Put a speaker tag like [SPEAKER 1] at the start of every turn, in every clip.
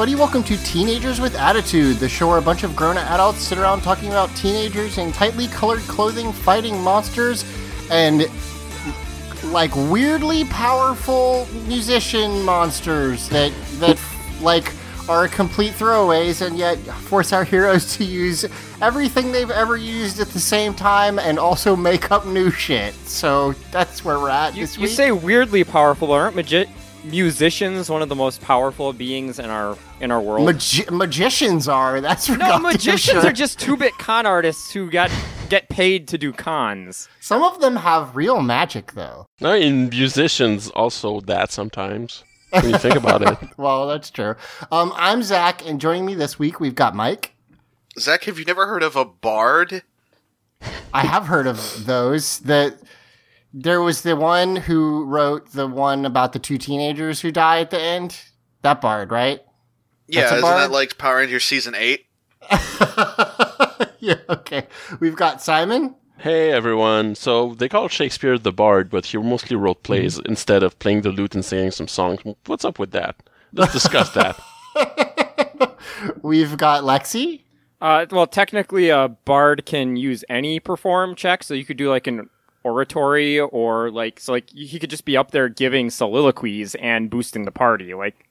[SPEAKER 1] Everybody, welcome to Teenagers with Attitude, the show where a bunch of grown adults sit around talking about teenagers in tightly colored clothing fighting monsters and like weirdly powerful musician monsters that that like are complete throwaways and yet force our heroes to use everything they've ever used at the same time and also make up new shit. So that's where we're at
[SPEAKER 2] You, you say weirdly powerful, but aren't magi- musicians one of the most powerful beings in our in our world?
[SPEAKER 1] Magi- magicians are. That's for
[SPEAKER 2] no, magicians
[SPEAKER 1] sure.
[SPEAKER 2] are just two-bit con artists who got get paid to do cons.
[SPEAKER 1] Some of them have real magic, though.
[SPEAKER 3] No, in musicians also that sometimes. When you think about it.
[SPEAKER 1] Well, that's true. Um, I'm Zach, and joining me this week we've got Mike.
[SPEAKER 4] Zach, have you never heard of a bard?
[SPEAKER 1] I have heard of those. That there was the one who wrote the one about the two teenagers who die at the end. That bard, right?
[SPEAKER 4] Yeah,
[SPEAKER 1] That's a
[SPEAKER 4] isn't
[SPEAKER 1] bard?
[SPEAKER 4] that like Power Rangers season eight?
[SPEAKER 1] yeah. Okay. We've got Simon.
[SPEAKER 3] Hey everyone. So they call Shakespeare the bard, but he mostly wrote plays instead of playing the lute and singing some songs. What's up with that? Let's discuss that.
[SPEAKER 1] We've got Lexi.
[SPEAKER 2] Uh, well, technically, a bard can use any perform check, so you could do like an oratory or like so like he could just be up there giving soliloquies and boosting the party. Like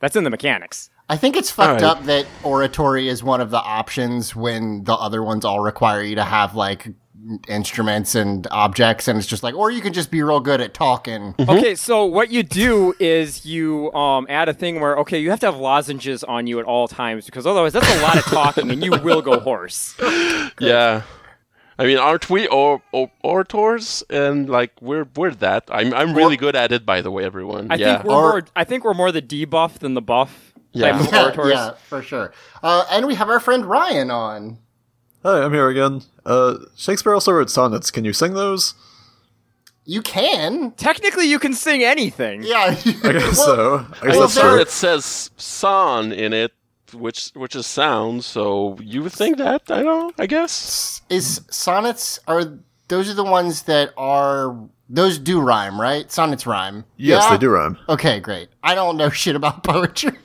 [SPEAKER 2] that's in the mechanics.
[SPEAKER 1] I think it's fucked
[SPEAKER 3] All right.
[SPEAKER 1] up that oratory is one of the options when the other ones all require you to have like instruments and objects, and it's just like, or you can just be real good at talking.
[SPEAKER 2] Okay, so what you do is you um, add a thing where okay, you have to have lozenges on you at all times because otherwise that's a lot of talking and you will go hoarse.
[SPEAKER 3] yeah. I mean, aren't we or, or, orators? And like we're we're that. I'm I'm really good at it, by the way, everyone.
[SPEAKER 2] I
[SPEAKER 3] yeah.
[SPEAKER 2] think we're
[SPEAKER 1] Or-
[SPEAKER 2] more. I think we're more the debuff than the buff
[SPEAKER 3] Yeah.
[SPEAKER 2] type of
[SPEAKER 1] Yeah,
[SPEAKER 2] orators.
[SPEAKER 1] yeah, for sure. Uh, and we have our friend Ryan on.
[SPEAKER 5] Hi, I'm here again. Uh, Shakespeare also wrote sonnets. Can you sing those?
[SPEAKER 1] You can.
[SPEAKER 2] Technically, you can sing anything.
[SPEAKER 1] Yeah.
[SPEAKER 5] I guess so. I guess
[SPEAKER 1] well,
[SPEAKER 5] that's
[SPEAKER 1] there-
[SPEAKER 5] true.
[SPEAKER 3] It says son in it, which which is sound. So you would think that I don't. know, I guess.
[SPEAKER 1] Is sonnets are those are the ones that are those do rhyme, right? Sonnets rhyme.
[SPEAKER 5] Yes,
[SPEAKER 1] Yeah?
[SPEAKER 5] they do rhyme.
[SPEAKER 1] Okay, great. I don't know shit about poetry.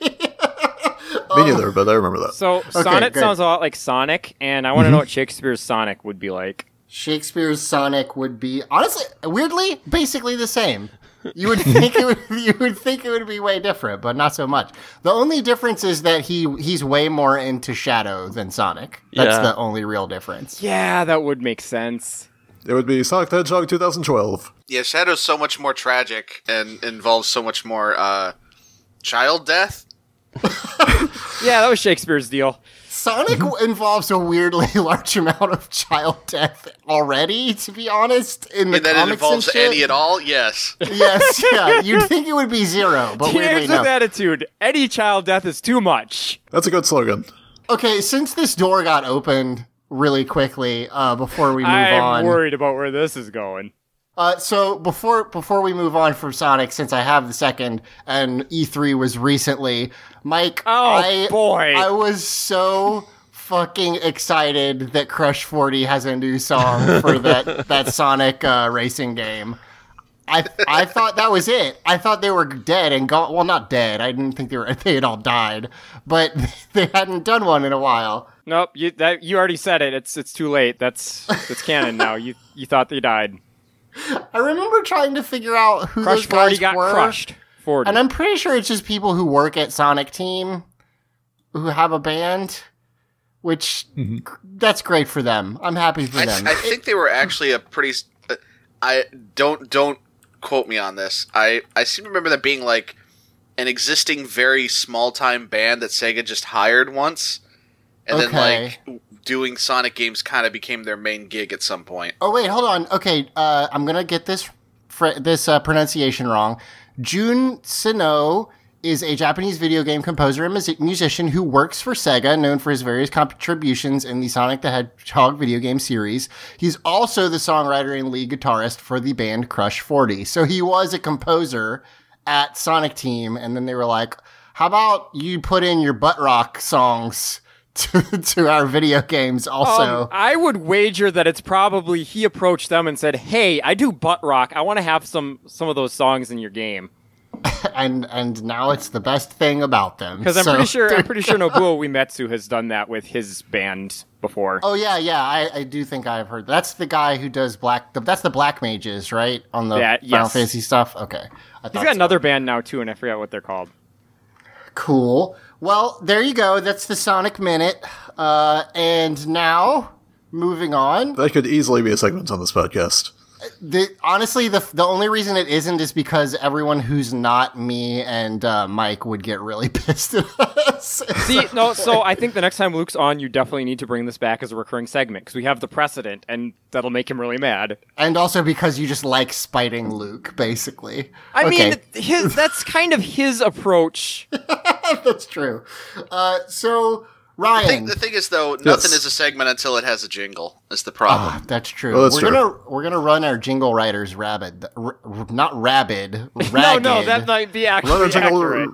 [SPEAKER 5] Me neither, but I remember that.
[SPEAKER 2] So sonnet
[SPEAKER 1] good.
[SPEAKER 2] sounds a lot like Sonic, and I want to mm-hmm. know what Shakespeare's Sonic would be like.
[SPEAKER 1] Shakespeare's Sonic would be honestly, weirdly, basically the same. You would think it would, you would think it would be way different, but not so much. The only difference is that he he's way more into Shadow than Sonic. That's
[SPEAKER 3] Yeah.
[SPEAKER 1] the only real difference.
[SPEAKER 2] Yeah, that would make sense.
[SPEAKER 5] It would be Sonic the Hedgehog 2012.
[SPEAKER 4] Yeah, Shadow's so much more tragic and involves so much more uh, child death.
[SPEAKER 2] Yeah, that was Shakespeare's deal.
[SPEAKER 1] Sonic involves a weirdly large amount of child death already, to be honest. In the
[SPEAKER 4] And that it
[SPEAKER 1] comics
[SPEAKER 4] involves
[SPEAKER 1] and shit.
[SPEAKER 4] any at all, yes.
[SPEAKER 1] Yes, yeah. You'd think it would be zero, but weirdly
[SPEAKER 2] Teenagers
[SPEAKER 1] no.
[SPEAKER 2] with attitude. Any child death is too much.
[SPEAKER 5] That's a good slogan.
[SPEAKER 1] Okay, since this door got opened really quickly, uh, before we move on.
[SPEAKER 2] I'm worried about where this is going.
[SPEAKER 1] Uh, so before before we move on from Sonic, since I have the second and E3 was recently, Mike.
[SPEAKER 2] Oh,
[SPEAKER 1] I,
[SPEAKER 2] boy.
[SPEAKER 1] I was so fucking excited that Crush 40 has a new song for that that Sonic uh, racing game. I I thought that was it. I thought they were dead and gone. Well, not dead. I didn't think they were. They had all died, but they hadn't done one in a while.
[SPEAKER 2] Nope, you that you already said it. It's it's too late. That's it's canon now. You you thought they died.
[SPEAKER 1] I remember trying to figure out who
[SPEAKER 2] Crush
[SPEAKER 1] those guys
[SPEAKER 2] Forty got
[SPEAKER 1] were,
[SPEAKER 2] crushed. Forty.
[SPEAKER 1] and I'm pretty sure it's just people who work at Sonic Team who have a band. Which that's great for them. I'm happy for
[SPEAKER 4] I,
[SPEAKER 1] them.
[SPEAKER 4] I think they were actually a pretty. uh, I don't don't quote me on this. I I seem to remember them being like an existing very small time band that Sega just hired once, and
[SPEAKER 1] Okay.
[SPEAKER 4] then like doing Sonic games kind of became their main gig at some point.
[SPEAKER 1] Oh wait, hold on. Okay, uh, I'm gonna get this fr- this uh, pronunciation wrong. Jun Senoue is a Japanese video game composer and mus- musician who works for Sega, known for his various contributions in the Sonic the Hedgehog video game series. He's also the songwriter and lead guitarist for the band Crush 40. So he was a composer at Sonic Team, and then they were like, "How about you put in your butt rock songs?" To, to our video games also
[SPEAKER 2] Um, I would wager that it's probably he approached them and said, "Hey, I do butt rock. I want to have some some of those songs in your game."
[SPEAKER 1] and and now it's the best thing about them.
[SPEAKER 2] Because I'm
[SPEAKER 1] So-
[SPEAKER 2] pretty sure I'm pretty sure Nobuo Uematsu has done that with his band before.
[SPEAKER 1] Oh yeah, yeah. I, I do think I've heard. That's the guy who does black. That's the Black Mages, right? On the
[SPEAKER 2] Yeah,
[SPEAKER 1] Final
[SPEAKER 2] yes.
[SPEAKER 1] Fantasy stuff. Okay, I
[SPEAKER 2] He's got
[SPEAKER 1] so.
[SPEAKER 2] another band now too, and I forgot what they're called.
[SPEAKER 1] Cool. Well, there you go. That's the Sonic Minute. Uh, and now moving on.
[SPEAKER 5] That could easily be a segment on this podcast.
[SPEAKER 1] The, honestly, the the only reason it isn't is because everyone who's not me and uh, Mike would get really pissed at us.
[SPEAKER 2] See, no, so I think the next time Luke's on, you definitely need to bring this back as a recurring segment because we have the precedent, and that'll make him really mad.
[SPEAKER 1] and also because you just like spiting Luke, basically.
[SPEAKER 2] I
[SPEAKER 1] Okay.
[SPEAKER 2] mean, his that's kind of his approach.
[SPEAKER 1] That's true. Uh, so
[SPEAKER 4] The
[SPEAKER 1] Ryan,
[SPEAKER 4] thing, the thing is, though, nothing
[SPEAKER 5] Yes.
[SPEAKER 4] is a segment until it has a jingle. Is the problem?
[SPEAKER 1] Ah, that's true.
[SPEAKER 5] Well, that's
[SPEAKER 1] we're
[SPEAKER 5] true.
[SPEAKER 1] gonna we're gonna run our jingle writers rabid, r- r- not rabid,
[SPEAKER 2] No,
[SPEAKER 1] ragged.
[SPEAKER 2] no, that might be actually
[SPEAKER 5] Another jingle
[SPEAKER 2] accurate.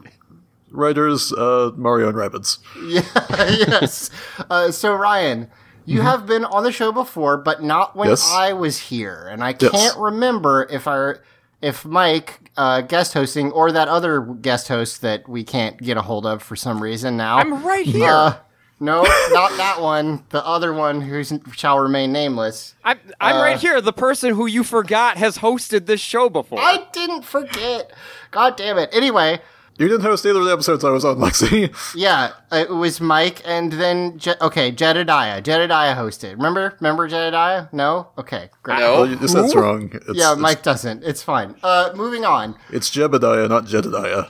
[SPEAKER 5] writers, uh, Mario and Rabbids.
[SPEAKER 1] yeah, yes. Uh, so Ryan, you have been on the show before, but not when
[SPEAKER 5] Yes.
[SPEAKER 1] I was here, and I
[SPEAKER 5] Yes.
[SPEAKER 1] can't remember if our if Mike uh, guest hosting or that other guest host that we can't get a hold of for some reason now.
[SPEAKER 2] I'm right here.
[SPEAKER 1] Uh, no, not that one. The other one who shall remain nameless.
[SPEAKER 2] I'm, I'm
[SPEAKER 1] uh,
[SPEAKER 2] right here. The person who you forgot has hosted this show before.
[SPEAKER 1] I didn't forget. God damn it. Anyway,
[SPEAKER 5] You didn't host either of the episodes I was on, Lexi.
[SPEAKER 1] yeah, it was Mike and then Je- okay, Jedediah. Jedediah hosted. Remember? Remember Jedediah? No? Okay, great.
[SPEAKER 4] No.
[SPEAKER 5] Well, you, that's wrong. It's,
[SPEAKER 1] Yeah,
[SPEAKER 5] it's,
[SPEAKER 1] Mike doesn't. It's fine. Uh, moving on.
[SPEAKER 5] It's Jebediah, not Jedediah.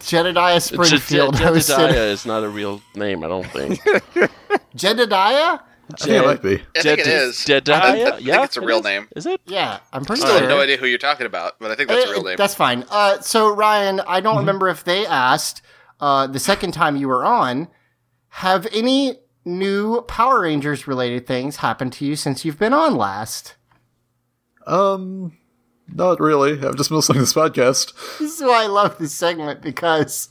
[SPEAKER 1] Jedediah
[SPEAKER 3] Je-
[SPEAKER 1] Springfield
[SPEAKER 3] Je-
[SPEAKER 1] hosted.
[SPEAKER 3] Jedediah is not a real name, I don't think.
[SPEAKER 1] Jedediah?
[SPEAKER 5] I think it might be.
[SPEAKER 4] I think it
[SPEAKER 3] Jed-
[SPEAKER 4] is.
[SPEAKER 3] Jedediah?
[SPEAKER 4] I think, I think
[SPEAKER 3] Yeah,
[SPEAKER 4] it's a
[SPEAKER 3] it
[SPEAKER 4] real
[SPEAKER 3] is.
[SPEAKER 4] name.
[SPEAKER 3] Is it?
[SPEAKER 1] Yeah, I'm pretty
[SPEAKER 4] Still have
[SPEAKER 1] sure.
[SPEAKER 4] no idea who you're talking about, but I think that's a real
[SPEAKER 1] Uh,
[SPEAKER 4] name.
[SPEAKER 1] That's fine. Uh, so Ryan, I don't remember if they asked uh, the second time you were on. Have any new Power Rangers related things happened to you since you've been on last?
[SPEAKER 5] Um, not really. I've just been listening to this podcast.
[SPEAKER 1] This is why I love this segment because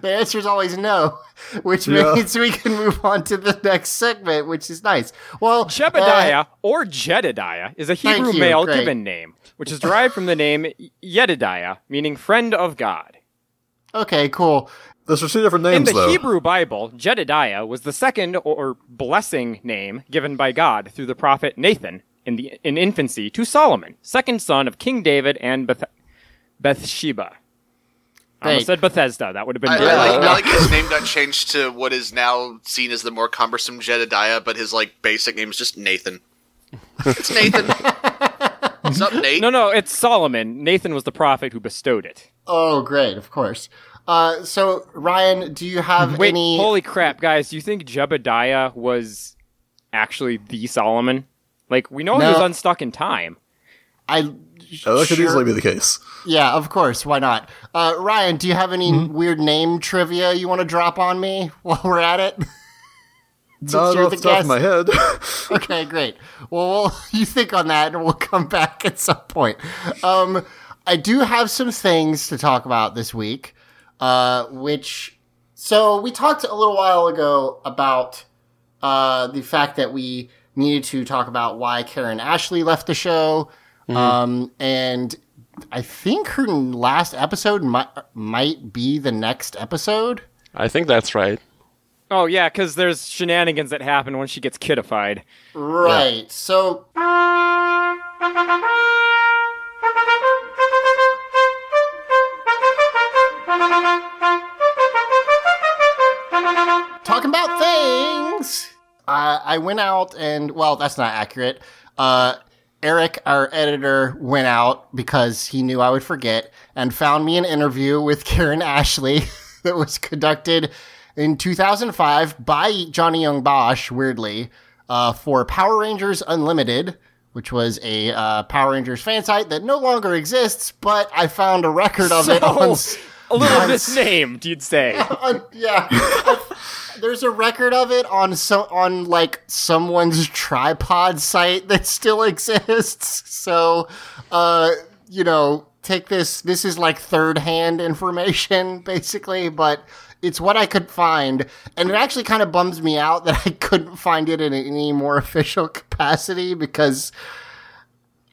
[SPEAKER 1] the answer is always no, which
[SPEAKER 5] Yeah.
[SPEAKER 1] means we can move on to the next segment, which is nice. Well,
[SPEAKER 2] Jebediah
[SPEAKER 1] uh,
[SPEAKER 2] or Jedediah is a Hebrew
[SPEAKER 1] you,
[SPEAKER 2] male
[SPEAKER 1] great.
[SPEAKER 2] given name, which is derived from the name Yedidiah, meaning friend of God.
[SPEAKER 1] okay, cool.
[SPEAKER 5] Those are two different names.
[SPEAKER 2] In the
[SPEAKER 5] though.
[SPEAKER 2] Hebrew Bible, Jedediah was the second or blessing name given by God through the prophet Nathan in the in infancy to Solomon, second son of King David and Beth- Bathsheba. I almost said Bethesda. That would have been
[SPEAKER 4] I. I like, I like his name got changed to what is now seen as the more cumbersome Jedediah, but his like basic name is just Nathan. It's Nathan. What's up, Nate?
[SPEAKER 2] No, no, it's Solomon. Nathan was the prophet who bestowed it.
[SPEAKER 1] Oh, great, of course. Uh, so Ryan, do you have
[SPEAKER 2] Wait,
[SPEAKER 1] any?
[SPEAKER 2] holy crap, guys! Do you think Jebediah was actually the Solomon? Like we know he was unstuck in time.
[SPEAKER 1] I
[SPEAKER 5] Oh, that could
[SPEAKER 1] sure-
[SPEAKER 5] easily be the case.
[SPEAKER 1] Yeah, of course. Why not? Uh, Ryan, do you have any
[SPEAKER 5] Mm-hmm.
[SPEAKER 1] weird name trivia you want to drop on me while we're at it?
[SPEAKER 5] Not
[SPEAKER 1] you're
[SPEAKER 5] off
[SPEAKER 1] the
[SPEAKER 5] the top
[SPEAKER 1] guest.
[SPEAKER 5] of my head.
[SPEAKER 1] okay, great. Well, we'll you think on that, and we'll come back at some point. Um, I do have some things to talk about this week, uh, which so we talked a little while ago about uh, the fact that we needed to talk about why Karen Ashley left the show. Um, and I think her last episode might, might be the next episode.
[SPEAKER 3] I think that's right.
[SPEAKER 2] Oh yeah, because there's shenanigans that happen when she gets kidified.
[SPEAKER 1] Right. So. Talking about things. Uh, I went out and, well, that's not accurate. Uh, Eric, our editor, went out because he knew I would forget and found me an interview with Karen Ashley that was conducted in 2005 by Johnny Young Bosch, weirdly, uh, for Power Rangers Unlimited, which was a uh, Power Rangers fan site that no longer exists, but I found a record of it on.
[SPEAKER 2] A little
[SPEAKER 1] s-
[SPEAKER 2] misnamed, you'd say.
[SPEAKER 1] on- yeah. There's a record of it on so on like someone's tripod site that still exists. So, uh, you know, take this. This is like third hand information, basically, but it's what I could find, and it actually kind of bums me out that I couldn't find it in any more official capacity because.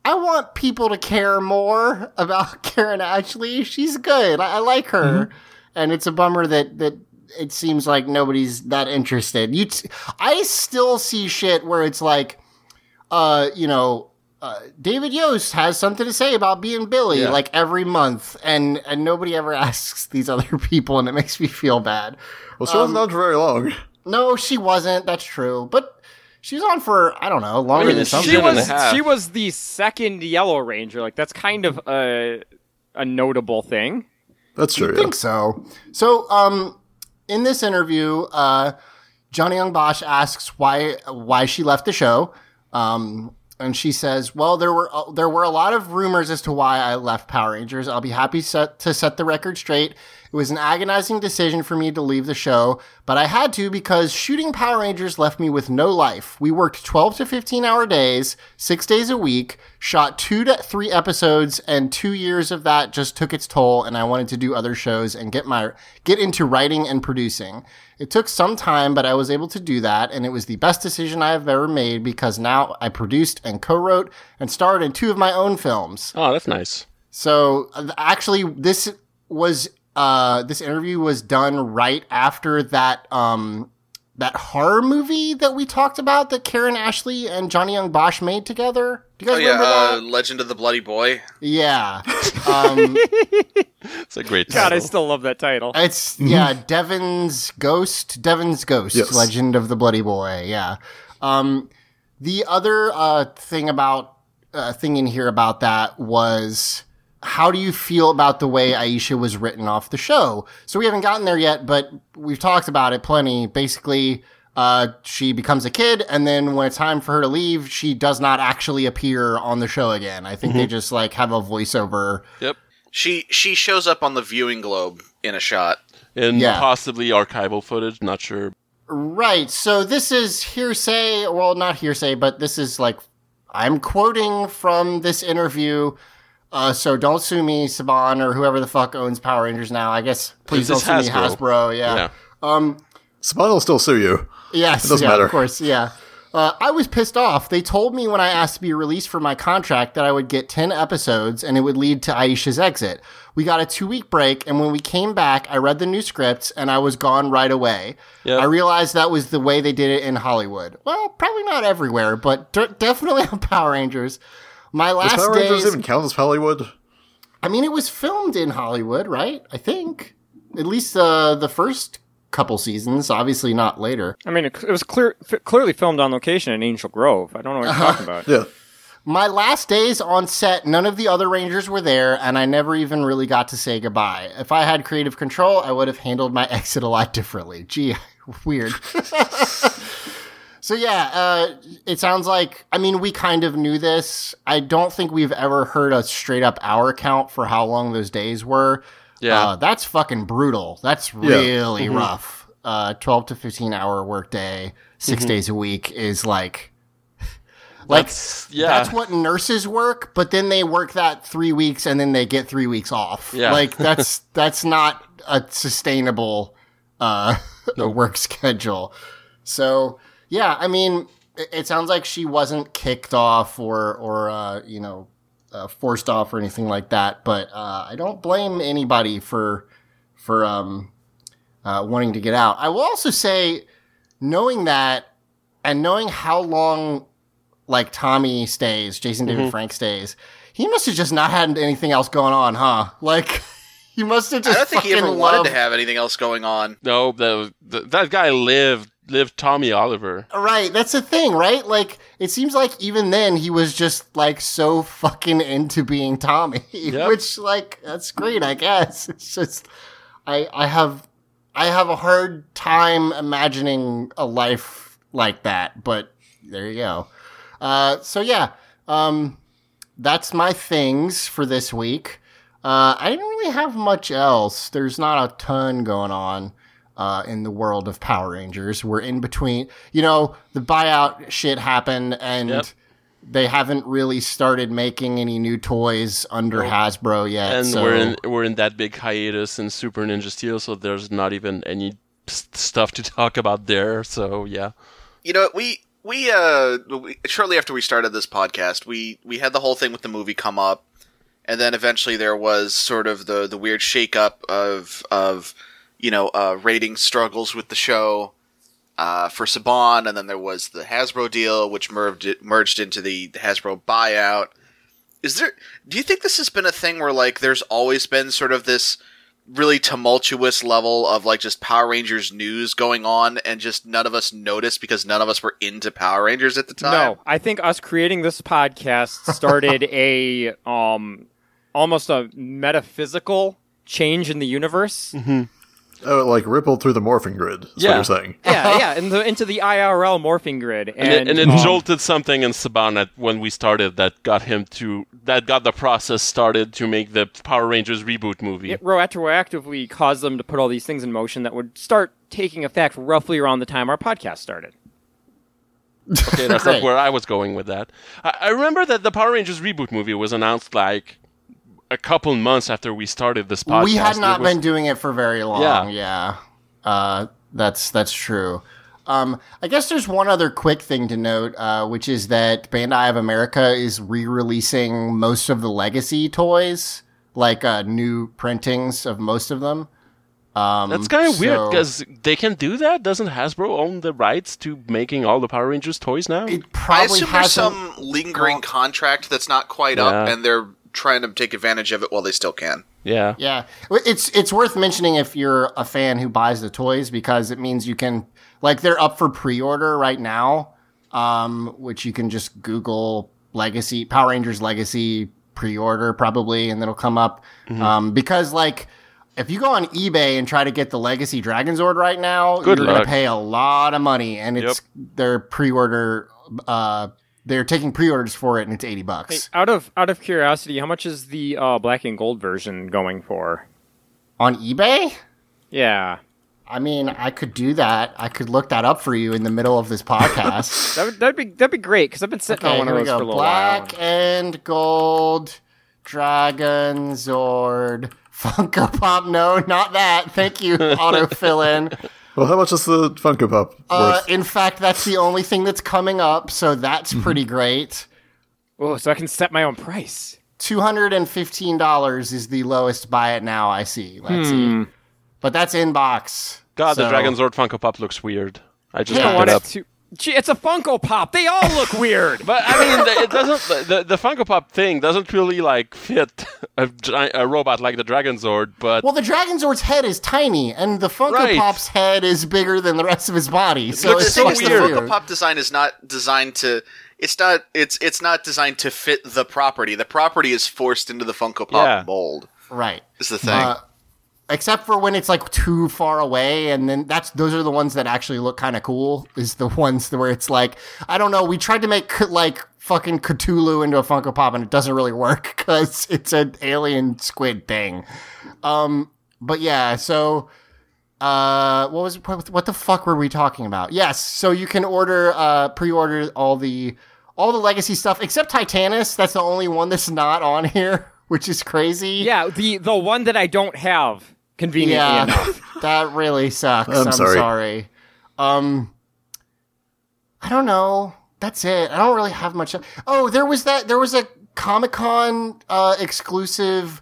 [SPEAKER 1] I want people to care more about Karen Ashley. She's good. I, I like her, and it's a bummer that that it seems like nobody's that interested. You, t- I still see shit where it's like, uh, you know, uh, David Yost has something to say about being Billy
[SPEAKER 3] Yeah.
[SPEAKER 1] like every month, and and nobody ever asks these other people, and it makes me feel bad.
[SPEAKER 5] Well, she wasn't on for very long.
[SPEAKER 1] No, she wasn't. That's true, but. She was on for I don't know longer
[SPEAKER 3] mean,
[SPEAKER 1] than
[SPEAKER 3] she
[SPEAKER 1] some.
[SPEAKER 2] she
[SPEAKER 3] Season
[SPEAKER 2] was
[SPEAKER 3] half.
[SPEAKER 2] she was the second Yellow Ranger. Like that's kind of a a notable thing.
[SPEAKER 5] That's true.
[SPEAKER 1] I
[SPEAKER 5] Yeah.
[SPEAKER 1] think so. So, um, in this interview, uh, Johnny Young Bosch asks why why she left the show, um, and she says, "Well, there were uh, there were a lot of rumors as to why I left Power Rangers. I'll be happy set, to set the record straight. It was an agonizing decision for me to leave the show, but I had to because shooting Power Rangers left me with no life. We worked 12 to 15 hour days, six days a week, shot two to three episodes, and two years of that just took its toll. And I wanted to do other shows and get my get into writing and producing. It took some time, but I was able to do that, and it was the best decision I have ever made because now I produced and co-wrote and starred in two of my own films.
[SPEAKER 3] Oh, that's nice.
[SPEAKER 1] So uh, actually, this was uh, this interview was done right after that um, that horror movie that we talked about that Karen Ashley and Johnny Young Bosch made together. Do you
[SPEAKER 4] Oh
[SPEAKER 1] guys
[SPEAKER 4] yeah,
[SPEAKER 1] remember
[SPEAKER 4] uh,
[SPEAKER 1] that?
[SPEAKER 4] Legend of the Bloody Boy.
[SPEAKER 1] Yeah. Um,
[SPEAKER 3] It's a great title.
[SPEAKER 2] God, I still love that title.
[SPEAKER 1] It's yeah, Devon's Ghost, Devon's Ghost,
[SPEAKER 5] Yes.
[SPEAKER 1] Legend of the Bloody Boy. Yeah. Um, the other uh, thing about uh, thing in here about that was how do you feel about the way Aisha was written off the show? So we haven't gotten there yet, but we've talked about it plenty. Basically, uh, she becomes a kid, and then when it's time for her to leave, she does not actually appear on the show again. I think they just like have a voiceover.
[SPEAKER 3] Yep.
[SPEAKER 4] She she shows up on the viewing globe in a shot.
[SPEAKER 3] And
[SPEAKER 1] Yeah.
[SPEAKER 3] possibly archival footage. Not sure.
[SPEAKER 1] Right. So this is hearsay. Well, not hearsay, but this is like I'm quoting from this interview. Uh, so don't sue me, Saban, or whoever the fuck owns Power Rangers now. I guess please don't sue
[SPEAKER 3] is
[SPEAKER 1] me,
[SPEAKER 3] Hasbro.
[SPEAKER 1] Hasbro. Yeah.
[SPEAKER 3] Yeah.
[SPEAKER 1] Um.
[SPEAKER 5] Saban will still sue you.
[SPEAKER 1] Yes.
[SPEAKER 5] It doesn't
[SPEAKER 1] yeah,
[SPEAKER 5] matter.
[SPEAKER 1] Of course. Yeah. Uh, I was pissed off. They told me when I asked to be released from my contract that I would get 10 episodes and it would lead to Aisha's exit. We got a two week break, and when we came back, I read the new scripts and I was gone right away.
[SPEAKER 3] Yep.
[SPEAKER 1] I realized that was the way they did it in Hollywood. Well, probably not everywhere, but d- definitely on Power Rangers. My
[SPEAKER 5] Does
[SPEAKER 1] last
[SPEAKER 5] Power Rangers
[SPEAKER 1] days.
[SPEAKER 5] even count as Hollywood?
[SPEAKER 1] I mean, it was filmed in Hollywood, right? I think. At least uh, the first couple seasons, obviously not later.
[SPEAKER 2] I mean, it, it was clear, f- clearly filmed on location in Angel Grove. I don't know what you're talking about.
[SPEAKER 5] Yeah.
[SPEAKER 1] My last days on set, none of the other Rangers were there, and I never even really got to say goodbye. If I had creative control, I would have handled my exit a lot differently. Gee, weird. so, yeah, uh, it sounds like, I mean, we kind of knew this. I don't think we've ever heard a straight up hour count for how long those days were.
[SPEAKER 3] Yeah.
[SPEAKER 1] Uh, that's fucking brutal. That's really rough. Uh, 12 to 15 hour workday, 6 days a week is like, like,
[SPEAKER 3] That's- yeah.
[SPEAKER 1] that's what nurses work, but then they work that three weeks and then they get three weeks off.
[SPEAKER 3] Yeah.
[SPEAKER 1] Like that's that's not a sustainable uh work schedule. So yeah, I mean, it, it sounds like she wasn't kicked off or or uh, you know uh, forced off or anything like that. But uh, I don't blame anybody for for um, uh, wanting to get out. I will also say, knowing that and knowing how long like Tommy stays, Jason David Frank stays, he must have just not had anything else going on, huh? Like. He must have just.
[SPEAKER 4] I don't think he ever
[SPEAKER 1] fucking
[SPEAKER 4] wanted to have anything else going on.
[SPEAKER 3] No, the, the, that guy lived lived Tommy Oliver.
[SPEAKER 1] Right, that's the thing, right? Like, it seems like even then he was just like so fucking into being Tommy,
[SPEAKER 3] Yep.
[SPEAKER 1] which like that's great, I guess. It's just I I have I have a hard time imagining a life like that, but there you go. Uh, so yeah, um, that's my things for this week. Uh, I didn't really have much else. There's not a ton going on uh, in the world of Power Rangers. We're in between, you know, the buyout shit happened and
[SPEAKER 3] Yep.
[SPEAKER 1] they haven't really started making any new toys under Hasbro yet.
[SPEAKER 3] and
[SPEAKER 1] so
[SPEAKER 3] we're in we're in that big hiatus in Super Ninja Steel, so there's not even any stuff to talk about there. So yeah,
[SPEAKER 4] You know, we we uh we, shortly after we started this podcast, we we had the whole thing with the movie come up, and then eventually there was sort of the the weird shakeup of of you know uh, rating struggles with the show uh, for Saban, and then there was the Hasbro deal, which merged merged into the, the Hasbro buyout. Is there? Do you think this has been a thing where like there's always been sort of this really tumultuous level of like just Power Rangers news going on, and just none of us noticed because none of us were into Power Rangers at the time?
[SPEAKER 2] No, I think us creating this podcast started a um almost a metaphysical change in the universe.
[SPEAKER 5] Oh, like rippled through the morphing grid. Is
[SPEAKER 3] Yeah.
[SPEAKER 5] what you're saying.
[SPEAKER 2] yeah, yeah, in the, into the IRL morphing grid, and,
[SPEAKER 3] and, it, and it
[SPEAKER 2] um,
[SPEAKER 3] jolted something in Saban at, when we started that got him to that got the process started to make the Power Rangers reboot movie.
[SPEAKER 2] it retroactively caused them to put all these things in motion that would start taking effect roughly around the time our podcast started.
[SPEAKER 3] Okay, that's not where I was going with that. I, I remember that the Power Rangers reboot movie was announced like a couple months after we started this podcast.
[SPEAKER 1] we had not
[SPEAKER 3] was-
[SPEAKER 1] been doing it for very long.
[SPEAKER 3] Yeah.
[SPEAKER 1] Yeah, Uh, that's that's true. Um, I guess there's one other quick thing to note, uh, which is that Bandai of America is re-releasing most of the legacy toys, like uh, new printings of most of them. Um,
[SPEAKER 3] That's kind of weird because they can do that. Doesn't Hasbro own the rights to making all the Power Rangers toys now?
[SPEAKER 1] it
[SPEAKER 4] I
[SPEAKER 1] probably
[SPEAKER 4] assume there's
[SPEAKER 1] hasn't.
[SPEAKER 4] some lingering
[SPEAKER 1] gone-
[SPEAKER 4] contract that's not quite up, and they're trying to take advantage of it while they still can.
[SPEAKER 3] yeah.
[SPEAKER 1] Yeah, it's it's worth mentioning if you're a fan who buys the toys because it means you can like they're up for pre-order right now, um, which you can just Google Legacy Power Rangers Legacy pre-order probably, and it'll come up. Um, because like if you go on eBay and try to get the Legacy Dragon Zord right now,
[SPEAKER 3] Good
[SPEAKER 1] you're gonna pay a lot of money, and it's their pre-order. Uh, they're taking pre-orders for it, and it's eighty bucks
[SPEAKER 2] Out of out of curiosity, how much is the uh, black and gold version going for?
[SPEAKER 1] on eBay.
[SPEAKER 2] Yeah,
[SPEAKER 1] I mean, I could do that. I could look that up for you in the middle of this podcast.
[SPEAKER 2] that would that'd be that'd be great because I've been sitting
[SPEAKER 1] okay,
[SPEAKER 2] on one of those for a
[SPEAKER 1] go.
[SPEAKER 2] little while.
[SPEAKER 1] Black and gold dragon zord Funko Pop. No, not that. Thank you. Auto fill in.
[SPEAKER 5] Well, how much is the Funko Pop
[SPEAKER 1] Uh, in fact, that's the only thing that's coming up, so that's
[SPEAKER 2] Mm-hmm.
[SPEAKER 1] pretty great.
[SPEAKER 2] Oh, so I can set my own price.
[SPEAKER 1] Two hundred and fifteen dollars is the lowest buy it now. I see. Let's
[SPEAKER 2] Hmm.
[SPEAKER 1] see. But that's in box.
[SPEAKER 3] God, the
[SPEAKER 1] So-
[SPEAKER 3] Dragon Zord Funko Pop looks weird. I just
[SPEAKER 1] Yeah,
[SPEAKER 3] looked
[SPEAKER 1] what
[SPEAKER 3] it up.
[SPEAKER 2] to. Gee, it's a Funko Pop. They all look weird.
[SPEAKER 3] But I mean, the- it doesn't. The, the Funko Pop thing doesn't really like fit a, gi- a robot like the Dragon Zord. But
[SPEAKER 1] Well, the Dragon Zord's head is tiny, and the Funko
[SPEAKER 3] Right.
[SPEAKER 1] Pop's head is bigger than the rest of his body. So
[SPEAKER 4] but the
[SPEAKER 1] it's
[SPEAKER 4] thing
[SPEAKER 1] so
[SPEAKER 4] is, the. Funko Pop design is not designed to. It's not. It's it's not designed to fit the property. The property is forced into the Funko Pop
[SPEAKER 3] Yeah.
[SPEAKER 4] mold.
[SPEAKER 1] Right.
[SPEAKER 4] Is the thing.
[SPEAKER 1] Uh, except for when it's like too far away, and then that's those are the ones that actually look kind of cool. Is the ones where it's like I don't know. We tried to make like fucking Cthulhu into a Funko Pop, and it doesn't really work because it's an alien squid thing. Um, but yeah, so. Uh, what was what, the fuck were we talking about? Yes, so you can order uh pre-order all the all the legacy stuff except Titanus. That's the only one that's not on here, which is crazy.
[SPEAKER 2] yeah, the the one that I don't have conveniently
[SPEAKER 1] Yeah,
[SPEAKER 2] enough.
[SPEAKER 1] that really sucks.
[SPEAKER 5] I'm
[SPEAKER 1] I'm,
[SPEAKER 5] sorry.
[SPEAKER 1] sorry. Um, I don't know. That's it. I don't really have much. Oh, there was that. There was a Comic Con uh, exclusive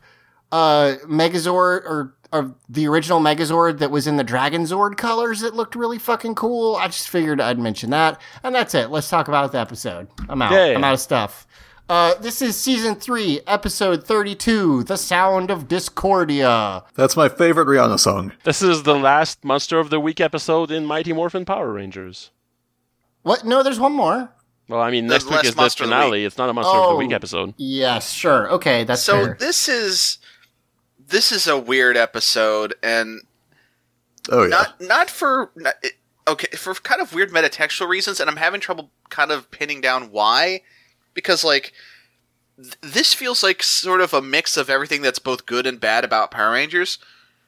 [SPEAKER 1] uh, Megazord or, or the original Megazord that was in the Dragon Zord colors that looked really fucking cool. I just figured I'd mention that, and that's it. Let's talk about the episode. I'm out.
[SPEAKER 3] Yay.
[SPEAKER 1] I'm out of stuff. Uh, this is season three, episode thirty-two, "The Sound of Discordia."
[SPEAKER 5] That's my favorite Rihanna song.
[SPEAKER 3] This is the last Monster of the Week episode in Mighty Morphin Power Rangers.
[SPEAKER 1] What? No, there's one more.
[SPEAKER 3] Well, I mean,
[SPEAKER 4] The
[SPEAKER 3] next week is the
[SPEAKER 4] Monster the
[SPEAKER 3] finale. It's not a Monster of the
[SPEAKER 1] Oh.
[SPEAKER 3] Week episode.
[SPEAKER 1] Yes, sure. Okay, that's
[SPEAKER 4] so
[SPEAKER 1] fair.
[SPEAKER 4] this is this is a weird episode, and
[SPEAKER 5] Oh yeah.
[SPEAKER 4] not not for not, okay for kind of weird metatextual reasons, and I'm having trouble kind of pinning down why, because like th- this feels like sort of a mix of everything that's both good and bad about Power Rangers.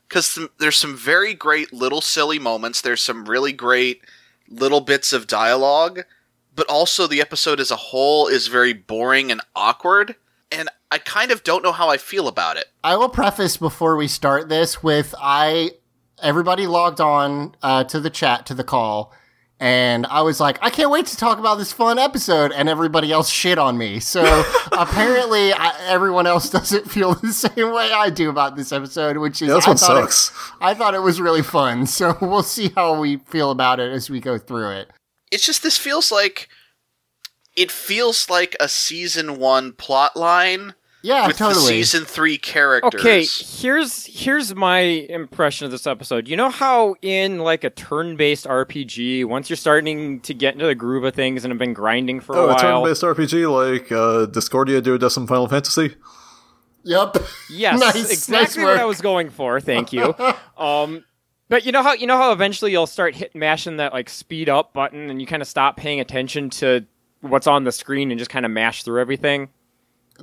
[SPEAKER 4] Because there's some very great little silly moments. There's some really great little bits of dialogue, but also the episode as a whole is very boring and awkward. And I kind of don't know how I feel about it.
[SPEAKER 1] I will preface before we start this with I everybody logged on uh, to the chat to the call and I was like I can't wait to talk about this fun episode and everybody else shit on me. So apparently I, everyone else doesn't feel the same way I do about this episode, which is
[SPEAKER 5] Yeah, this
[SPEAKER 1] I
[SPEAKER 5] one
[SPEAKER 1] thought it-
[SPEAKER 5] sucks.
[SPEAKER 1] I thought it was really fun. So we'll see how we feel about it as we go through it.
[SPEAKER 4] it's just this feels like it feels like a season one plot line
[SPEAKER 1] Yeah,
[SPEAKER 4] with
[SPEAKER 1] totally.
[SPEAKER 4] the season three characters.
[SPEAKER 2] Okay, here's here's my impression of this episode. You know how in like a turn-based RPG, once you're starting to get into the groove of things and have been grinding for
[SPEAKER 5] Oh,
[SPEAKER 2] a
[SPEAKER 5] a
[SPEAKER 2] while,
[SPEAKER 5] turn-based RPG like uh, Dissidia Duodecim Final Fantasy.
[SPEAKER 1] Yep.
[SPEAKER 2] Yes,
[SPEAKER 1] Nice,
[SPEAKER 2] exactly
[SPEAKER 1] nice
[SPEAKER 2] what I was going for. Thank you. um, but you know how you know how eventually you'll start hit mashing that like speed up button, and you kind of stop paying attention to what's on the screen and just kind of mash through everything.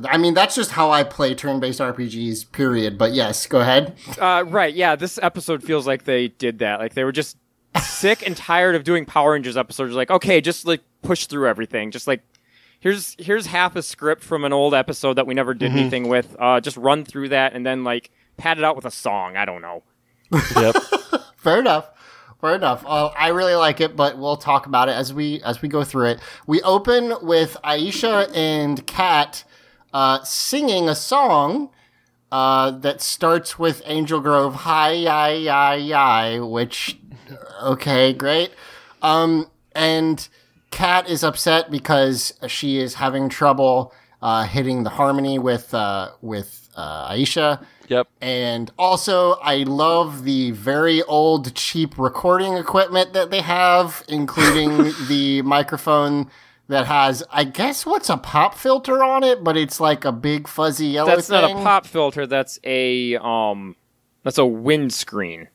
[SPEAKER 1] I mean, that's just how I play turn-based RPGs. Period. But yes, go ahead.
[SPEAKER 2] Uh, right? Yeah, this episode feels like they did that. Like they were just sick and tired of doing Power Rangers episodes. Like, okay, just like push through everything. Just like here's here's half a script from an old episode that we never did anything with. Uh, just run through that and then like pad it out with a song. I don't know.
[SPEAKER 3] Yep.
[SPEAKER 1] Fair enough. Fair enough. Uh, I really like it, but we'll talk about it as we as we go through it. We open with Aisha and Kat uh, singing a song uh, that starts with Angel Grove "Hi Yi Yi Yi," which okay, great. Um, and Kat is upset because she is having trouble uh, hitting the harmony with uh, with uh, Aisha.
[SPEAKER 3] Yep.
[SPEAKER 1] And also, I love the very old, cheap recording equipment that they have, including the microphone that has, I guess, what's a pop filter on it, but it's like a big fuzzy yellow thing.
[SPEAKER 2] That's not a pop filter. That's a um, that's a windscreen.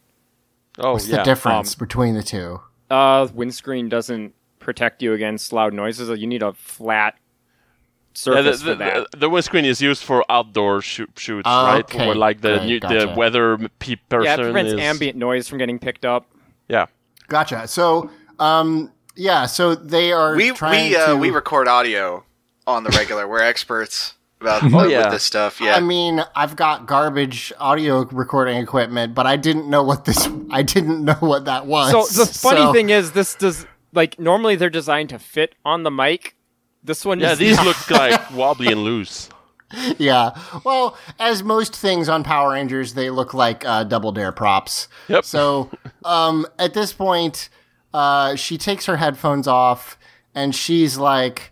[SPEAKER 3] Oh, yeah.
[SPEAKER 1] What's
[SPEAKER 3] yeah.
[SPEAKER 1] the difference between the two?
[SPEAKER 2] Uh, windscreen doesn't protect you against loud noises. You need a flat
[SPEAKER 3] Yeah, the,
[SPEAKER 2] surface
[SPEAKER 3] the,
[SPEAKER 2] for that.
[SPEAKER 3] the, the windscreen is used for outdoor shoot, shoots, right?
[SPEAKER 1] Okay,
[SPEAKER 3] Where like the
[SPEAKER 1] great,
[SPEAKER 3] new,
[SPEAKER 1] gotcha.
[SPEAKER 3] the weather pe- person
[SPEAKER 2] yeah, it prevents
[SPEAKER 3] is
[SPEAKER 2] ambient noise from getting picked up.
[SPEAKER 3] yeah.
[SPEAKER 1] Gotcha. So, um, yeah, so they are
[SPEAKER 4] we
[SPEAKER 1] trying
[SPEAKER 4] we uh,
[SPEAKER 1] to.
[SPEAKER 4] we record audio on the regular. We're experts about
[SPEAKER 3] Oh,
[SPEAKER 4] with
[SPEAKER 3] yeah.
[SPEAKER 4] this stuff. Yeah,
[SPEAKER 1] I mean, I've got garbage audio recording equipment, but I didn't know what this. I didn't know what that was.
[SPEAKER 2] So the funny
[SPEAKER 1] So-
[SPEAKER 2] thing is, this does like normally they're designed to fit on the mic. This one,
[SPEAKER 3] Yeah,
[SPEAKER 2] is
[SPEAKER 3] these
[SPEAKER 2] not.
[SPEAKER 3] look like wobbly and loose.
[SPEAKER 1] yeah. Well, as most things on Power Rangers, they look like uh, Double Dare props.
[SPEAKER 3] Yep.
[SPEAKER 1] So, um, at this point, uh, she takes her headphones off and she's like,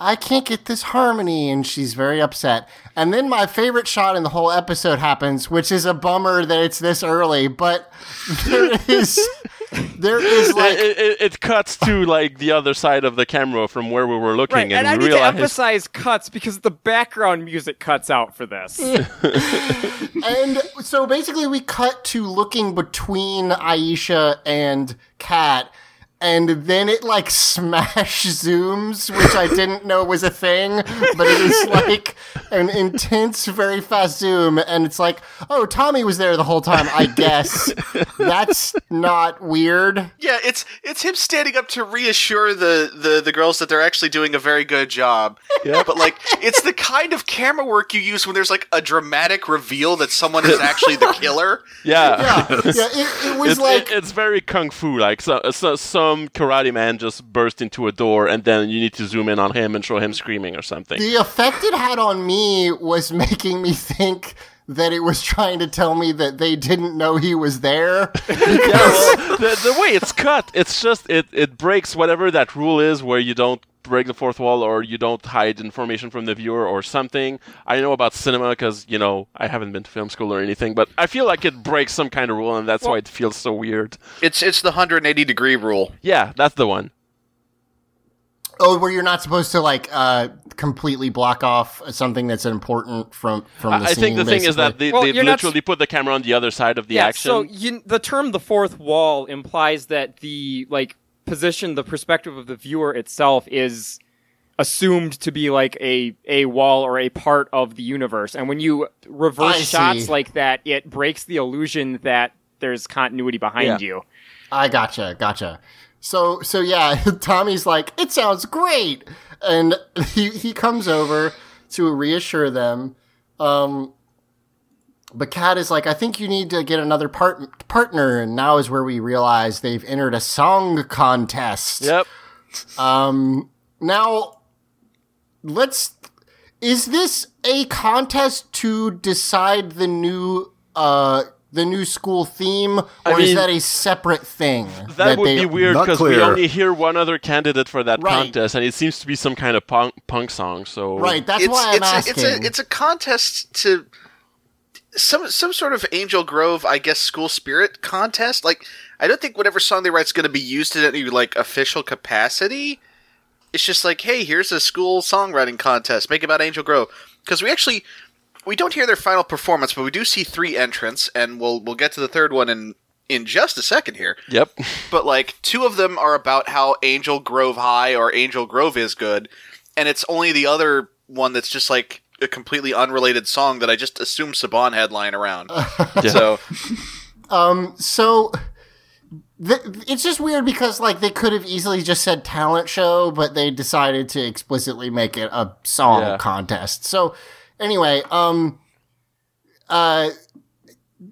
[SPEAKER 1] I can't get this harmony, and she's very upset. And then my favorite shot in the whole episode happens, which is a bummer that it's this early, but there is there is like
[SPEAKER 3] it, it, it cuts to like the other side of the camera from where we were looking,
[SPEAKER 2] right, and I
[SPEAKER 3] we
[SPEAKER 2] need to emphasize cuts because the background music cuts out for this.
[SPEAKER 1] and so basically we cut to looking between Aisha and Kat and then it like smash zooms which I didn't know was a thing but it is like an intense very fast zoom and it's like oh Tommy was there the whole time I guess that's not weird
[SPEAKER 4] yeah. It's it's him standing up to reassure the, the the girls that they're actually doing a very good job. Yeah, but like it's the kind of camera work you use when there's like a dramatic reveal that someone is actually the killer.
[SPEAKER 3] yeah,
[SPEAKER 1] yeah yeah it, it was
[SPEAKER 3] It's,
[SPEAKER 1] like
[SPEAKER 3] it- it's very kung fu. Like so, so, some karate man just burst into a door, and then you need to zoom in on him and show him screaming or something.
[SPEAKER 1] The effect it had on me was making me think that it was trying to tell me that they didn't know he was there.
[SPEAKER 3] yeah, well, the, the way it's cut, it's just it it breaks whatever that rule is where you don't break the fourth wall or you don't hide information from the viewer or something. I know about cinema because you know I haven't been to film school or anything, but I feel like it breaks some kind of rule, and that's why it feels so weird.
[SPEAKER 4] It's it's the 180 degree rule.
[SPEAKER 3] Yeah, that's the one.
[SPEAKER 1] oh, where you're not supposed to like uh, completely block off something that's important from from the
[SPEAKER 3] I
[SPEAKER 1] scene.
[SPEAKER 3] think the thing is that they,
[SPEAKER 2] Well,
[SPEAKER 3] they
[SPEAKER 2] you're not s-
[SPEAKER 3] literally put the camera on the other side of the
[SPEAKER 2] yeah,
[SPEAKER 3] action.
[SPEAKER 2] So you, the term "the fourth wall" implies that the like position, the perspective of the viewer itself is assumed to be like a a wall or a part of the universe, and when you reverse
[SPEAKER 1] I
[SPEAKER 2] shots
[SPEAKER 1] see.
[SPEAKER 2] like that, it breaks the illusion that there's continuity behind
[SPEAKER 3] Yeah.
[SPEAKER 2] you.
[SPEAKER 1] I gotcha, gotcha. So so yeah, Tommy's like, it sounds great, and he he comes over to reassure them. Um, but Kat is like, I think you need to get another part- partner, and now is where we realize they've entered a song contest.
[SPEAKER 3] yep.
[SPEAKER 1] Um, now let's. Is this a contest to decide the new uh the new school theme, or
[SPEAKER 3] I
[SPEAKER 1] is that a separate thing?
[SPEAKER 3] That, would
[SPEAKER 1] they,
[SPEAKER 3] be weird because we only hear one other candidate for that
[SPEAKER 1] Right.
[SPEAKER 3] contest, and it seems to be some kind of punk, punk song. So
[SPEAKER 1] Right, that's
[SPEAKER 4] it's
[SPEAKER 1] why I'm
[SPEAKER 4] it's
[SPEAKER 1] asking.
[SPEAKER 4] a, it's a it's a contest to some some sort of Angel Grove, I guess, school spirit contest. Like, I don't think whatever song they write's going to be used in any like official capacity. It's just like, hey, here's a school songwriting contest. Make it about Angel Grove because we actually we don't hear their final performance, but we do see three entrants, and we'll we'll get to the third one in in just a second here.
[SPEAKER 3] Yep.
[SPEAKER 4] But like two of them are about how Angel Grove High or Angel Grove is good, and it's only the other one that's just like a completely unrelated song that I just assumed Saban had lying around. So um,
[SPEAKER 1] so th- it's just weird because like they could have easily just said talent show, but they decided to explicitly make it a song
[SPEAKER 3] Yeah.
[SPEAKER 1] contest. So anyway, um, uh.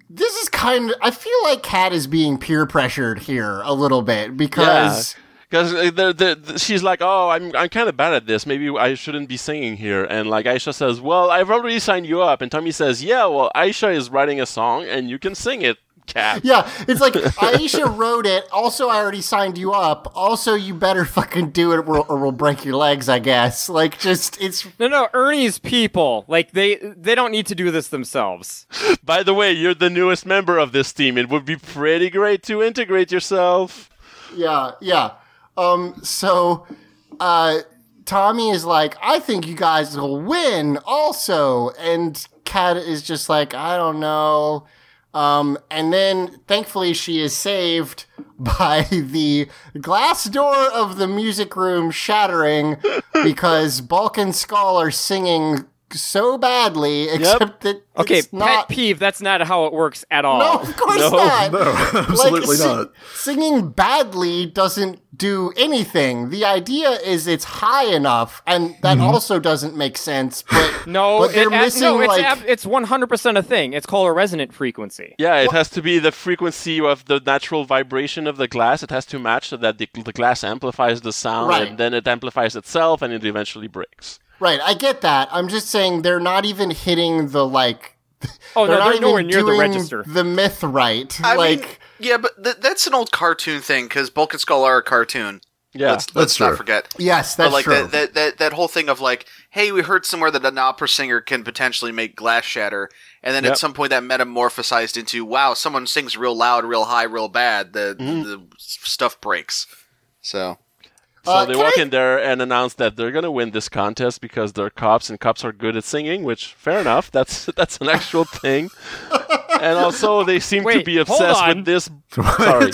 [SPEAKER 1] This is kind of. I feel like Kat is being peer pressured here a little bit because
[SPEAKER 3] Because uh, she's like, oh, I'm I'm kind of bad at this. Maybe I shouldn't be singing here. And like Aisha says, well, I've already signed you up. And Tommy says, yeah, well, Aisha is writing a song, and you can sing it, Kat.
[SPEAKER 1] Yeah, it's like Aisha wrote it. Also, I already signed you up. Also, you better fucking do it, or we'll, or we'll break your legs. I guess. Like, just it's
[SPEAKER 2] No, no, Ernie's people like they they don't need to do this themselves.
[SPEAKER 3] By the way, you're the newest member of this team. It would be pretty great to integrate yourself.
[SPEAKER 1] yeah, yeah. Um, so, uh, Tommy is like, I think you guys will win. Also, and Kat is just like, I don't know. Um, and then thankfully she is saved by the glass door of the music room shattering because Bulk and Skull are singing so badly, except that
[SPEAKER 2] Okay,
[SPEAKER 1] it's not.
[SPEAKER 2] pet peeve. That's not how it works at all.
[SPEAKER 1] no, of course
[SPEAKER 3] No,
[SPEAKER 1] not.
[SPEAKER 5] No, absolutely
[SPEAKER 1] si-
[SPEAKER 5] not.
[SPEAKER 1] Singing badly doesn't do anything. The idea is it's high enough, and that mm-hmm. also doesn't make sense. But
[SPEAKER 2] No,
[SPEAKER 1] but they're
[SPEAKER 2] it-
[SPEAKER 1] missing
[SPEAKER 2] no, it's
[SPEAKER 1] like
[SPEAKER 2] ab- it's one hundred percent a thing. It's called a resonant frequency.
[SPEAKER 3] Yeah, it has to be the frequency of the natural vibration of the glass. It has to match so that the, the glass amplifies the sound,
[SPEAKER 1] Right.
[SPEAKER 3] and then it amplifies itself, and it eventually breaks.
[SPEAKER 1] Right. I get that. I'm just saying they're not even hitting the like.
[SPEAKER 2] Oh
[SPEAKER 1] They're
[SPEAKER 2] no,
[SPEAKER 1] not
[SPEAKER 2] they're nowhere
[SPEAKER 1] even
[SPEAKER 2] near the
[SPEAKER 1] doing
[SPEAKER 2] register.
[SPEAKER 1] The myth right.
[SPEAKER 4] I
[SPEAKER 1] like
[SPEAKER 4] mean, yeah, but th- that's an old cartoon thing because Bulk and Skull are a cartoon.
[SPEAKER 3] Yeah,
[SPEAKER 4] let's let's not
[SPEAKER 5] true.
[SPEAKER 4] forget.
[SPEAKER 1] yes,
[SPEAKER 4] But
[SPEAKER 1] that's
[SPEAKER 4] like
[SPEAKER 1] true.
[SPEAKER 4] that, that that that whole thing of like, hey, we heard somewhere that an opera singer can potentially make glass shatter, and then
[SPEAKER 3] Yep.
[SPEAKER 4] at some point that metamorphosized into, wow, someone sings real loud, real high, real bad. The mm-hmm. the stuff breaks. So
[SPEAKER 3] So
[SPEAKER 1] Uh,
[SPEAKER 3] they walk
[SPEAKER 1] I-
[SPEAKER 3] in there and announce that they're gonna win this contest because they're cops and cops are good at singing, which fair enough. That's that's an actual thing. and also they seem to be obsessed with this. Sorry.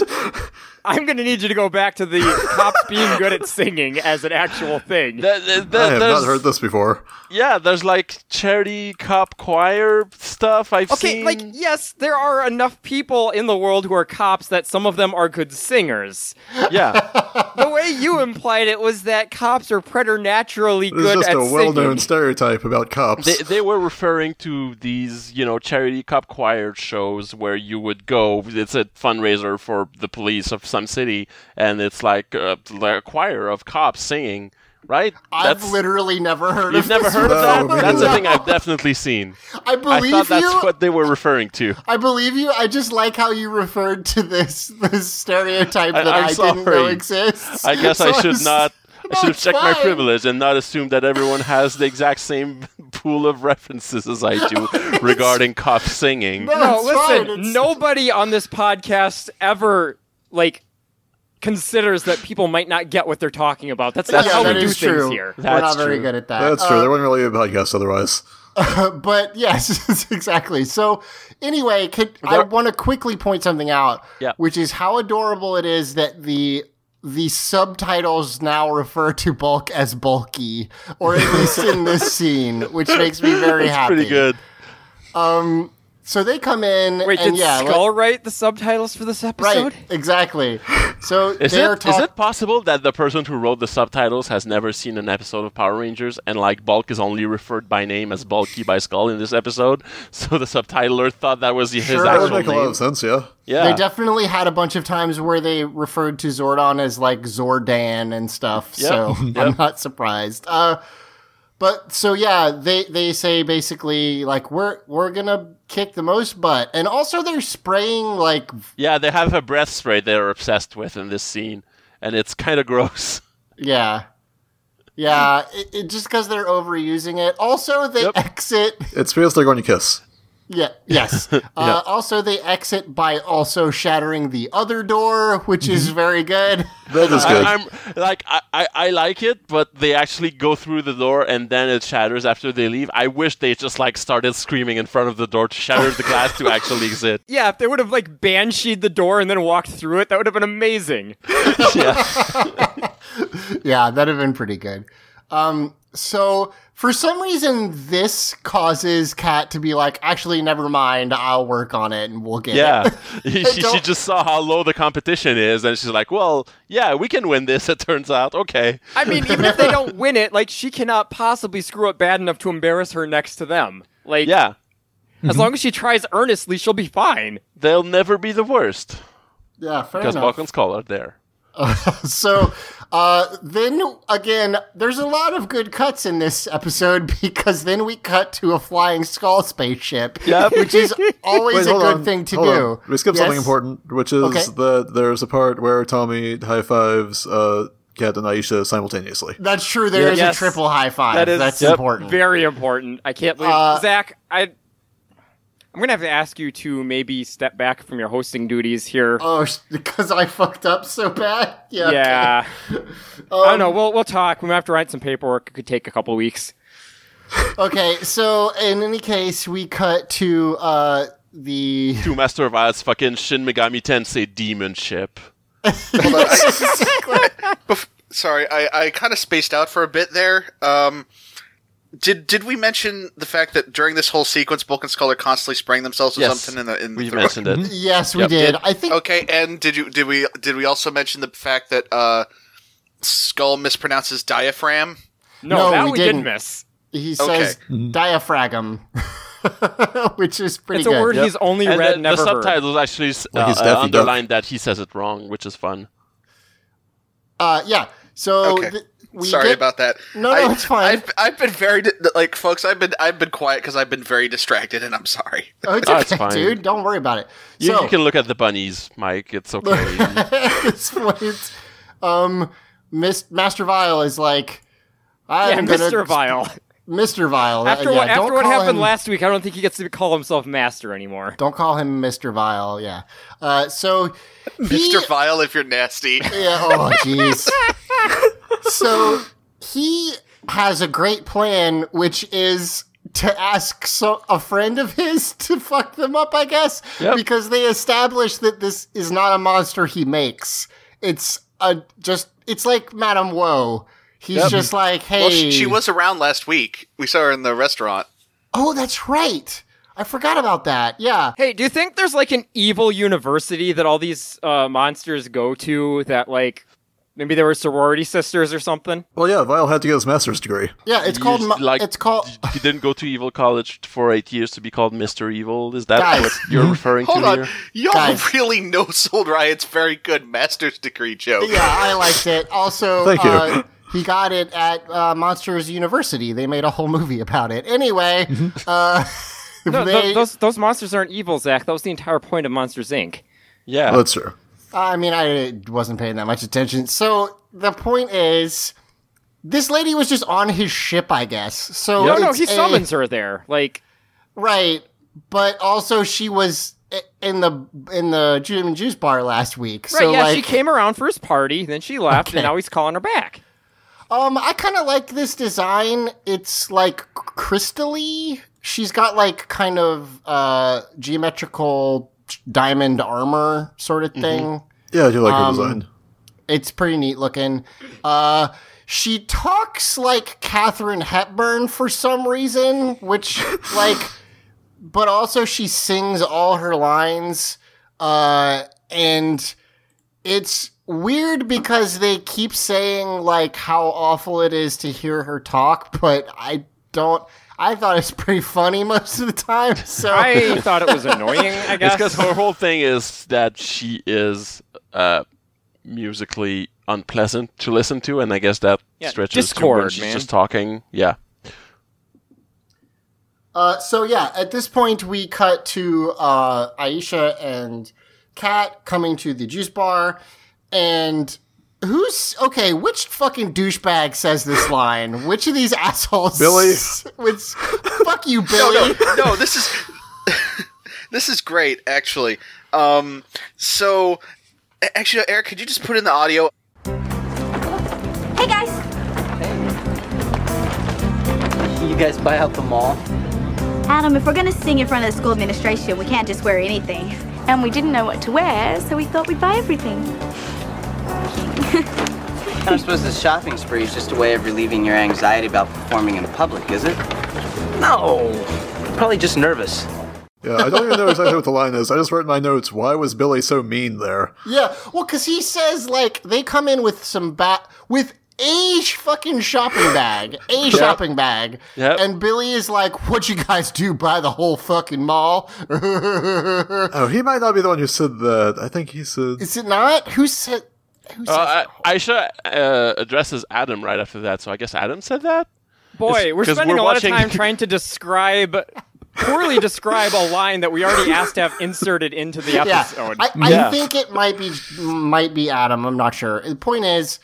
[SPEAKER 2] I'm gonna need you to go back to the cops being good at singing as an actual thing.
[SPEAKER 3] That- that-
[SPEAKER 5] I have not heard this before.
[SPEAKER 3] Yeah, there's like charity cop choir stuff I've
[SPEAKER 2] Okay,
[SPEAKER 3] seen.
[SPEAKER 2] like yes, there are enough people in the world who are cops that some of them are good singers.
[SPEAKER 3] yeah,
[SPEAKER 2] The way you implied it was that cops are preternaturally
[SPEAKER 5] This is
[SPEAKER 2] good
[SPEAKER 5] just
[SPEAKER 2] at
[SPEAKER 5] a well-known
[SPEAKER 2] singing.
[SPEAKER 5] stereotype about cops.
[SPEAKER 3] they they were referring to these you know charity cop choir shows where you would go. It's a fundraiser for the police of some city, and it's like a, like a choir of cops singing. Right?
[SPEAKER 1] I've literally never heard of
[SPEAKER 3] that.
[SPEAKER 1] You've never
[SPEAKER 3] heard of that? That's a thing I've definitely seen.
[SPEAKER 1] I
[SPEAKER 3] I
[SPEAKER 1] believe
[SPEAKER 3] thought that's
[SPEAKER 1] you.
[SPEAKER 3] what they were referring to.
[SPEAKER 1] I believe you. I just like how you referred to this this stereotype
[SPEAKER 3] I-
[SPEAKER 1] that
[SPEAKER 3] I'm
[SPEAKER 1] I, didn't know exists.
[SPEAKER 3] I guess
[SPEAKER 1] So
[SPEAKER 3] I should
[SPEAKER 1] was-
[SPEAKER 3] not. I should have
[SPEAKER 1] it's
[SPEAKER 3] checked my privilege and not assume that everyone has the exact same pool of references as I do regarding cop singing.
[SPEAKER 1] No,
[SPEAKER 2] No, listen.
[SPEAKER 1] fine,
[SPEAKER 2] Nobody on this podcast ever like considers that people might not get what they're talking about. That's not
[SPEAKER 1] yeah,
[SPEAKER 2] how
[SPEAKER 1] that
[SPEAKER 2] we do
[SPEAKER 1] is
[SPEAKER 2] things
[SPEAKER 1] true.
[SPEAKER 2] here.
[SPEAKER 1] We're
[SPEAKER 3] That's
[SPEAKER 1] not very good at that.
[SPEAKER 5] That's
[SPEAKER 1] Uh,
[SPEAKER 5] true. There wouldn't really be a podcast otherwise.
[SPEAKER 1] but yes, exactly. So anyway, could, I want to quickly point something out,
[SPEAKER 3] Yeah.
[SPEAKER 1] which is how adorable it is that the the subtitles now refer to Bulk as bulky, or at least in this scene, which makes me very happy.
[SPEAKER 3] Pretty good.
[SPEAKER 1] So they come in,
[SPEAKER 2] Wait,
[SPEAKER 1] and
[SPEAKER 2] did
[SPEAKER 1] yeah, like-
[SPEAKER 2] Skull write the subtitles for this episode?
[SPEAKER 1] right, exactly. So
[SPEAKER 3] Is
[SPEAKER 1] they're
[SPEAKER 3] it, is
[SPEAKER 1] talk-
[SPEAKER 3] it possible that the person who wrote the subtitles has never seen an episode of Power Rangers and like Bulk is only referred by name as Bulky by Skull in this episode? So the subtitler thought that was his
[SPEAKER 1] Sure.
[SPEAKER 5] That would
[SPEAKER 3] actual
[SPEAKER 5] make a lot of sense, yeah.
[SPEAKER 3] Yeah.
[SPEAKER 1] They definitely had a bunch of times where they referred to Zordon as like Zordan and stuff.
[SPEAKER 3] Yep.
[SPEAKER 1] So I'm not surprised. Uh, but so yeah, they they say basically like we're we're gonna kick the most butt, and also they're spraying like
[SPEAKER 3] yeah, they have a breath spray they're obsessed with in this scene, and it's kind of gross.
[SPEAKER 1] yeah. Yeah, it, it, just because they're overusing it. Also, they
[SPEAKER 3] Yep.
[SPEAKER 1] exit.
[SPEAKER 5] It's because they're going to kiss.
[SPEAKER 1] Yeah, yes. Uh, also, they exit by also shattering the other door, which is very good.
[SPEAKER 5] That is good.
[SPEAKER 3] I, I'm like I, I, I like it, but they actually go through the door and then it shatters after they leave. I wish they just like started screaming in front of the door to shatter the glass to actually exit.
[SPEAKER 2] Yeah, if they would have like bansheed the door and then walked through it, that would have been amazing.
[SPEAKER 3] Yeah.
[SPEAKER 1] Yeah, that'd have been pretty good. Um, so for some reason, this causes Kat to be like, actually, never mind. I'll work on it and we'll get
[SPEAKER 3] Yeah,
[SPEAKER 1] it.
[SPEAKER 3] she, she just saw how low the competition is, and she's like, "Well, yeah, we can win this." It turns out, okay.
[SPEAKER 2] I mean, even if they don't win it, like she cannot possibly screw up bad enough to embarrass her next to them. Like,
[SPEAKER 3] Yeah,
[SPEAKER 2] as long as she tries earnestly, she'll be fine.
[SPEAKER 3] they'll never be the worst
[SPEAKER 1] Yeah, fair
[SPEAKER 3] because
[SPEAKER 1] enough.
[SPEAKER 3] Balkan's Call are there.
[SPEAKER 1] So uh, then again, there's a lot of good cuts in this episode because then we cut to a flying skull spaceship,
[SPEAKER 3] Yep.
[SPEAKER 1] which is always
[SPEAKER 5] Wait,
[SPEAKER 1] a good
[SPEAKER 5] on.
[SPEAKER 1] thing to
[SPEAKER 5] hold
[SPEAKER 1] do.
[SPEAKER 5] on. We skipped something important, which is
[SPEAKER 1] Okay.
[SPEAKER 5] that there's a part where Tommy high fives uh, Kat and Aisha simultaneously.
[SPEAKER 1] That's true. There is
[SPEAKER 2] Yes.
[SPEAKER 1] a triple high five.
[SPEAKER 2] That is
[SPEAKER 1] That's
[SPEAKER 2] yep,
[SPEAKER 1] important.
[SPEAKER 2] Very important. I can't believe
[SPEAKER 1] Uh,
[SPEAKER 2] Zach. I. I'm gonna have to ask you to maybe step back from your hosting duties here.
[SPEAKER 1] oh, because I fucked up so bad. Yeah. okay.
[SPEAKER 2] yeah,
[SPEAKER 1] Um,
[SPEAKER 2] I don't know. We'll we'll talk. We might have to write some paperwork. It could take a couple weeks.
[SPEAKER 1] Okay, so in any case, we cut to uh, the.
[SPEAKER 3] To Master Vile's, fucking Shin Megami Tensei demon ship.
[SPEAKER 4] Bef- sorry, I, I kind of spaced out for a bit there. Um, did did we mention the fact that during this whole sequence, Bulk and Skull are constantly spraying themselves with
[SPEAKER 3] Yes,
[SPEAKER 4] something in the in
[SPEAKER 3] we
[SPEAKER 4] the
[SPEAKER 3] mentioned it.
[SPEAKER 1] Yes, we
[SPEAKER 3] Yep.
[SPEAKER 1] did. I think.
[SPEAKER 4] Okay, and did you did we did we also mention the fact that uh, Skull mispronounces diaphragm?
[SPEAKER 2] No,
[SPEAKER 1] No,
[SPEAKER 2] that
[SPEAKER 1] we
[SPEAKER 2] we,
[SPEAKER 1] didn't.
[SPEAKER 2] did miss.
[SPEAKER 1] He says
[SPEAKER 5] Mm-hmm.
[SPEAKER 1] diaphragm, which is pretty
[SPEAKER 2] It's a
[SPEAKER 1] good.
[SPEAKER 2] word
[SPEAKER 3] Yep.
[SPEAKER 2] he's only
[SPEAKER 3] and
[SPEAKER 2] read,
[SPEAKER 3] the,
[SPEAKER 2] never
[SPEAKER 3] the
[SPEAKER 2] heard.
[SPEAKER 3] subtitles actually s-
[SPEAKER 5] Like
[SPEAKER 3] uh,
[SPEAKER 5] he's
[SPEAKER 3] uh,
[SPEAKER 5] Daffy Duck.
[SPEAKER 3] that he says it wrong, which is fun.
[SPEAKER 1] Uh, yeah. So
[SPEAKER 4] Okay.
[SPEAKER 1] th- we
[SPEAKER 4] Sorry
[SPEAKER 1] get-
[SPEAKER 4] about that.
[SPEAKER 1] No, no, it's fine.
[SPEAKER 4] I've, I've been very di- like, folks. I've been I've been quiet because I've been very distracted, and I'm sorry.
[SPEAKER 1] Oh, it's
[SPEAKER 3] Oh,
[SPEAKER 1] okay,
[SPEAKER 3] it's fine.
[SPEAKER 1] dude. Don't worry about it.
[SPEAKER 3] You,
[SPEAKER 1] so
[SPEAKER 3] you can look at the bunnies, Mike. It's okay.
[SPEAKER 1] at this point, um, Miss Master Vile is like,
[SPEAKER 2] Yeah,
[SPEAKER 1] I'm gonna,
[SPEAKER 2] Mr. Vile.
[SPEAKER 1] Mr. Vile.
[SPEAKER 2] After
[SPEAKER 1] yeah,
[SPEAKER 2] what after what happened
[SPEAKER 1] him-
[SPEAKER 2] last week, I don't think he gets to call himself master anymore.
[SPEAKER 1] Don't call him Mr. Vile. Yeah. Uh, so he,
[SPEAKER 4] Mr. Vile, if you're nasty.
[SPEAKER 1] Yeah. Oh, jeez. so he has a great plan, which is to ask so a friend of his to fuck them up. I guess
[SPEAKER 3] Yep.
[SPEAKER 1] because they establish that this is not a monster he makes. It's a just. It's like Madame Woe. He's just like, hey.
[SPEAKER 4] Well, she, she was around last week. We saw her in the restaurant.
[SPEAKER 1] Oh, that's right. I forgot about that. Yeah.
[SPEAKER 2] Hey, do you think there's like an evil university that all these uh, monsters go to that like maybe they were sorority sisters or something.
[SPEAKER 5] Well, yeah, Vile had to get his master's degree.
[SPEAKER 1] Yeah, it's
[SPEAKER 3] You
[SPEAKER 1] called.
[SPEAKER 3] s- like
[SPEAKER 1] it's called.
[SPEAKER 3] he didn't go to evil college for eight years to be called Mister Evil. Is that
[SPEAKER 1] Guys.
[SPEAKER 3] what you're referring
[SPEAKER 4] Hold
[SPEAKER 3] to
[SPEAKER 4] on,
[SPEAKER 3] here?
[SPEAKER 4] y'all
[SPEAKER 1] Guys.
[SPEAKER 4] really know Soul Riot's very good master's degree joke.
[SPEAKER 1] Yeah, I liked it. Also,
[SPEAKER 5] Thank you.
[SPEAKER 1] Uh, he got it at uh, Monsters University. They made a whole movie about it. Anyway, uh,
[SPEAKER 2] No,
[SPEAKER 1] they,
[SPEAKER 2] th- those those monsters aren't evil, Zach. That was the entire point of Monsters Inc.
[SPEAKER 3] Yeah,
[SPEAKER 5] Well, that's true.
[SPEAKER 1] I mean, I wasn't paying that much attention. So the point is, this lady was just on his ship, I guess. So
[SPEAKER 2] No, no, he
[SPEAKER 1] a-
[SPEAKER 2] summons her there. Like,
[SPEAKER 1] right, but also she was in the in the Gym and Juice bar last week.
[SPEAKER 2] right?
[SPEAKER 1] so
[SPEAKER 2] yeah,
[SPEAKER 1] like,
[SPEAKER 2] she came around for his party, then she left,
[SPEAKER 1] Okay.
[SPEAKER 2] and now he's calling her back.
[SPEAKER 1] Um, I kind of like this design. It's like crystally. She's got like kind of uh geometrical diamond armor sort of thing.
[SPEAKER 5] Yeah, I do like
[SPEAKER 1] Um,
[SPEAKER 5] her design.
[SPEAKER 1] It's pretty neat looking. Uh, she talks like Katharine Hepburn for some reason, which like, but also she sings all her lines. Uh, and it's weird because they keep saying like how awful it is to hear her talk, but I don't. I thought it's pretty funny most of the time. So
[SPEAKER 2] I thought it was annoying. I
[SPEAKER 3] it's
[SPEAKER 2] guess
[SPEAKER 3] because her whole thing is that she is uh, musically unpleasant to listen to, and I guess that
[SPEAKER 2] Yeah,
[SPEAKER 3] stretches to
[SPEAKER 2] Discord,
[SPEAKER 3] when she's
[SPEAKER 2] man.
[SPEAKER 3] just talking. Yeah,
[SPEAKER 1] Uh, so yeah, at this point we cut to uh, Aisha and Kat coming to the juice bar, and who's okay? Which fucking douchebag says this line? Which of these assholes?
[SPEAKER 5] Billy.
[SPEAKER 1] Which, fuck you, Billy.
[SPEAKER 4] no, no, no this is this is great, actually. Um, so, actually, Eric, could you just put in the audio?
[SPEAKER 6] Hey guys!
[SPEAKER 7] Can you guys buy out the mall?
[SPEAKER 6] Adam, if we're gonna sing in front of the school administration, we can't just wear anything.
[SPEAKER 8] and we didn't know what to wear, so we thought we'd buy everything.
[SPEAKER 7] I don't suppose this shopping spree is just a way of relieving your anxiety about performing in public, is it? No. Probably just nervous.
[SPEAKER 5] Yeah, I don't even know exactly what the line is. I just wrote in my notes, why was Billy so mean there?
[SPEAKER 1] Yeah, well, because he says like they come in with some bat with a fucking shopping bag, a shopping bag,
[SPEAKER 3] Yep.
[SPEAKER 1] and Billy is like, "What you guys do? Buy the whole fucking mall?"
[SPEAKER 5] Oh, he might not be the one who said that. I think he said.
[SPEAKER 1] Is it not? Who said? Who
[SPEAKER 3] uh, I- Aisha uh, addresses Adam right after that, so I guess Adam said that.
[SPEAKER 2] boy, we're spending
[SPEAKER 3] we're
[SPEAKER 2] a lot
[SPEAKER 3] watching-
[SPEAKER 2] of time trying to describe. Poorly describe a line that we already asked to have inserted into the
[SPEAKER 1] yeah,
[SPEAKER 2] episode.
[SPEAKER 1] I, I
[SPEAKER 3] Yeah.
[SPEAKER 1] think it might be might be Adam. I'm not sure. The point is,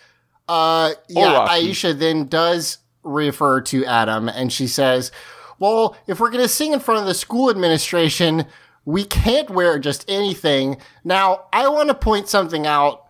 [SPEAKER 1] uh, yeah,
[SPEAKER 3] Rocky.
[SPEAKER 1] Aisha then does refer to Adam, and she says, "Well, if we're going to sing in front of the school administration, we can't wear just anything." Now, I want to point something out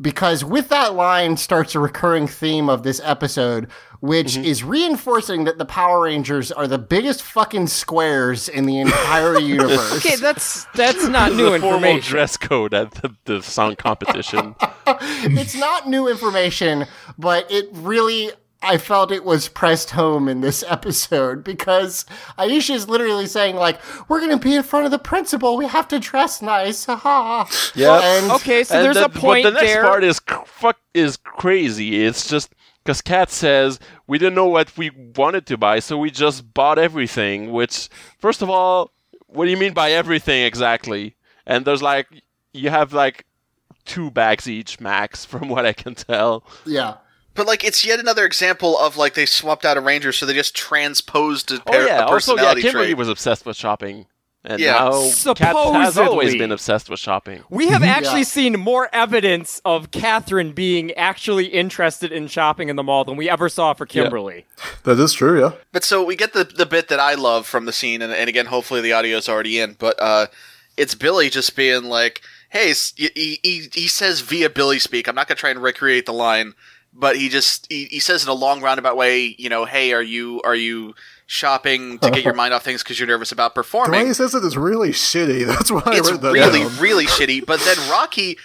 [SPEAKER 1] because with that line starts a recurring theme of this episode, which
[SPEAKER 3] Mm-hmm.
[SPEAKER 1] is reinforcing that the Power Rangers are the biggest fucking squares in the entire universe.
[SPEAKER 2] okay, that's that's not new
[SPEAKER 3] the formal
[SPEAKER 2] information.
[SPEAKER 3] dress code at the, the sound competition.
[SPEAKER 1] it's not new information, but it really I felt it was pressed home in this episode because Aisha is literally saying like, "We're gonna be in front of the principal. We have to dress nice." Haha.
[SPEAKER 3] Yep.
[SPEAKER 1] And
[SPEAKER 2] Okay, so
[SPEAKER 3] And
[SPEAKER 2] there's
[SPEAKER 3] the-
[SPEAKER 2] a point
[SPEAKER 3] But the next
[SPEAKER 2] there.
[SPEAKER 3] part is fuck is crazy. It's just because Kat says we didn't know what we wanted to buy, so we just bought everything. Which, first of all, what do you mean by everything exactly? And there's like you have like two bags each max, from what I can tell.
[SPEAKER 1] yeah.
[SPEAKER 4] But like, it's yet another example of like they swapped out a ranger, so they just transposed a,
[SPEAKER 3] Oh yeah.
[SPEAKER 4] a
[SPEAKER 3] Also, yeah, Kimberly
[SPEAKER 4] trait.
[SPEAKER 3] was obsessed with shopping, and
[SPEAKER 4] Yeah.
[SPEAKER 3] now Kat has always been obsessed with shopping.
[SPEAKER 2] We have actually
[SPEAKER 1] Yeah.
[SPEAKER 2] seen more evidence of Katherine being actually interested in shopping in the mall than we ever saw for Kimberly.
[SPEAKER 5] That is true, yeah.
[SPEAKER 4] But so we get the the bit that I love from the scene, and, and again, hopefully the audio's already in. But uh, it's Billy just being like, "Hey," he, he, he- he says via Billy speak. I'm not gonna try and recreate the line, but he just he, he says in a long roundabout way, you know, "Hey, are you are you shopping to get your mind off things because you're nervous about performing?
[SPEAKER 5] The way
[SPEAKER 4] performing?"
[SPEAKER 5] he says it is really shitty. That's why I
[SPEAKER 4] it's
[SPEAKER 5] wrote that
[SPEAKER 4] really
[SPEAKER 5] down.
[SPEAKER 4] really shitty. But then Rocky.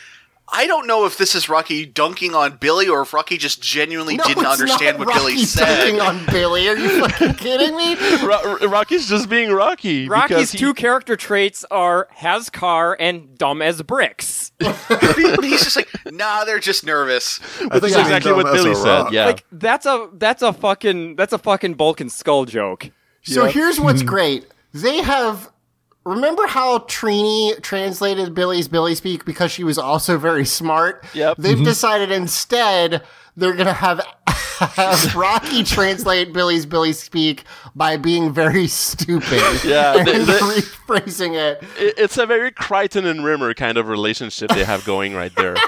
[SPEAKER 4] I don't know if this is Rocky dunking on Billy or if Rocky just genuinely
[SPEAKER 1] No,
[SPEAKER 4] didn't understand
[SPEAKER 1] not
[SPEAKER 4] what Billy
[SPEAKER 1] Rocky
[SPEAKER 4] said.
[SPEAKER 1] dunking on Billy. Are you fucking kidding me?
[SPEAKER 3] Ro- Rocky's just being Rocky.
[SPEAKER 2] Rocky's
[SPEAKER 3] he-
[SPEAKER 2] two character traits are has car and dumb as bricks.
[SPEAKER 4] He's just like, nah, they're just nervous.
[SPEAKER 5] I think
[SPEAKER 3] That's
[SPEAKER 5] he's
[SPEAKER 3] exactly what Billy said. Yeah.
[SPEAKER 2] Like that's a that's a fucking that's a fucking Bulk and Skull joke.
[SPEAKER 1] So here's what's great. They have. Remember how Trini translated Billy's Billy speak because she was also very smart?
[SPEAKER 3] Yep.
[SPEAKER 1] They've decided instead they're going to have, have Rocky translate Billy's Billy speak by being very stupid.
[SPEAKER 3] Yeah,
[SPEAKER 1] And
[SPEAKER 3] they- they-
[SPEAKER 1] rephrasing it.
[SPEAKER 3] It- it's a very Kryten and Rimmer kind of relationship they have going right there.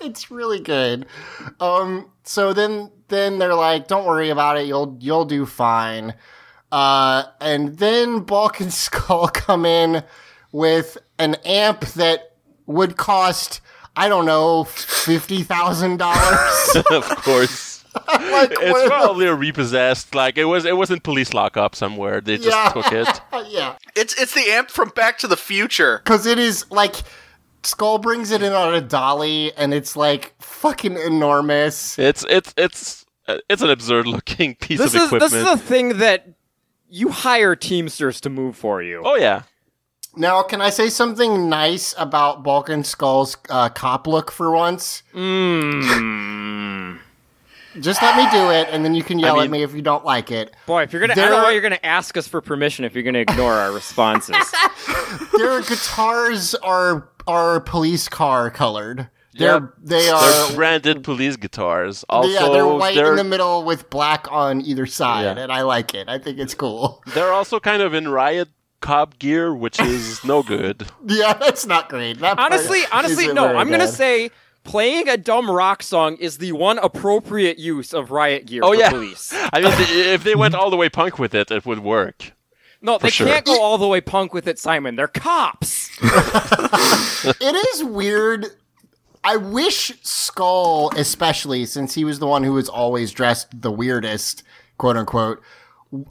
[SPEAKER 1] It's really good. Um, so then, then they're like, "Don't worry about it. You'll you'll do fine." Uh, and then Bulk and Skull come in with an amp that would cost, I don't know, fifty thousand dollars.
[SPEAKER 3] of course.
[SPEAKER 1] like,
[SPEAKER 3] It's
[SPEAKER 1] where the-
[SPEAKER 3] probably a repossessed. Like it was. It wasn't police lockup somewhere. They just
[SPEAKER 1] Yeah.
[SPEAKER 3] took it.
[SPEAKER 1] yeah,
[SPEAKER 4] It's it's the amp from Back to the Future.
[SPEAKER 1] because it is like Skull brings it in on a dolly, and it's like fucking enormous.
[SPEAKER 3] It's it's it's uh, it's an absurd looking piece
[SPEAKER 2] This
[SPEAKER 3] of
[SPEAKER 2] is
[SPEAKER 3] equipment.
[SPEAKER 2] this is a thing that you hire Teamsters to move for you.
[SPEAKER 3] oh yeah.
[SPEAKER 1] Now, can I say something nice about Bulk and Skull's uh, cop look for once?
[SPEAKER 2] Mm.
[SPEAKER 1] Just let me do it, and then you can yell at
[SPEAKER 3] mean-
[SPEAKER 1] me if you don't like it.
[SPEAKER 2] Boy, if you're gonna, I don't know why you're gonna ask us for permission if you're gonna ignore our responses.
[SPEAKER 1] Their guitars are are police car colored. They're
[SPEAKER 3] Yep.
[SPEAKER 1] they are
[SPEAKER 3] They're branded police guitars. Also,
[SPEAKER 1] yeah they're white
[SPEAKER 3] they're,
[SPEAKER 1] in the middle with black on either side,
[SPEAKER 3] Yeah.
[SPEAKER 1] and I like it. I think it's cool.
[SPEAKER 3] they're also kind of in riot cop gear, which is no good.
[SPEAKER 1] Yeah, that's not great. That
[SPEAKER 2] honestly, honestly, no. I'm gonna say playing a dumb rock song is the one appropriate use of riot gear
[SPEAKER 3] Oh
[SPEAKER 2] for
[SPEAKER 3] yeah.
[SPEAKER 2] police.
[SPEAKER 3] I mean, if they went all the way punk with it, it would work.
[SPEAKER 2] No, they
[SPEAKER 3] sure.
[SPEAKER 2] can't go all the way punk with it, Simon. They're cops.
[SPEAKER 1] it is weird. I wish Skull, especially since he was the one who was always dressed the weirdest, quote unquote.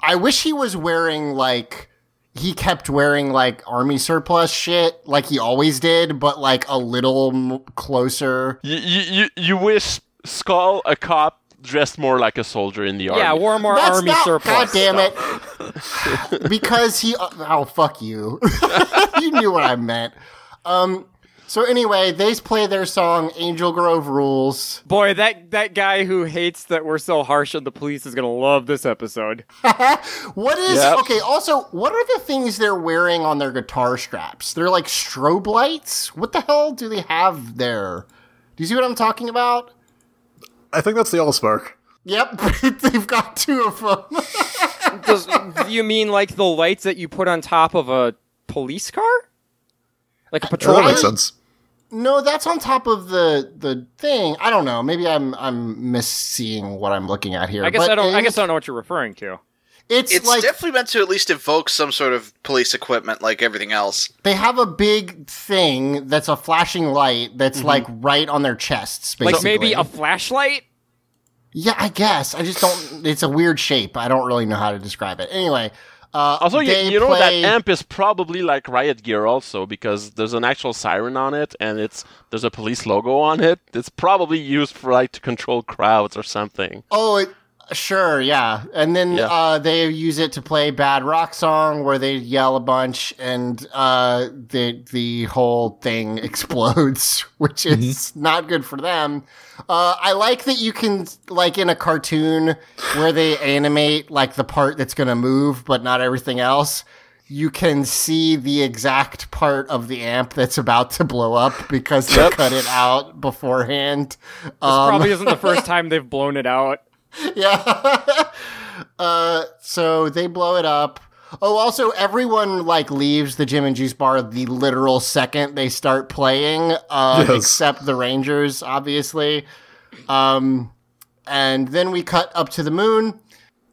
[SPEAKER 1] I wish he was wearing like he kept wearing like army surplus shit like he always did, but like a little m- closer.
[SPEAKER 3] You you you, you wish Skull, a cop, dressed more like a soldier in the army.
[SPEAKER 2] Yeah, wore more
[SPEAKER 1] That's
[SPEAKER 2] army
[SPEAKER 1] not,
[SPEAKER 2] surplus.
[SPEAKER 1] God damn it! because he. Oh fuck you! you knew what I meant. Um. So anyway, they play their song "Angel Grove Rules."
[SPEAKER 2] Boy, that that guy who hates that we're so harsh on the police is gonna love this episode.
[SPEAKER 1] What is
[SPEAKER 3] Yep.
[SPEAKER 1] okay? Also, what are the things they're wearing on their guitar straps? They're like strobe lights. What the hell do they have there? Do you see what I'm talking about?
[SPEAKER 5] I think that's the Allspark.
[SPEAKER 1] Yep, they've got two of them.
[SPEAKER 2] Does, do you mean like the lights that you put on top of a police car? Like a patrol?
[SPEAKER 5] that makes sense.
[SPEAKER 1] no, that's on top of the the thing. I don't know. Maybe I'm I'm misseeing what I'm looking at here.
[SPEAKER 2] I guess
[SPEAKER 1] But
[SPEAKER 2] I don't. I guess I don't know what you're referring to.
[SPEAKER 1] It's,
[SPEAKER 4] It's
[SPEAKER 1] like
[SPEAKER 4] definitely meant to at least evoke some sort of police equipment like everything else.
[SPEAKER 1] they have a big thing that's a flashing light that's mm-hmm. like right on their chests. Basically.
[SPEAKER 2] Like maybe a flashlight.
[SPEAKER 1] Yeah, I guess. I just don't. It's a weird shape. I don't really know how to describe it. Anyway, uh,
[SPEAKER 3] Also, you, you know
[SPEAKER 1] play-
[SPEAKER 3] that amp is probably like riot gear also because there's an actual siren on it and it's there's a police logo on it. It's probably used for like to control crowds or something.
[SPEAKER 1] Oh, it, sure, yeah. And then
[SPEAKER 3] Yeah.
[SPEAKER 1] uh, they use it to play bad rock song where they yell a bunch, and uh, the the whole thing explodes, which is not good for them. Uh, I like that you can like in a cartoon where they animate like the part that's going to move, but not everything else. You can see the exact part of the amp that's about to blow up because they cut it out beforehand.
[SPEAKER 2] This
[SPEAKER 1] Um,
[SPEAKER 2] probably isn't the first time they've blown it out.
[SPEAKER 1] yeah. uh, so they blow it up. Oh, also, everyone like leaves the Gym and Juice bar the literal second they start playing, uh,
[SPEAKER 5] Yes.
[SPEAKER 1] except the Rangers, obviously. Um, and then we cut up to the moon.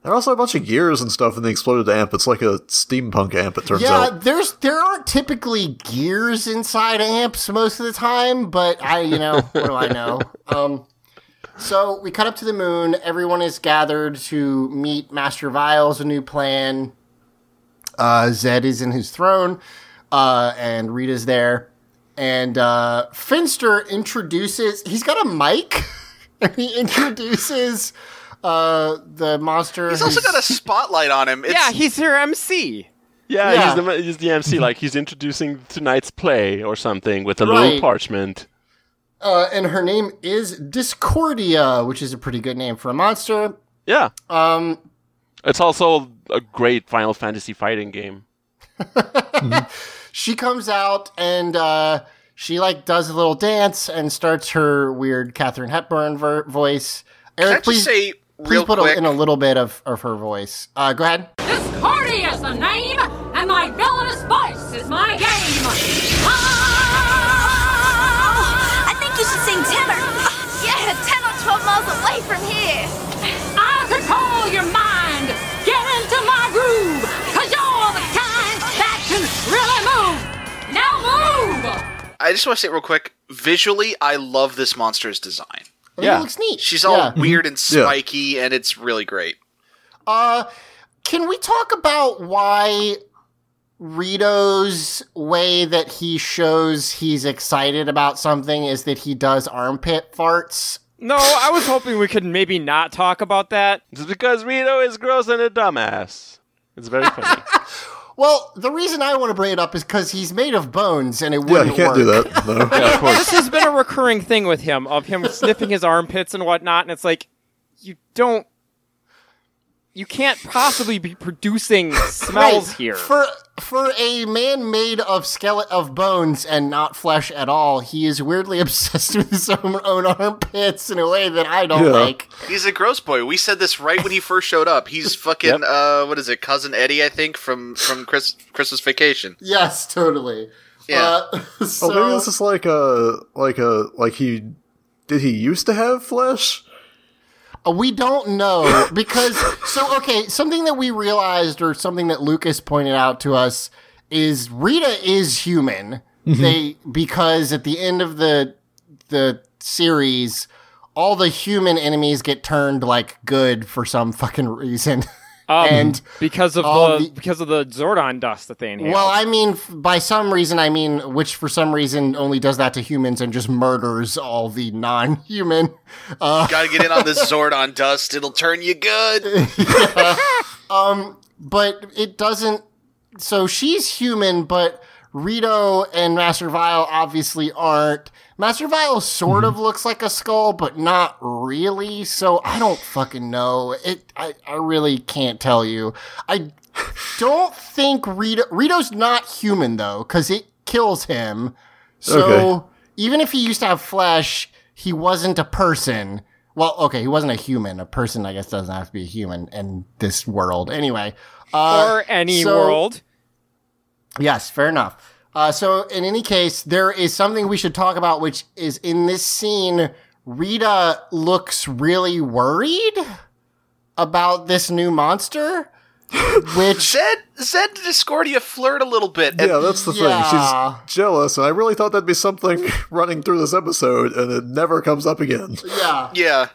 [SPEAKER 5] There are also a bunch of gears and stuff in the exploded amp. It's like a steampunk amp, it turns
[SPEAKER 1] Yeah,
[SPEAKER 5] out.
[SPEAKER 1] Yeah, there's there aren't typically gears inside amps most of the time, but I, you know, what do I know? Um, so we cut up to the moon. Everyone is gathered to meet Master Viles, a new plan. Uh, Zedd is in his throne, uh, and Rita's there. and uh, Finster introduces. He's got a mic, and he introduces uh, the monster.
[SPEAKER 4] He's also got a spotlight on him. It's,
[SPEAKER 2] yeah, he's your MC.
[SPEAKER 3] Yeah,
[SPEAKER 1] Yeah.
[SPEAKER 3] He's, the, he's the MC, like he's introducing tonight's play or something with a
[SPEAKER 1] Right.
[SPEAKER 3] little parchment.
[SPEAKER 1] Uh, and her name is Discordia, which is a pretty good name for a monster.
[SPEAKER 3] Yeah.
[SPEAKER 1] Um,
[SPEAKER 3] It's also a great Final Fantasy fighting game.
[SPEAKER 1] she comes out and uh, she like does a little dance and starts her weird Katharine Hepburn ver- voice.
[SPEAKER 4] Can I
[SPEAKER 1] Eric, please,
[SPEAKER 4] say
[SPEAKER 1] please put a, in a little bit of, of her voice. Uh, go ahead.
[SPEAKER 9] Discordia is the name, and my villainous voice is my game. Ah!
[SPEAKER 6] 12 miles away from here.
[SPEAKER 9] I control your mind. Get into my groove, cause you're the kind that can really move. Now move!
[SPEAKER 4] I just want to say it real quick. Visually, I love this monster's design.
[SPEAKER 1] I
[SPEAKER 3] Yeah.
[SPEAKER 1] it looks neat.
[SPEAKER 4] She's all
[SPEAKER 1] Yeah.
[SPEAKER 4] weird and
[SPEAKER 5] Yeah.
[SPEAKER 4] spiky, and it's really great.
[SPEAKER 1] Uh, can we talk about why Rito's way that he shows he's excited about something is that he does armpit farts?
[SPEAKER 2] No, I was hoping we could maybe not talk about that.
[SPEAKER 3] It's because Rito is gross and a dumbass. It's very funny.
[SPEAKER 1] Well, the reason I want to bring it up is because he's made of bones and it
[SPEAKER 5] Yeah,
[SPEAKER 1] wouldn't
[SPEAKER 5] you can't do that. No.
[SPEAKER 3] yeah, of course.
[SPEAKER 2] This has been a recurring thing with him of him sniffing his armpits and whatnot, and it's like you don't, you can't possibly be producing smells
[SPEAKER 1] Right.
[SPEAKER 2] here.
[SPEAKER 1] For for a man made of skeleton of bones and not flesh at all, he is weirdly obsessed with his own, own armpits in a way that I don't
[SPEAKER 5] Yeah.
[SPEAKER 1] like.
[SPEAKER 4] He's a gross boy. We said this right when he first showed up. He's fucking
[SPEAKER 3] Yep.
[SPEAKER 4] uh, what is it, cousin Eddie? I think from from Chris, Christmas Vacation.
[SPEAKER 1] Yes, totally.
[SPEAKER 4] Yeah.
[SPEAKER 1] Uh,
[SPEAKER 5] Oh, maybe this is like a like a like he did he used to have flesh?
[SPEAKER 1] Uh, We don't know because so okay. Something that we realized, or something that Lucas pointed out to us, is Rita is human. They because at the end of the the series, all the human enemies get turned like good for some fucking reason.
[SPEAKER 2] Um,
[SPEAKER 1] and
[SPEAKER 2] because of the,
[SPEAKER 1] the-
[SPEAKER 2] because of the Zordon dust that they inhaled.
[SPEAKER 1] well, I mean, f- by some reason, I mean which for some reason only does that to humans and just murders all the non-human. Uh,
[SPEAKER 4] Gotta get in on this Zordon dust. It'll turn you good.
[SPEAKER 1] Um But it doesn't. So she's human, but Rito and Master Vile obviously aren't. Master Vile sort of looks like a skull, but not really. So I don't fucking know. It. I. I really can't tell you. I don't think Rito. Rito's not human though, because it kills him. So
[SPEAKER 5] Okay.
[SPEAKER 1] even if he used to have flesh, he wasn't a person. Well, okay, he wasn't a human. A person, I guess, doesn't have to be a human in this world. Anyway, uh,
[SPEAKER 2] or any
[SPEAKER 1] so-
[SPEAKER 2] world.
[SPEAKER 1] Yes, fair enough. Uh, so, in any case, there is something we should talk about, which is in this scene, Rita looks really worried about this new monster, which
[SPEAKER 4] Zedd Zedd and Discordia flirt a little bit. And
[SPEAKER 5] Yeah, that's the
[SPEAKER 1] Yeah.
[SPEAKER 5] thing. She's jealous, and I really thought that'd be something running through this episode, and it never comes up again.
[SPEAKER 1] yeah,
[SPEAKER 4] yeah.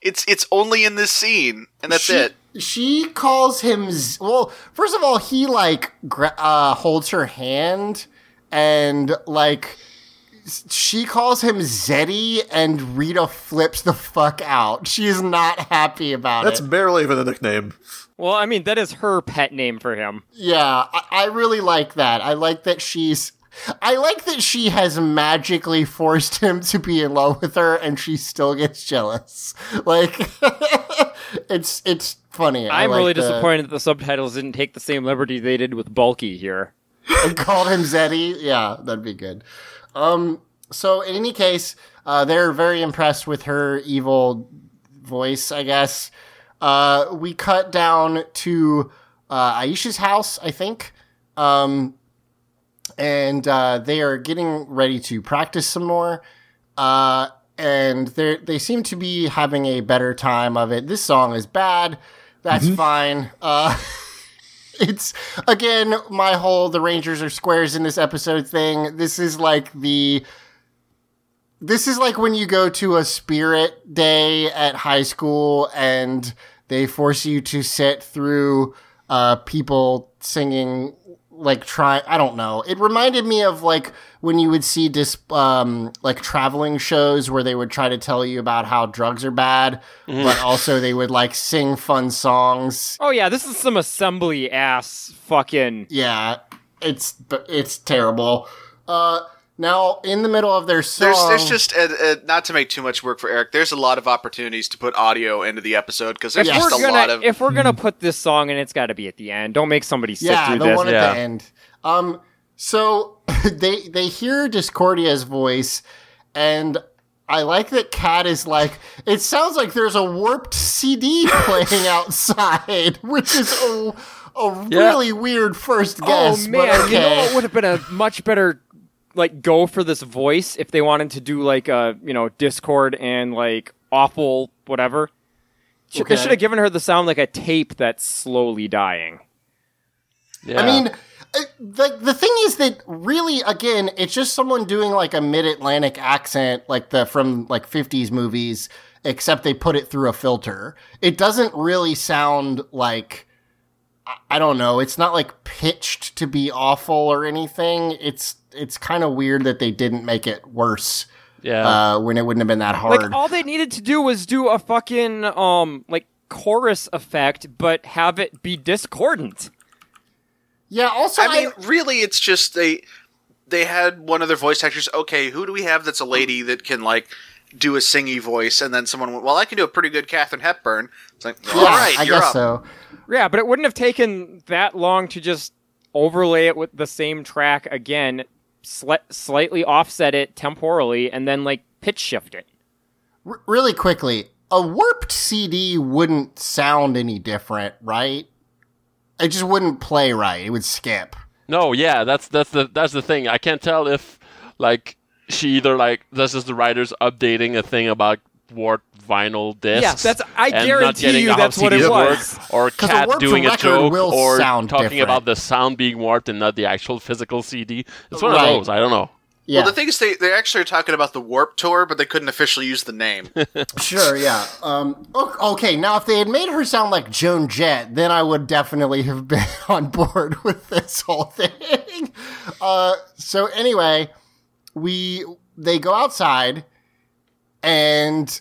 [SPEAKER 4] It's it's only in this scene, and that's
[SPEAKER 1] she,
[SPEAKER 4] it.
[SPEAKER 1] She calls him. Z- well, first of all, he like gra- uh, holds her hand and like she calls him Zeddy, and Rita flips the fuck out. She's not happy about
[SPEAKER 5] That's
[SPEAKER 1] it.
[SPEAKER 5] That's barely even a nickname.
[SPEAKER 2] Well, I mean that is her pet name for him.
[SPEAKER 1] Yeah, I, I really like that. I like that she's. I like that she has magically forced him to be in love with her, and she still gets jealous. Like, it's it's funny.
[SPEAKER 2] I'm
[SPEAKER 1] like
[SPEAKER 2] really
[SPEAKER 1] the-
[SPEAKER 2] disappointed that the subtitles didn't take the same liberty they did with Bulky here.
[SPEAKER 1] and called him Zeddy. Yeah, that'd be good. Um, so in any case, uh, they're very impressed with her evil voice, I guess. Uh, we cut down to uh, Aisha's house, I think. Um, and uh, they are getting ready to practice some more. Uh, and they they seem to be having a better time of it. This song is bad. That's fine. Uh, it's again my whole the Rangers are squares in this episode thing. This is like the this is like when you go to a spirit day at high school and they force you to sit through uh, people singing like try I don't know. It reminded me of like when you would see dis um like traveling shows where they would try to tell you about how drugs are bad,
[SPEAKER 2] Mm-hmm.
[SPEAKER 1] but also they would like sing fun songs.
[SPEAKER 2] Oh yeah, this is some assembly ass fucking.
[SPEAKER 1] Yeah, it's it's terrible. Uh now in the middle of their song
[SPEAKER 4] There's, there's just uh, uh, not to make too much work for Eric. There's a lot of opportunities to put audio into the episode because there's
[SPEAKER 2] If
[SPEAKER 4] just a
[SPEAKER 2] gonna
[SPEAKER 4] lot of.
[SPEAKER 2] if we're gonna put this song in, it's got to be at the end. Don't make somebody sit
[SPEAKER 1] yeah,
[SPEAKER 2] through
[SPEAKER 1] the
[SPEAKER 2] this.
[SPEAKER 1] one at
[SPEAKER 3] Yeah.
[SPEAKER 1] the end. Um, so they they hear Discordia's voice, and I like that Kat is like. It sounds like there's a warped CD playing outside, which is a, a
[SPEAKER 3] Yeah.
[SPEAKER 1] really weird first guess.
[SPEAKER 2] oh
[SPEAKER 1] but
[SPEAKER 2] man, you know
[SPEAKER 1] okay.
[SPEAKER 2] what would have been a much better like go for this voice if they wanted to do like a you know Discord and like awful whatever. Sh-
[SPEAKER 1] Okay.
[SPEAKER 2] They should have given her the sound like a tape that's slowly dying.
[SPEAKER 3] Yeah.
[SPEAKER 1] I mean, uh, the the thing is that really, again, it's just someone doing like a mid Atlantic accent, like the from like fifties movies, except they put it through a filter. It doesn't really sound like I- I don't know. It's not like pitched to be awful or anything. It's it's kind of weird that they didn't make it worse
[SPEAKER 3] yeah.
[SPEAKER 1] uh, when it wouldn't have been that hard.
[SPEAKER 2] Like all they needed to do was do a fucking um like chorus effect, but have it be discordant.
[SPEAKER 1] yeah. Also,
[SPEAKER 4] I mean, really, it's just they they had one of their voice actors. Okay, who do we have that's a lady that can like do a singy voice? And then someone went, "Well, I can do a pretty good Katharine Hepburn." It's like,
[SPEAKER 1] yeah,
[SPEAKER 4] all right,
[SPEAKER 1] I
[SPEAKER 4] you're
[SPEAKER 1] guess
[SPEAKER 4] up.
[SPEAKER 1] so.
[SPEAKER 2] Yeah, but it wouldn't have taken that long to just overlay it with the same track again, sli- slightly offset it temporally, and then like pitch shift it.
[SPEAKER 1] R- really quickly, a warped CD wouldn't sound any different, right? It just wouldn't play right. It would skip.
[SPEAKER 3] No, yeah, that's that's the that's the thing. I can't tell if like she either like this is the writers updating a thing about warped vinyl discs.
[SPEAKER 2] Yes, that's- I
[SPEAKER 3] and
[SPEAKER 2] guarantee
[SPEAKER 3] getting
[SPEAKER 2] you that's what it was.
[SPEAKER 3] or Kat
[SPEAKER 1] warped
[SPEAKER 3] doing a joke, or talking
[SPEAKER 1] different.
[SPEAKER 3] about the sound being warped and not the actual physical CD. It's one
[SPEAKER 1] Right.
[SPEAKER 3] of those. I don't know.
[SPEAKER 1] Yeah,
[SPEAKER 4] Well, the thing is, they they actually are talking about the Warp Tour, but they couldn't officially use the name.
[SPEAKER 1] sure, yeah. Um, okay, now if they had made her sound like Joan Jett, then I would definitely have been on board with this whole thing. Uh, so anyway, we they go outside, and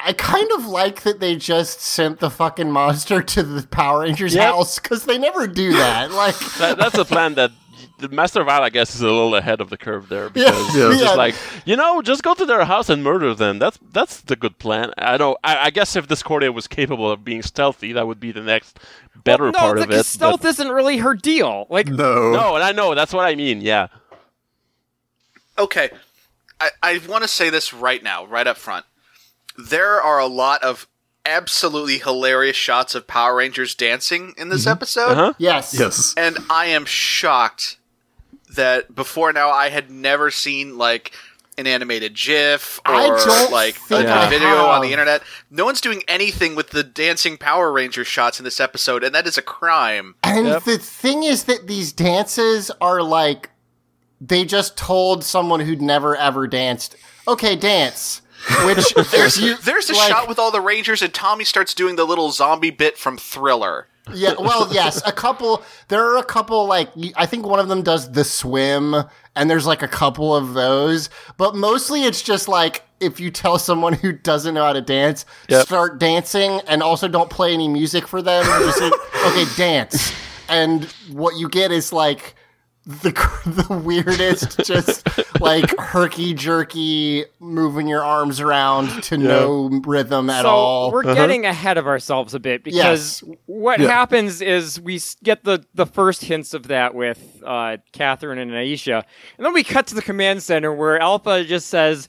[SPEAKER 1] I kind of like that they just sent the fucking monster to the Power Rangers
[SPEAKER 3] Yep.
[SPEAKER 1] house because they never do that. Like.
[SPEAKER 3] That, that's a plan that the Master Vile, I guess, is a little ahead of the curve there because
[SPEAKER 1] Yeah. Yeah.
[SPEAKER 3] just like you know, just go to their house and murder them. That's that's the good plan. I don't. I, I guess if Discordia was capable of being stealthy, that would be the next better
[SPEAKER 2] Well, no,
[SPEAKER 3] part
[SPEAKER 2] the,
[SPEAKER 3] of it.
[SPEAKER 2] stealth
[SPEAKER 3] but-
[SPEAKER 2] isn't really her deal. Like,
[SPEAKER 5] No.
[SPEAKER 3] no, and I know that's what I mean. Yeah.
[SPEAKER 4] okay, I, I want to say this right now, right up front. There are a lot of absolutely hilarious shots of Power Rangers dancing in this episode.
[SPEAKER 3] Uh-huh.
[SPEAKER 1] Yes.
[SPEAKER 5] Yes.
[SPEAKER 4] and I am shocked that before now I had never seen like an animated GIF or
[SPEAKER 1] I don't
[SPEAKER 4] like a,
[SPEAKER 1] think
[SPEAKER 4] a
[SPEAKER 1] I
[SPEAKER 4] video on the internet. No one's doing anything with the dancing Power Ranger shots in this episode, and that is a crime.
[SPEAKER 1] And
[SPEAKER 3] Yep.
[SPEAKER 1] the thing is that these dances are like they just told someone who'd never ever danced, "Okay, dance." Which
[SPEAKER 4] There's
[SPEAKER 1] you,
[SPEAKER 4] there's a
[SPEAKER 1] like-
[SPEAKER 4] shot with all the Rangers, and Tommy starts doing the little zombie bit from Thriller.
[SPEAKER 1] Yeah, well, yes, a couple. There are a couple like I think one of them does the swim, and there's like a couple of those. But mostly, it's just like if you tell someone who doesn't know how to dance,
[SPEAKER 3] Yep.
[SPEAKER 1] start dancing, and also don't play any music for them. Just say, okay, dance, and what you get is like the the weirdest, just like herky jerky, moving your arms around to no rhythm at
[SPEAKER 2] so
[SPEAKER 1] all.
[SPEAKER 2] we're getting ahead of ourselves a bit because
[SPEAKER 1] Yes.
[SPEAKER 2] what
[SPEAKER 5] Yeah.
[SPEAKER 2] happens is we get the, the first hints of that with uh, Katherine and Aisha, and then we cut to the command center where Alpha just says,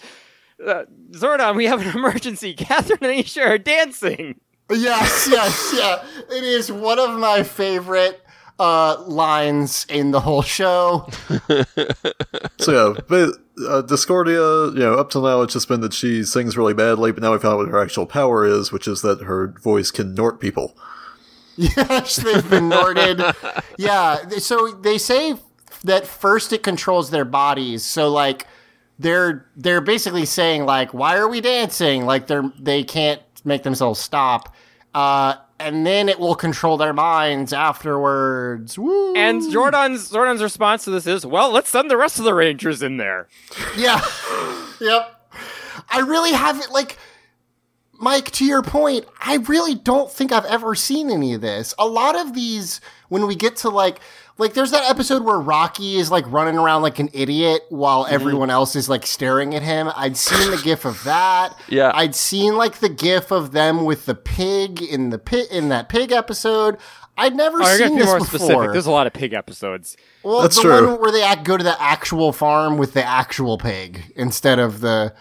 [SPEAKER 2] uh, "Zordon, we have an emergency. Katherine and Aisha are dancing."
[SPEAKER 1] Yes, yes, yeah. It is one of my favorite uh, lines in the whole show.
[SPEAKER 5] So yeah, but uh, Discordia, you know, up till now it's just been that she sings really badly, but now we found out what her actual power is, which is that her voice can nort people.
[SPEAKER 1] Yes, they've been norted. Yeah, so they say that first it controls their bodies. So like they're they're basically saying like, why are we dancing? Like they're they can't make themselves stop. Uh, and then it will control their minds afterwards. Woo!
[SPEAKER 2] And Zordon's Zordon's response to this is, "Well, let's send the rest of the Rangers in there."
[SPEAKER 1] Yeah. yep. I really haven't like Mike, to your point, I really don't think I've ever seen any of this. A lot of these, when we get to like, like there's that episode where Rocky is like running around like an idiot while
[SPEAKER 3] Mm-hmm.
[SPEAKER 1] everyone else is like staring at him. I'd seen the gif of that.
[SPEAKER 3] Yeah.
[SPEAKER 1] I'd seen like the gif of them with the pig in the pit in that pig episode. I'd never
[SPEAKER 2] Oh, I gotta
[SPEAKER 1] seen
[SPEAKER 2] be
[SPEAKER 1] this
[SPEAKER 2] more
[SPEAKER 1] before.
[SPEAKER 2] specific. There's a lot of pig episodes.
[SPEAKER 1] Well,
[SPEAKER 5] That's
[SPEAKER 1] the
[SPEAKER 5] true.
[SPEAKER 1] one where they act, go to the actual farm with the actual pig instead of the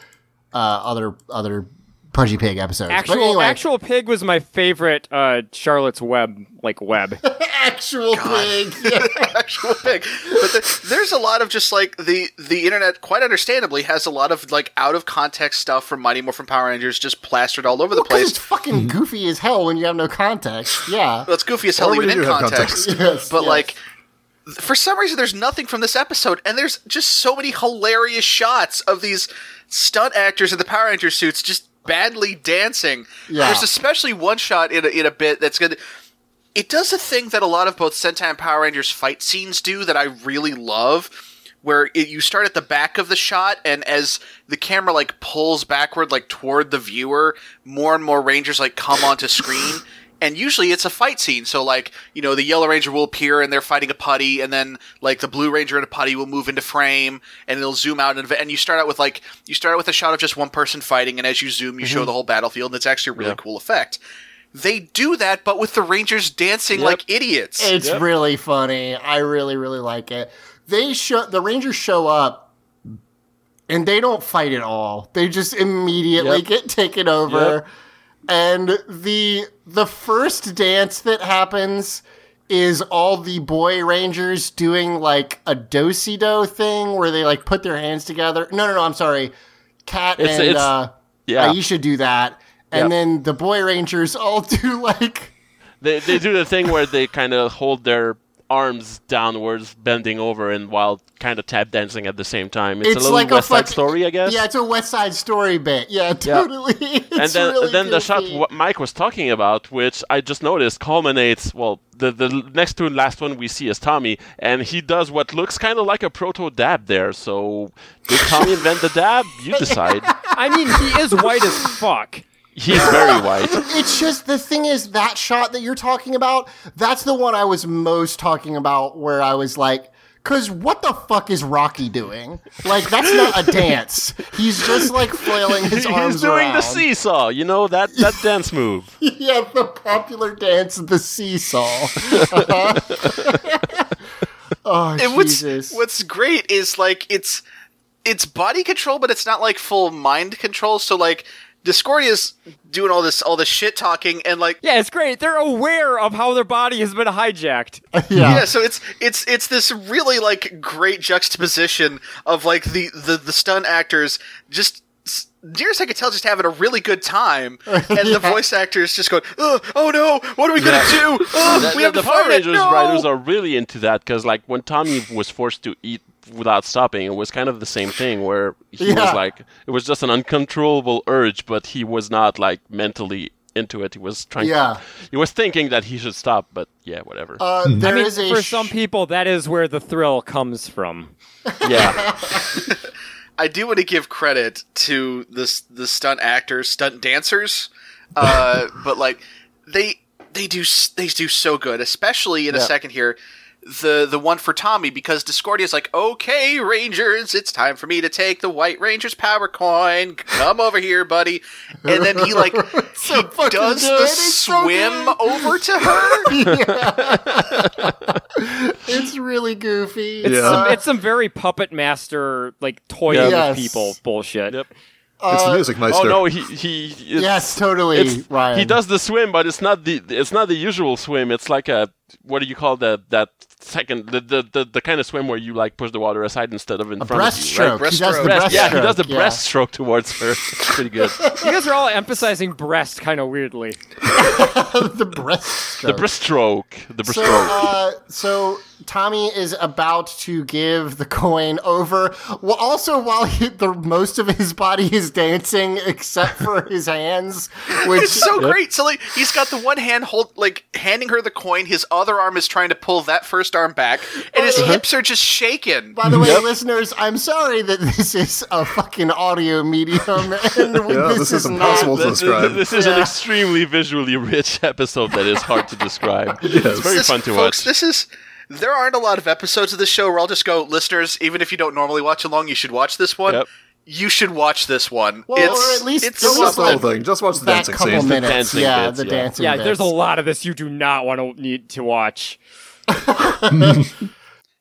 [SPEAKER 1] uh, other other pudgy pig episodes.
[SPEAKER 2] Actual
[SPEAKER 1] but anyway,
[SPEAKER 2] actual pig was my favorite uh, Charlotte's Web like web.
[SPEAKER 1] actual pig.
[SPEAKER 4] Actual pig. But the, there's a lot of just like the the internet, quite understandably, has a lot of like out of context stuff from Mighty Morphin Power Rangers just plastered all over the
[SPEAKER 1] Well, 'cause
[SPEAKER 4] place.
[SPEAKER 1] it's fucking goofy as hell when you have no context. Yeah.
[SPEAKER 4] Well, it's goofy as hell
[SPEAKER 5] Or
[SPEAKER 4] even in context.
[SPEAKER 5] context.
[SPEAKER 1] Yes,
[SPEAKER 4] but
[SPEAKER 1] yes.
[SPEAKER 4] like, for some reason, there's nothing from this episode, and there's just so many hilarious shots of these stunt actors in the Power Ranger suits just badly dancing.
[SPEAKER 1] Yeah.
[SPEAKER 4] There's especially one shot in a, in a bit that's good. It does a thing that a lot of both Sentai and Power Rangers fight scenes do that I really love. Where it, you start at the back of the shot, and as the camera like pulls backward, like toward the viewer, more and more Rangers like come onto screen, and usually it's a fight scene. So like you know the Yellow Ranger will appear and they're fighting a putty, and then like the Blue Ranger and a putty will move into frame, and it'll zoom out, and, and you start out with like you start out with a shot of just one person fighting, and as you zoom, you show mm-hmm. the whole battlefield, and it's actually a really
[SPEAKER 3] Yeah.
[SPEAKER 4] cool effect. They do that, but with the Rangers dancing
[SPEAKER 3] Yep.
[SPEAKER 4] like idiots.
[SPEAKER 1] It's really funny. I really, really like it. They show the Rangers show up and they don't fight at all. They just immediately
[SPEAKER 3] Yep.
[SPEAKER 1] get taken over. And the the first dance that happens is all the boy rangers doing like a do-si-do thing where they like put their hands together. No, no, no, I'm sorry. Kat and
[SPEAKER 3] it's-
[SPEAKER 1] uh,
[SPEAKER 3] yeah.
[SPEAKER 1] Aisha do that. And
[SPEAKER 3] Yep.
[SPEAKER 1] then the boy rangers all do like
[SPEAKER 3] They they do the thing where they kind of hold their arms downwards, bending over, and while kind of tap dancing at the same time. It's, a little
[SPEAKER 1] like
[SPEAKER 3] West Side
[SPEAKER 1] fuck-
[SPEAKER 3] Story, I guess.
[SPEAKER 1] Yeah, it's a West Side Story bit. Yeah, totally. It's
[SPEAKER 3] and then
[SPEAKER 1] really
[SPEAKER 3] then the shot
[SPEAKER 1] goofy.
[SPEAKER 3] what Mike was talking about, which I just noticed, culminates. Well, the the next to last one we see is Tommy, and he does what looks kind of like a proto dab there. So did Tommy invent the dab? You decide.
[SPEAKER 2] I mean, he is white as fuck.
[SPEAKER 3] He's very white.
[SPEAKER 1] It's just the thing is that shot that you're talking about. That's the one I was most talking about, where I was like. Cause what the fuck is Rocky doing? Like that's not a dance. He's just like flailing his arms
[SPEAKER 3] He's doing
[SPEAKER 1] around.
[SPEAKER 3] the seesaw. You know that that dance move.
[SPEAKER 1] yeah, the popular dance, the seesaw. oh
[SPEAKER 4] And what's
[SPEAKER 1] Jesus!
[SPEAKER 4] what's great is like it's it's body control, but it's not like full mind control. So like Discordia's doing all this all this shit talking and like
[SPEAKER 2] Yeah, it's great. They're aware of how their body has been hijacked.
[SPEAKER 1] yeah.
[SPEAKER 4] yeah, so it's it's it's this really like great juxtaposition of like the the, the stunt actors just s- near as I could tell, just having a really good time, and the voice actors just going, "Ugh, "Oh no, what are we gonna do? Ugh,
[SPEAKER 3] The,
[SPEAKER 4] we
[SPEAKER 3] the-
[SPEAKER 4] have
[SPEAKER 3] the
[SPEAKER 4] to
[SPEAKER 3] Power
[SPEAKER 4] fight it.
[SPEAKER 3] Rangers
[SPEAKER 4] No!"
[SPEAKER 3] writers are really into that because, like, when Tommy was forced to eat without stopping, it was kind of the same thing where he
[SPEAKER 1] Yeah.
[SPEAKER 3] was like, it was just an uncontrollable urge, but he was not like mentally into it. He was trying.
[SPEAKER 1] Yeah.
[SPEAKER 3] he was thinking that he should stop, but yeah, whatever.
[SPEAKER 1] Uh,
[SPEAKER 2] I mean,
[SPEAKER 1] is a
[SPEAKER 2] for
[SPEAKER 1] sh-
[SPEAKER 2] some people, that is where the thrill comes from.
[SPEAKER 3] yeah,
[SPEAKER 4] I do want to give credit to the the stunt actors, stunt dancers, uh, but like they they do they do so good, especially in a second here. The the one for Tommy because Discordia's like, okay, Rangers, it's time for me to take the White Ranger's power coin. Come over here, buddy. And then he like
[SPEAKER 1] so
[SPEAKER 4] he does
[SPEAKER 1] good.
[SPEAKER 4] the
[SPEAKER 1] It's so
[SPEAKER 4] swim
[SPEAKER 1] good.
[SPEAKER 4] over to her.
[SPEAKER 1] It's really goofy.
[SPEAKER 2] It's,
[SPEAKER 5] Yeah.
[SPEAKER 2] some, it's some very puppet master, like toy
[SPEAKER 3] Yeah.
[SPEAKER 2] with
[SPEAKER 1] Yes.
[SPEAKER 2] people bullshit.
[SPEAKER 3] Yep.
[SPEAKER 5] Uh, it's the music
[SPEAKER 3] Oh no, he he. it's-
[SPEAKER 1] Yes, totally,
[SPEAKER 3] It's,
[SPEAKER 1] Ryan.
[SPEAKER 3] He does the swim, but it's not the it's not the usual swim. It's like a what do you call that that second the the, the, the kind of swim where you like push the water aside instead of in
[SPEAKER 1] A
[SPEAKER 3] front of you, right?
[SPEAKER 1] breaststroke. He does the
[SPEAKER 3] Breast- yeah, he does the
[SPEAKER 1] breaststroke, yeah.
[SPEAKER 3] breaststroke towards her. It's pretty good.
[SPEAKER 2] You guys are all emphasizing breast kind of weirdly.
[SPEAKER 1] the breaststroke.
[SPEAKER 3] the breaststroke. The
[SPEAKER 1] So,
[SPEAKER 3] breaststroke.
[SPEAKER 1] uh, so Tommy is about to give the coin over. Well, also while he, the most of his body is dancing, except for his hands, which
[SPEAKER 4] It's so great. So like he's got the one hand hold like handing her the coin, his other arm is trying to pull that first arm back, and his uh-huh. hips are just shaking.
[SPEAKER 1] By the way, listeners, I'm sorry that this is a fucking audio medium, and
[SPEAKER 5] Yeah,
[SPEAKER 1] this,
[SPEAKER 5] this
[SPEAKER 1] is
[SPEAKER 5] is impossible
[SPEAKER 1] not.
[SPEAKER 5] to
[SPEAKER 3] This,
[SPEAKER 5] describe.
[SPEAKER 3] this is an extremely visually rich episode that is hard to describe. It's very
[SPEAKER 4] This-
[SPEAKER 3] fun to
[SPEAKER 4] folks,
[SPEAKER 3] watch.
[SPEAKER 4] This is there aren't a lot of episodes of this show where I'll just go, listeners, even if you don't normally watch along, you should watch this one.
[SPEAKER 3] Yep.
[SPEAKER 4] You should watch this one.
[SPEAKER 1] Well,
[SPEAKER 4] it's,
[SPEAKER 1] or at least
[SPEAKER 4] it's
[SPEAKER 5] Just watch the whole thing. Just watch the
[SPEAKER 1] that
[SPEAKER 5] dancing
[SPEAKER 1] couple
[SPEAKER 5] scene.
[SPEAKER 1] minutes,
[SPEAKER 3] dancing
[SPEAKER 1] yeah,
[SPEAKER 3] bits,
[SPEAKER 1] the
[SPEAKER 3] yeah.
[SPEAKER 1] dancing.
[SPEAKER 2] Yeah, there's a lot of this you do not want to need to watch.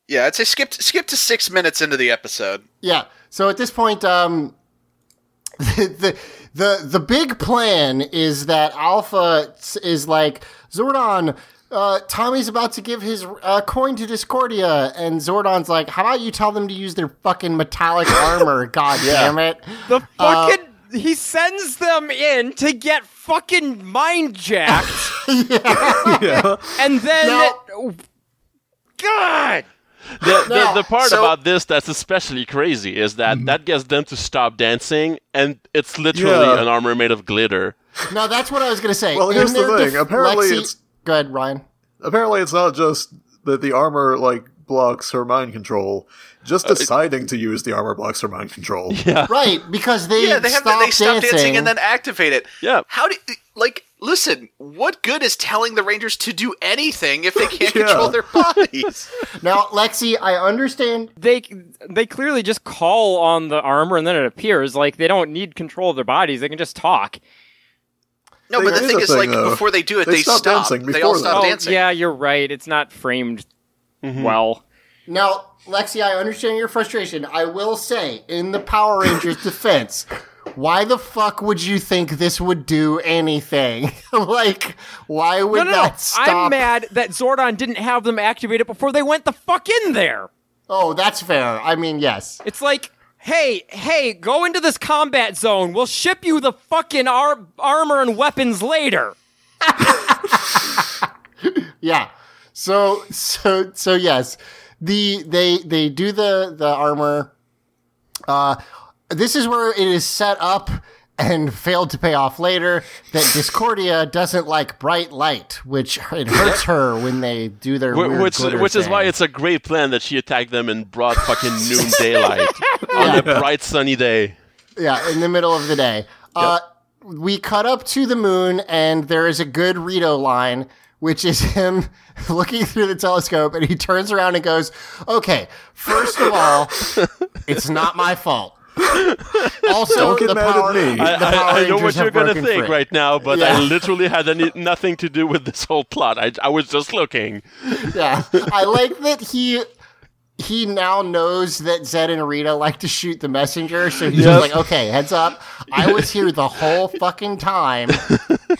[SPEAKER 4] Yeah, I'd say skip skip to six minutes into the episode.
[SPEAKER 1] Yeah. So at this point, um, the the the big plan is that Alpha is like Zordon. Uh, Tommy's about to give his uh, coin to Discordia, and Zordon's like, "How about you tell them to use their fucking metallic armor? God damn it!"
[SPEAKER 2] The fucking he sends them in to get fucking mind jacked, and then
[SPEAKER 1] Now-
[SPEAKER 2] God.
[SPEAKER 3] The, the,
[SPEAKER 1] No,
[SPEAKER 3] the part
[SPEAKER 4] so-
[SPEAKER 3] about this that's especially crazy is that mm-hmm. that gets them to stop dancing, and it's literally
[SPEAKER 5] Yeah.
[SPEAKER 3] an armor made of glitter.
[SPEAKER 1] No, that's what I was gonna say.
[SPEAKER 5] Well, here's the thing.
[SPEAKER 1] def-
[SPEAKER 5] Apparently
[SPEAKER 1] Lexi-
[SPEAKER 5] it's-
[SPEAKER 1] Go ahead, Ryan.
[SPEAKER 5] Apparently, it's not just that the armor like blocks her mind control. Just uh, deciding to use the armor blocks her mind control.
[SPEAKER 1] Yeah, Right, because they
[SPEAKER 4] Yeah, they have
[SPEAKER 1] stop
[SPEAKER 4] they stop dancing.
[SPEAKER 1] dancing
[SPEAKER 4] and then activate it.
[SPEAKER 3] Yeah.
[SPEAKER 4] How do like listen? What good is telling the Rangers to do anything if they can't
[SPEAKER 5] Yeah.
[SPEAKER 4] control their bodies?
[SPEAKER 1] now, Lexi, I understand
[SPEAKER 2] They they clearly just call on the armor and then it appears. Like they don't need control of their bodies; they can just talk.
[SPEAKER 4] No, but the
[SPEAKER 5] Here's
[SPEAKER 4] thing is,
[SPEAKER 5] thing,
[SPEAKER 4] like
[SPEAKER 5] though.
[SPEAKER 4] before they do it,
[SPEAKER 5] They
[SPEAKER 4] they,
[SPEAKER 5] stop
[SPEAKER 4] stop.
[SPEAKER 5] dancing
[SPEAKER 4] They all stop.
[SPEAKER 2] Oh,
[SPEAKER 4] dancing.
[SPEAKER 2] yeah, you're right. It's not framed mm-hmm. well.
[SPEAKER 1] Now, Lexi, I understand your frustration. I will say, in the Power Rangers' defense, why the fuck would you think this would do anything? like, why would
[SPEAKER 2] No, no, no.
[SPEAKER 1] that stop?
[SPEAKER 2] I'm mad that Zordon didn't have them activate it before they went the fuck in there.
[SPEAKER 1] Oh, that's fair. I mean, yes.
[SPEAKER 2] It's like, hey, hey, go into this combat zone. We'll ship you the fucking ar- armor and weapons later.
[SPEAKER 1] Yeah. So, so, so yes, the they they do the the armor. Uh, this is where it is set up and failed to pay off later. That Discordia doesn't like bright light, which it hurts her when they do their
[SPEAKER 3] which which is why it's a great plan that she attacked them in broad fucking noon daylight on a bright sunny day.
[SPEAKER 1] Yeah, in the middle of the day. Uh, we cut up to the moon, and there is a good Rito line, which is him looking through the telescope, and he turns around and goes, "Okay, first of all, it's not my fault. Also,
[SPEAKER 5] Don't get
[SPEAKER 1] the
[SPEAKER 5] mad at me.
[SPEAKER 1] the
[SPEAKER 3] I, I, I know what you're gonna think
[SPEAKER 1] free.
[SPEAKER 3] right now, but
[SPEAKER 1] Yeah.
[SPEAKER 3] I literally had any, nothing to do with this whole plot. I, I was just looking.
[SPEAKER 1] Yeah, I like that he." He now knows that Zedd and Rita like to shoot the messenger, so he's just like, "Okay, heads up! I was here the whole fucking time."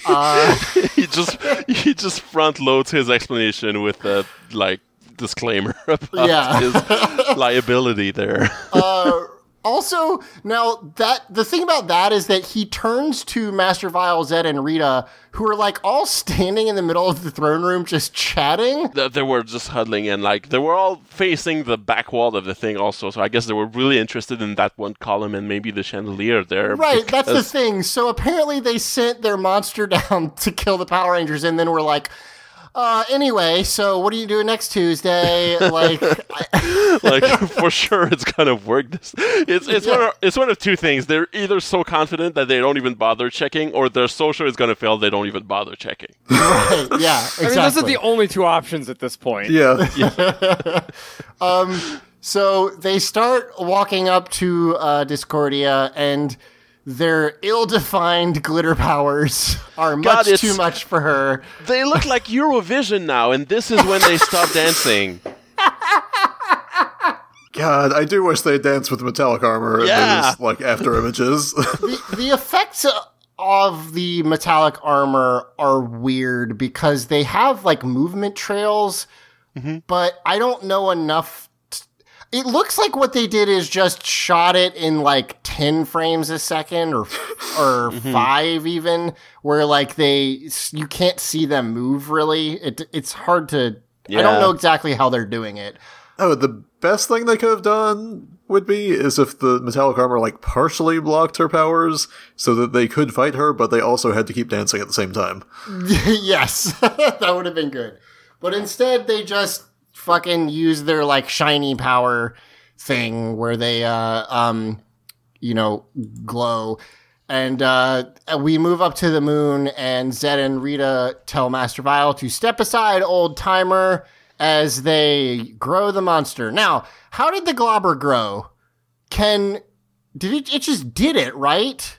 [SPEAKER 3] Uh, he just he just front loads his explanation with a like disclaimer about
[SPEAKER 1] Yeah.
[SPEAKER 3] his liability there.
[SPEAKER 1] Uh, Also, now that the thing about that is that he turns to Master Vile, Zedd, and Rita, who are like all standing in the middle of the throne room just chatting.
[SPEAKER 3] Th- they were just huddling and like they were all facing the back wall of the thing also. So I guess they were really interested in that one column and maybe the chandelier there.
[SPEAKER 1] Right, that's the thing. So apparently they sent their monster down to kill the Power Rangers, and then we're like, uh, anyway, so what are you doing next Tuesday? Like, I,
[SPEAKER 3] like for sure it's kind of work. This it's it's one of, it's one of two things. They're either so confident that they don't even bother checking, or they're so sure it's gonna fail they don't even bother checking.
[SPEAKER 1] right, yeah, exactly.
[SPEAKER 2] I mean, those are the only two options at this point.
[SPEAKER 5] Yeah. Um.
[SPEAKER 1] So they start walking up to uh, Discordia, and their ill-defined glitter powers are much
[SPEAKER 3] it's-
[SPEAKER 1] too much for her.
[SPEAKER 3] They look like Eurovision now, and this is when they stop dancing.
[SPEAKER 5] God, I do wish they danced with metallic armor
[SPEAKER 3] Yeah.
[SPEAKER 5] in these like after images.
[SPEAKER 1] the, the effects of the metallic armor are weird because they have like movement trails, mm-hmm. but I don't know enough. T- it looks like what they did is just shot it in like 10 frames a second or or mm-hmm. 5 even where like they you can't see them move really. It it's hard to I don't know exactly how they're doing it.
[SPEAKER 5] Oh, the best thing they could have done would be is if the metallic armor like partially blocked her powers so that they could fight her, but they also had to keep dancing at the same time.
[SPEAKER 1] yes, that would have been good. But instead, they just fucking use their like shiny power thing where they, uh, um, you know, glow. And uh, we move up to the moon, and Zedd and Rita tell Master Vile to step aside, old timer, as they grow the monster. Now, how did the globber grow? Can did it? It just did it, right?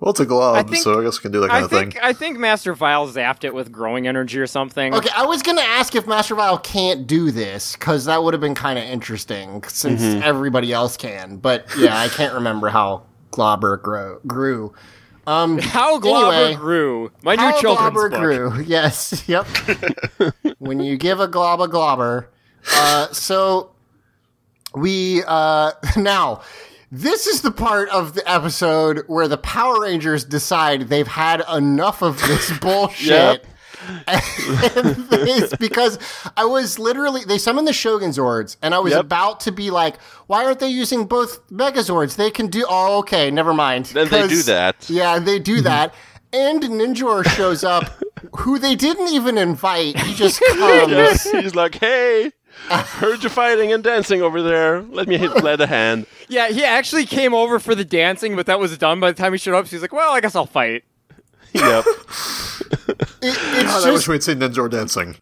[SPEAKER 5] Well, it's a glob,
[SPEAKER 2] I think-
[SPEAKER 5] so I guess we can do that kind
[SPEAKER 2] I
[SPEAKER 5] of
[SPEAKER 2] think
[SPEAKER 5] thing.
[SPEAKER 2] I think Master Vile zapped it with growing energy or something.
[SPEAKER 1] Okay, I was gonna ask if Master Vile can't do this because that would have been kind of interesting since
[SPEAKER 2] Mhm.
[SPEAKER 1] everybody else can. But yeah, I can't remember how Globber grow, grew. Um,
[SPEAKER 2] How Globber
[SPEAKER 1] anyway,
[SPEAKER 2] grew. My new
[SPEAKER 1] how
[SPEAKER 2] children's
[SPEAKER 1] Globber
[SPEAKER 2] book.
[SPEAKER 1] grew. Yes. Yep. when you give a glob a globber. Uh, so we uh, now. This is the part of the episode where the Power Rangers decide they've had enough of this bullshit. Because I was literally they summoned the Shogun Zords, and I was
[SPEAKER 3] Yep.
[SPEAKER 1] about to be like, "Why aren't they using both Megazords? They can do." Oh, okay, never mind.
[SPEAKER 3] Then they do that.
[SPEAKER 1] Yeah, they do mm-hmm. that, and Ninjor shows up, who they didn't even invite. He just comes.
[SPEAKER 3] Yeah, he's like, hey, heard you fighting and dancing over there. Let me hit, lend a hand.
[SPEAKER 2] Yeah, he actually came over for the dancing, but that was done by the time he showed up. So he's like, "Well, I guess I'll fight."
[SPEAKER 3] Yep.
[SPEAKER 1] it's
[SPEAKER 5] God, I wish we'd seen Ninjor dancing.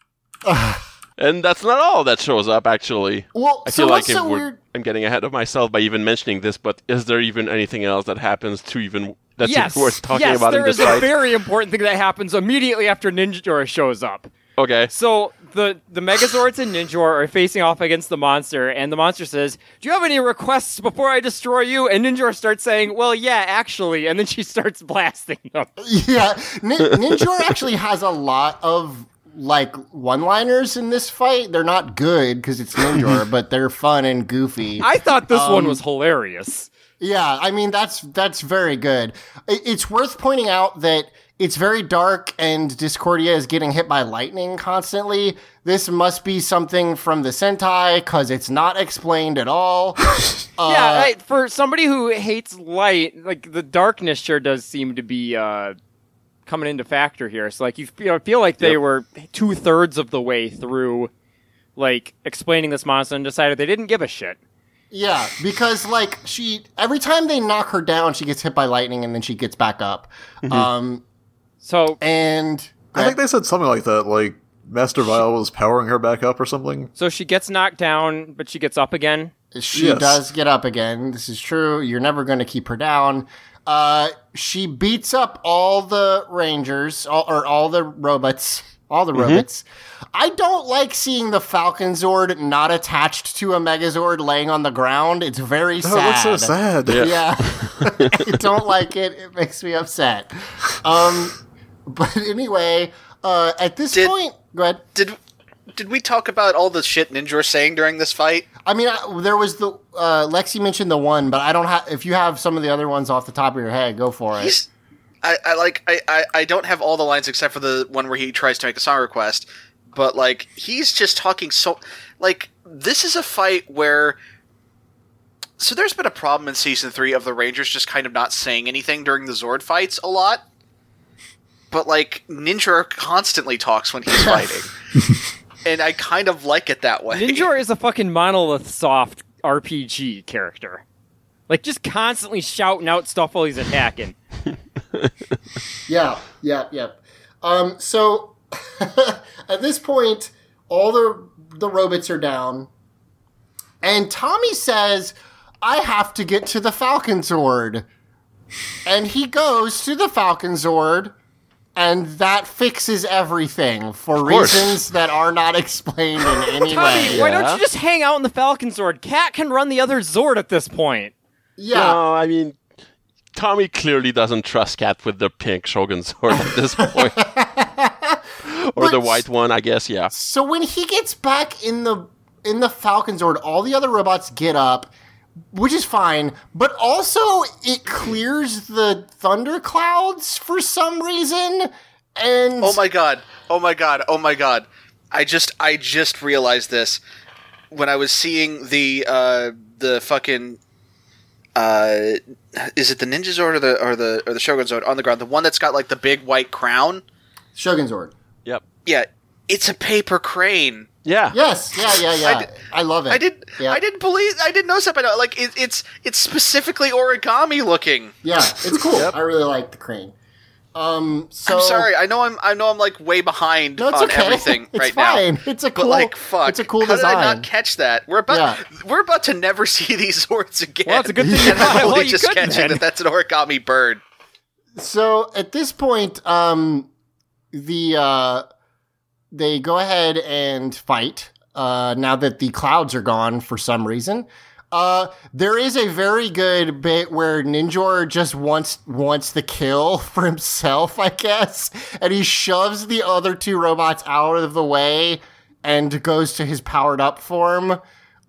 [SPEAKER 3] And that's not all that shows up, actually.
[SPEAKER 1] Well,
[SPEAKER 3] I
[SPEAKER 1] so
[SPEAKER 3] feel like
[SPEAKER 1] what's so
[SPEAKER 3] I'm,
[SPEAKER 1] weird-
[SPEAKER 3] I'm getting ahead of myself by even mentioning this, but is there even anything else that happens to even that's
[SPEAKER 2] yes,
[SPEAKER 3] worth talking
[SPEAKER 2] yes,
[SPEAKER 3] about
[SPEAKER 2] there
[SPEAKER 3] in this
[SPEAKER 2] is a very important thing that happens immediately after Ninjor shows up.
[SPEAKER 3] okay.
[SPEAKER 2] So the the Megazords and Ninjor are facing off against the monster, and the monster says, "Do you have any requests before I destroy you?" And Ninjor starts saying, "Well, yeah, actually," and then she starts blasting them.
[SPEAKER 1] Yeah, Nin- Ninjor actually has a lot of like one-liners in this fight. They're not good because it's Ninjor, but they're fun and goofy.
[SPEAKER 2] I thought this one
[SPEAKER 1] Um,
[SPEAKER 2] was hilarious.
[SPEAKER 1] Yeah, I mean that's that's very good. It's worth pointing out that it's very dark and Discordia is getting hit by lightning constantly. This must be something from the Sentai because it's not explained at all. Uh,
[SPEAKER 2] yeah, I, for somebody who hates light, like the darkness sure does seem to be uh, coming into factor here. So like you feel, feel like they
[SPEAKER 3] Yep.
[SPEAKER 2] were two thirds of the way through, like explaining this monster and decided they didn't give a shit.
[SPEAKER 1] Yeah, because like she every time they knock her down, she gets hit by lightning and then she gets back up. Um
[SPEAKER 2] So
[SPEAKER 1] and
[SPEAKER 5] I think they said something like that, like Master Vile was powering her back up or something.
[SPEAKER 2] so she gets knocked down, but she gets up again.
[SPEAKER 1] she
[SPEAKER 5] Yes.
[SPEAKER 1] does get up again. This is true. You're never going to keep her down. Uh she beats up all the rangers all, or all the robots, all the robots. I don't like seeing the Falcon Zord not attached to a Megazord laying on the ground. It's very
[SPEAKER 5] Oh,
[SPEAKER 1] sad.
[SPEAKER 5] it looks so sad.
[SPEAKER 1] Yeah. I don't like it. It makes me upset. Um, but anyway, uh, at this
[SPEAKER 4] Did-
[SPEAKER 1] point, go ahead.
[SPEAKER 4] Did did we talk about all the shit Ninjor was saying during this fight?
[SPEAKER 1] I mean, I, there was the uh, Lexi mentioned the one, but I don't have. If you have some of the other ones off the top of your head, go for it.
[SPEAKER 4] I, I like I, I, I don't have all the lines except for the one where he tries to make a song request, but like he's just talking so like this is a fight where so there's been a problem in season three of the Rangers just kind of not saying anything during the Zord fights a lot. But like Ninjor constantly talks when he's fighting. and I kind of like it that way.
[SPEAKER 2] Ninjor is a fucking Monolith Soft RPG character. Like just constantly shouting out stuff while he's attacking.
[SPEAKER 1] Yeah, yeah, yeah. Um, so at this point, all the the robots are down, and Tommy says, "I have to get to the Falcon Zord," and he goes to the Falcon Zord. And that fixes everything for reasons that are not explained in any
[SPEAKER 2] Tommy,
[SPEAKER 1] way.
[SPEAKER 2] why don't you just hang out in the Falcon Zord? Kat can run the other Zord at this point.
[SPEAKER 1] Yeah,
[SPEAKER 3] No, I mean, Tommy clearly doesn't trust Kat with the pink Shogun Zord at this point. or the white one, I guess, yeah.
[SPEAKER 1] So when he gets back in the in the Falcon Zord, all the other robots get up, which is fine, but also it clears the thunder clouds for some reason. And
[SPEAKER 4] Oh my god. Oh my god. Oh my god. I just I just realized this when I was seeing the uh the fucking uh is it the Ninja Zord or the or the or the Shogun Zord on the ground? The one that's got like the big white crown?
[SPEAKER 1] Shogun Zord.
[SPEAKER 3] Yep.
[SPEAKER 4] Yeah. It's a paper crane.
[SPEAKER 3] Yeah.
[SPEAKER 1] Yes, yeah, yeah, yeah. I,
[SPEAKER 4] did-
[SPEAKER 1] love it.
[SPEAKER 4] I did.
[SPEAKER 1] Yeah.
[SPEAKER 4] I didn't believe. I didn't know something. Like it, it's it's specifically origami looking.
[SPEAKER 1] Yeah, it's cool. I really like the crane. Um, so
[SPEAKER 4] I'm sorry. I know I'm. I know I'm like way behind
[SPEAKER 1] No, it's
[SPEAKER 4] on
[SPEAKER 1] okay.
[SPEAKER 4] everything
[SPEAKER 1] It's
[SPEAKER 4] right
[SPEAKER 1] fine.
[SPEAKER 4] now.
[SPEAKER 1] It's a
[SPEAKER 4] But
[SPEAKER 1] cool-
[SPEAKER 4] like, fuck.
[SPEAKER 1] it's a cool
[SPEAKER 4] How did I not catch that? We're about.
[SPEAKER 1] Yeah.
[SPEAKER 4] We're about to never see these swords again.
[SPEAKER 2] Well, it's a good thing
[SPEAKER 4] and
[SPEAKER 2] you
[SPEAKER 4] I'm
[SPEAKER 2] caught it
[SPEAKER 4] only
[SPEAKER 2] while
[SPEAKER 4] just
[SPEAKER 2] could
[SPEAKER 4] catching
[SPEAKER 2] then.
[SPEAKER 4] that that's an origami bird.
[SPEAKER 1] So at this point, um, the uh, they go ahead and fight. Uh, now that the clouds are gone for some reason, uh, there is a very good bit where Ninjor just wants wants the kill for himself, I guess, and he shoves the other two robots out of the way and goes to his powered up form.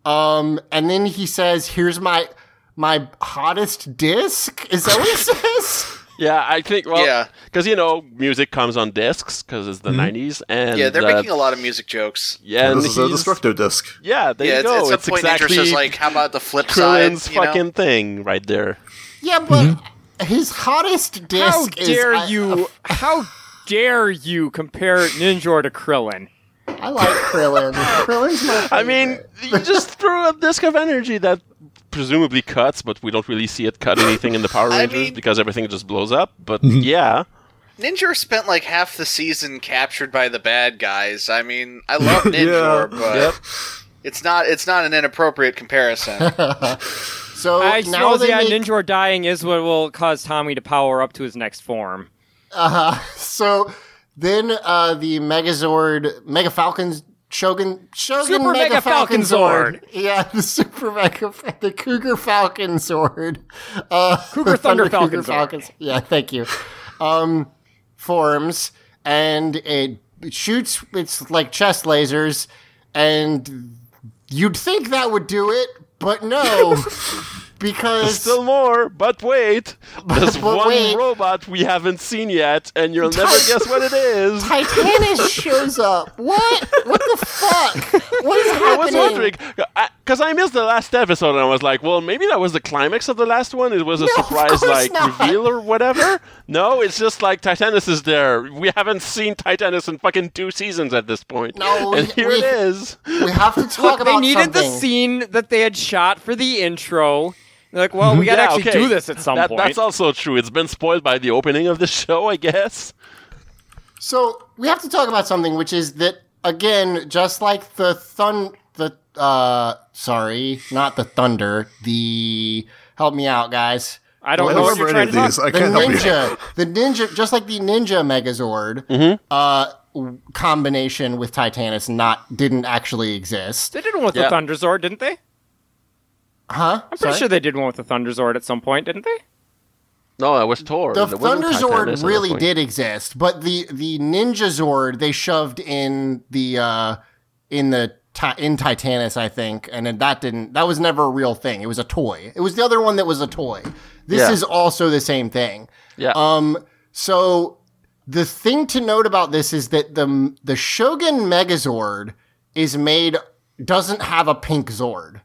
[SPEAKER 1] Um, and then he says, "Here's my my hottest disc." Is that what he says?
[SPEAKER 3] Yeah, I think, well,
[SPEAKER 4] Yeah.
[SPEAKER 3] Because, you know, music comes on discs because it's the
[SPEAKER 1] Mm-hmm.
[SPEAKER 3] 90s. And,
[SPEAKER 4] yeah, they're
[SPEAKER 3] uh,
[SPEAKER 4] making a lot of music jokes.
[SPEAKER 3] Yeah, and
[SPEAKER 5] this is a
[SPEAKER 3] he's-
[SPEAKER 5] Destructo disc.
[SPEAKER 3] Yeah, there
[SPEAKER 4] yeah,
[SPEAKER 3] you
[SPEAKER 4] at-
[SPEAKER 3] go.
[SPEAKER 4] at some
[SPEAKER 3] it's
[SPEAKER 4] point,
[SPEAKER 3] exactly
[SPEAKER 4] Ninjor says like, "How about the flip
[SPEAKER 3] Krillin's
[SPEAKER 4] side?" You know?
[SPEAKER 3] fucking thing right there.
[SPEAKER 1] Yeah, but his hottest disc
[SPEAKER 2] How
[SPEAKER 1] is.
[SPEAKER 2] dare
[SPEAKER 1] I-
[SPEAKER 2] you? How dare you compare Ninjor to Krillin?
[SPEAKER 1] I like Krillin. Krillin's my.
[SPEAKER 3] I mean, you just threw a disc of energy that presumably cuts, but we don't really see it cut anything in the Power
[SPEAKER 4] I
[SPEAKER 3] Rangers
[SPEAKER 4] mean-
[SPEAKER 3] because everything just blows up. But yeah,
[SPEAKER 4] Ninjor spent like half the season captured by the bad guys. I mean, I love Ninjor,
[SPEAKER 5] Yeah.
[SPEAKER 4] but
[SPEAKER 3] Yep.
[SPEAKER 4] it's not it's not an inappropriate comparison.
[SPEAKER 1] so
[SPEAKER 2] I
[SPEAKER 1] now
[SPEAKER 2] suppose
[SPEAKER 1] they
[SPEAKER 2] yeah,
[SPEAKER 1] make,
[SPEAKER 2] Ninjor dying is what will cause Tommy to power up to his next form.
[SPEAKER 1] Uh, so then uh, the Megazord, Mega Falcons, Shogun, Shogun
[SPEAKER 2] Super
[SPEAKER 1] Mega,
[SPEAKER 2] Mega
[SPEAKER 1] Falcon
[SPEAKER 2] Falcon
[SPEAKER 1] Zord. Yeah, the Super Mega, the Cougar Falcon Zord. Uh,
[SPEAKER 2] Cougar
[SPEAKER 1] the
[SPEAKER 2] Thunder
[SPEAKER 1] Cougar
[SPEAKER 2] Falcon Zord.
[SPEAKER 1] Falcons. Yeah, thank you. Um, forms and it shoots. It's like chest lasers, and you'd think that would do it, but no, because
[SPEAKER 3] still more. But wait, there's
[SPEAKER 1] but
[SPEAKER 3] one
[SPEAKER 1] wait.
[SPEAKER 3] robot we haven't seen yet, and you'll never guess what it is.
[SPEAKER 1] Titanus shows up. What? What the fuck? What is happening?
[SPEAKER 3] I was
[SPEAKER 1] happening?
[SPEAKER 3] wondering because I, missed the last episode, and I was like, "Well, maybe that was the climax of the last one. It was a
[SPEAKER 1] No,
[SPEAKER 3] surprise, like
[SPEAKER 1] not.
[SPEAKER 3] reveal or whatever." no, it's just like Titanus is there. We haven't seen Titanus in fucking two seasons at this point.
[SPEAKER 1] No,
[SPEAKER 3] and
[SPEAKER 1] we-
[SPEAKER 3] here
[SPEAKER 1] we-
[SPEAKER 3] it is.
[SPEAKER 1] We have to talk
[SPEAKER 2] Look,
[SPEAKER 1] about
[SPEAKER 2] they needed
[SPEAKER 1] something.
[SPEAKER 2] the scene that they had shot for the intro. They're like, well, we gotta
[SPEAKER 3] Yeah,
[SPEAKER 2] actually
[SPEAKER 3] okay.
[SPEAKER 2] do this at some
[SPEAKER 3] That-
[SPEAKER 2] point.
[SPEAKER 3] That's also true. It's been spoiled by the opening of the show, I guess.
[SPEAKER 1] So we have to talk about something, which is that again, just like the thun, the uh, sorry, not the thunder, the help me out, guys.
[SPEAKER 2] I don't
[SPEAKER 5] I
[SPEAKER 2] know what you're
[SPEAKER 5] remember
[SPEAKER 2] trying to
[SPEAKER 5] of these.
[SPEAKER 2] talk.
[SPEAKER 1] The
[SPEAKER 5] can't help you.
[SPEAKER 1] ninja, the ninja, just like the ninja Megazord,
[SPEAKER 3] Mm-hmm.
[SPEAKER 1] uh, combination with Titanus, not didn't actually exist,
[SPEAKER 2] They did one with
[SPEAKER 3] Yeah.
[SPEAKER 2] the Thunderzord, didn't they?
[SPEAKER 1] Huh?
[SPEAKER 2] I'm pretty sure they did one with the Thunderzord at some point, didn't they?
[SPEAKER 3] No, I was Thor.
[SPEAKER 1] the
[SPEAKER 3] There wasn't
[SPEAKER 1] Thunderzord really did exist, but the the Ninja Zord they shoved in the uh in the in Titanus, I think, and then that didn't. That was never a real thing. It was a toy. It was the other one that was a toy. This
[SPEAKER 3] Yeah.
[SPEAKER 1] is also the same thing.
[SPEAKER 3] Yeah.
[SPEAKER 1] Um. So the thing to note about this is that the the Shogun Megazord is made doesn't have a pink Zord.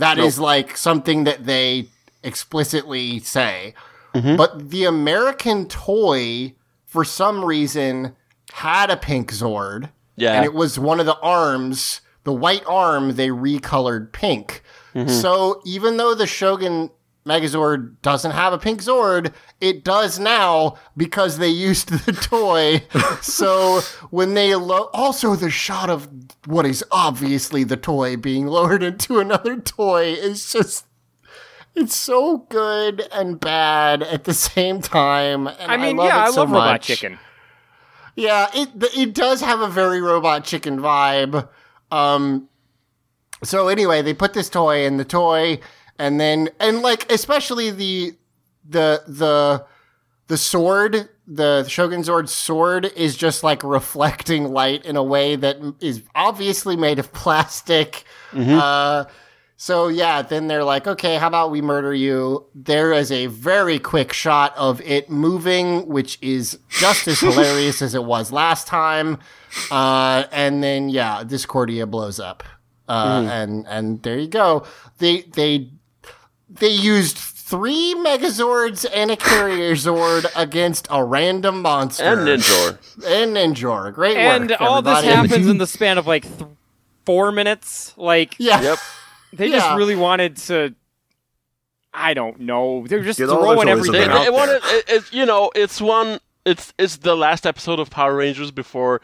[SPEAKER 1] That is like something that they explicitly say. Mm-hmm. But the American toy, for some reason, had a pink Zord.
[SPEAKER 3] Yeah.
[SPEAKER 1] And it was one of the arms, the white arm, they recolored pink. Mm-hmm. So even though the Shogun Megazord doesn't have a pink Zord, it does now because they used the toy. so when they lo- also the shot of what is obviously the toy being lowered into another toy is just it's so good and bad at the same time. And
[SPEAKER 2] I mean,
[SPEAKER 1] love
[SPEAKER 2] yeah,
[SPEAKER 1] it
[SPEAKER 2] I
[SPEAKER 1] so
[SPEAKER 2] love Robot. Chicken.
[SPEAKER 1] Yeah, it it does have a very robot chicken vibe. Um so anyway, they put this toy in the toy and then and like especially the the the the sword, the Shogun Zord's sword, is just like reflecting light in a way that is obviously made of plastic. Uh, so yeah, then they're like, okay, how about we murder you? There is a very quick shot of it moving, which is just as hilarious as it was last time. Uh, and then yeah, Discordia blows up. Uh, and and there you go. They they they used three Megazords and a Carrier Zord against a random monster
[SPEAKER 3] And Ninjor.
[SPEAKER 1] and Ninjor. Great
[SPEAKER 2] and
[SPEAKER 1] work,
[SPEAKER 2] all this happens in the span of like th- four minutes. Like,
[SPEAKER 1] Yeah.
[SPEAKER 3] Yep.
[SPEAKER 2] they just really wanted to. I don't know. They're just
[SPEAKER 5] Get
[SPEAKER 2] throwing everything
[SPEAKER 5] there.
[SPEAKER 3] They,
[SPEAKER 2] out
[SPEAKER 3] they wanted, it, it, you know, it's one. It's it's the last episode of Power Rangers before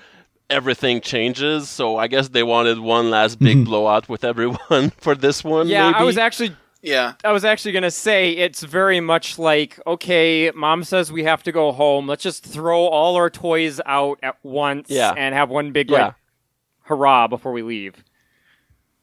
[SPEAKER 3] everything changes. So I guess they wanted one last big mm-hmm. blowout with everyone for this one.
[SPEAKER 2] Yeah,
[SPEAKER 3] maybe.
[SPEAKER 2] I was actually
[SPEAKER 4] Yeah.
[SPEAKER 2] I was actually gonna say it's very much like okay, mom says we have to go home. Let's just throw all our toys out at once
[SPEAKER 3] Yeah.
[SPEAKER 2] and have one big
[SPEAKER 3] Yeah.
[SPEAKER 2] like hurrah before we leave.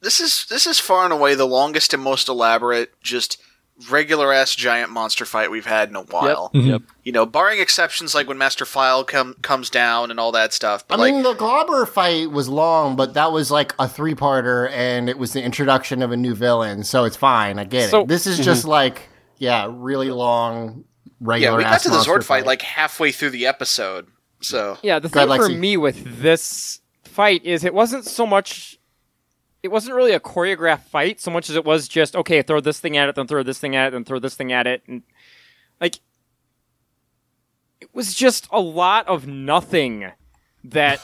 [SPEAKER 4] This is this is far and away the longest and most elaborate just regular ass giant monster fight we've had in a while. Mm-hmm.
[SPEAKER 3] Yep.
[SPEAKER 4] You know, barring exceptions like when Master Vile com- comes down and all that stuff.
[SPEAKER 1] I
[SPEAKER 4] like
[SPEAKER 1] mean, the Globber fight was long, but that was like a three-parter, and it was the introduction of a new villain, so it's fine. I get
[SPEAKER 2] So-
[SPEAKER 1] it. This is mm-hmm. just like, yeah, really long, Regular
[SPEAKER 4] yeah,
[SPEAKER 1] regular.
[SPEAKER 4] we got to the
[SPEAKER 1] monster
[SPEAKER 4] Zord fight like halfway through the episode. So
[SPEAKER 2] Yeah, the
[SPEAKER 1] Go ahead,
[SPEAKER 2] thing for
[SPEAKER 1] Lexi.
[SPEAKER 2] me with this fight is it wasn't so much it wasn't really a choreographed fight so much as it was just okay, throw this thing at it, then throw this thing at it, then throw this thing at it and like it was just a lot of nothing that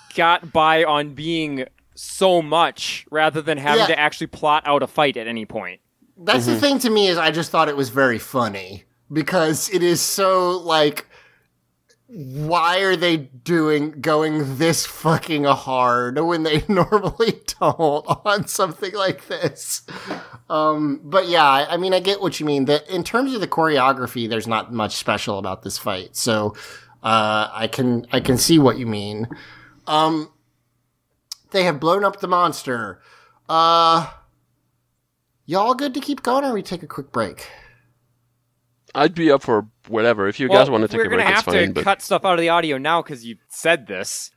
[SPEAKER 2] got by on being so much rather than having
[SPEAKER 1] Yeah.
[SPEAKER 2] to actually plot out a fight at any point.
[SPEAKER 1] That's
[SPEAKER 4] Mm-hmm.
[SPEAKER 1] the thing to me is I just thought it was very funny because it is so like why are they doing going this fucking hard when they normally don't on something like this? Um, but yeah, I, mean, I get what you mean. That in terms of the choreography, there's not much special about this fight, so uh, I can I can see what you mean. Um, they have blown up the monster. Uh, y'all good to keep going, or we take a quick break?
[SPEAKER 3] I'd be up for whatever. If you
[SPEAKER 2] Well,
[SPEAKER 3] guys want to take
[SPEAKER 2] we're gonna have to
[SPEAKER 3] but
[SPEAKER 2] cut stuff out of the audio now because you said this.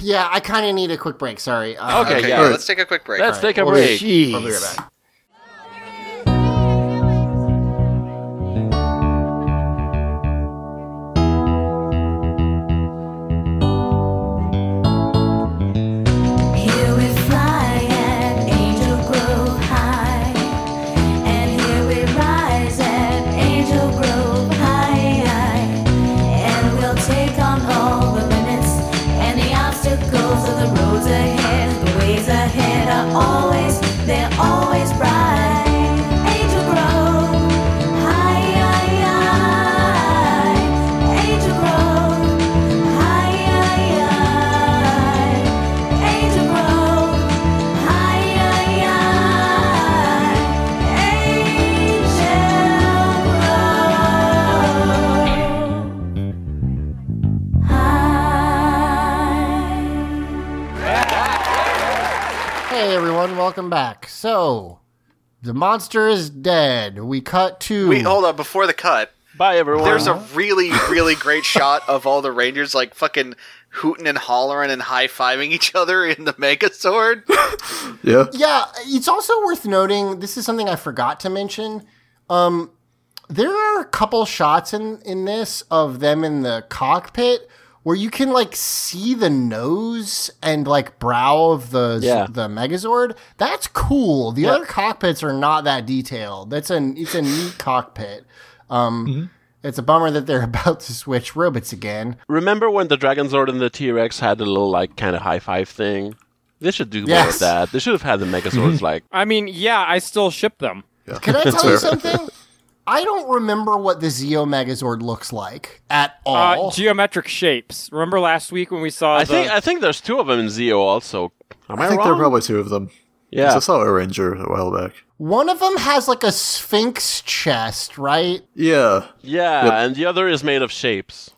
[SPEAKER 1] Yeah, I kind of need a quick break. Sorry. Uh,
[SPEAKER 3] Okay,
[SPEAKER 4] okay,
[SPEAKER 3] yeah.
[SPEAKER 4] yeah, let's take a quick break.
[SPEAKER 3] let's take a
[SPEAKER 1] Well,
[SPEAKER 3] break.
[SPEAKER 1] I'll welcome back. So, the monster is dead. We cut to.
[SPEAKER 4] Wait, hold on. Before the cut,
[SPEAKER 3] Bye, everyone.
[SPEAKER 4] there's a really, really great shot of all the Rangers like fucking hooting and hollering and high fiving each other in the Megazord.
[SPEAKER 5] Yeah.
[SPEAKER 1] Yeah, it's also worth noting. This is something I forgot to mention. Um, there are a couple shots in in this of them in the cockpit where you can like see the nose and like brow of the
[SPEAKER 3] Yeah.
[SPEAKER 1] the Megazord. That's cool. The
[SPEAKER 3] Yeah.
[SPEAKER 1] other cockpits are not that detailed. That's an it's a neat cockpit. Um, it's a bummer that they're about to switch robots again.
[SPEAKER 3] Remember when the Dragon Zord and the T Rex had a little like kind of high five thing? They should do more
[SPEAKER 1] Yes.
[SPEAKER 3] of that. They should have had the Megazords like
[SPEAKER 2] I mean, yeah, I still ship them. Yeah.
[SPEAKER 1] Can I tell you something? I don't remember what the Zeo Megazord looks like at
[SPEAKER 2] Uh,
[SPEAKER 1] all.
[SPEAKER 2] geometric shapes. Remember last week when we saw
[SPEAKER 3] I
[SPEAKER 2] the
[SPEAKER 3] think I think there's two of them in Zeo also. Am I,
[SPEAKER 5] I think
[SPEAKER 3] wrong?
[SPEAKER 5] there are probably two of them.
[SPEAKER 3] yeah.
[SPEAKER 5] I saw a ranger a while back.
[SPEAKER 1] One of them has like a sphinx chest, right?
[SPEAKER 5] Yeah.
[SPEAKER 3] Yeah,
[SPEAKER 5] Yep.
[SPEAKER 3] and the other is made of shapes.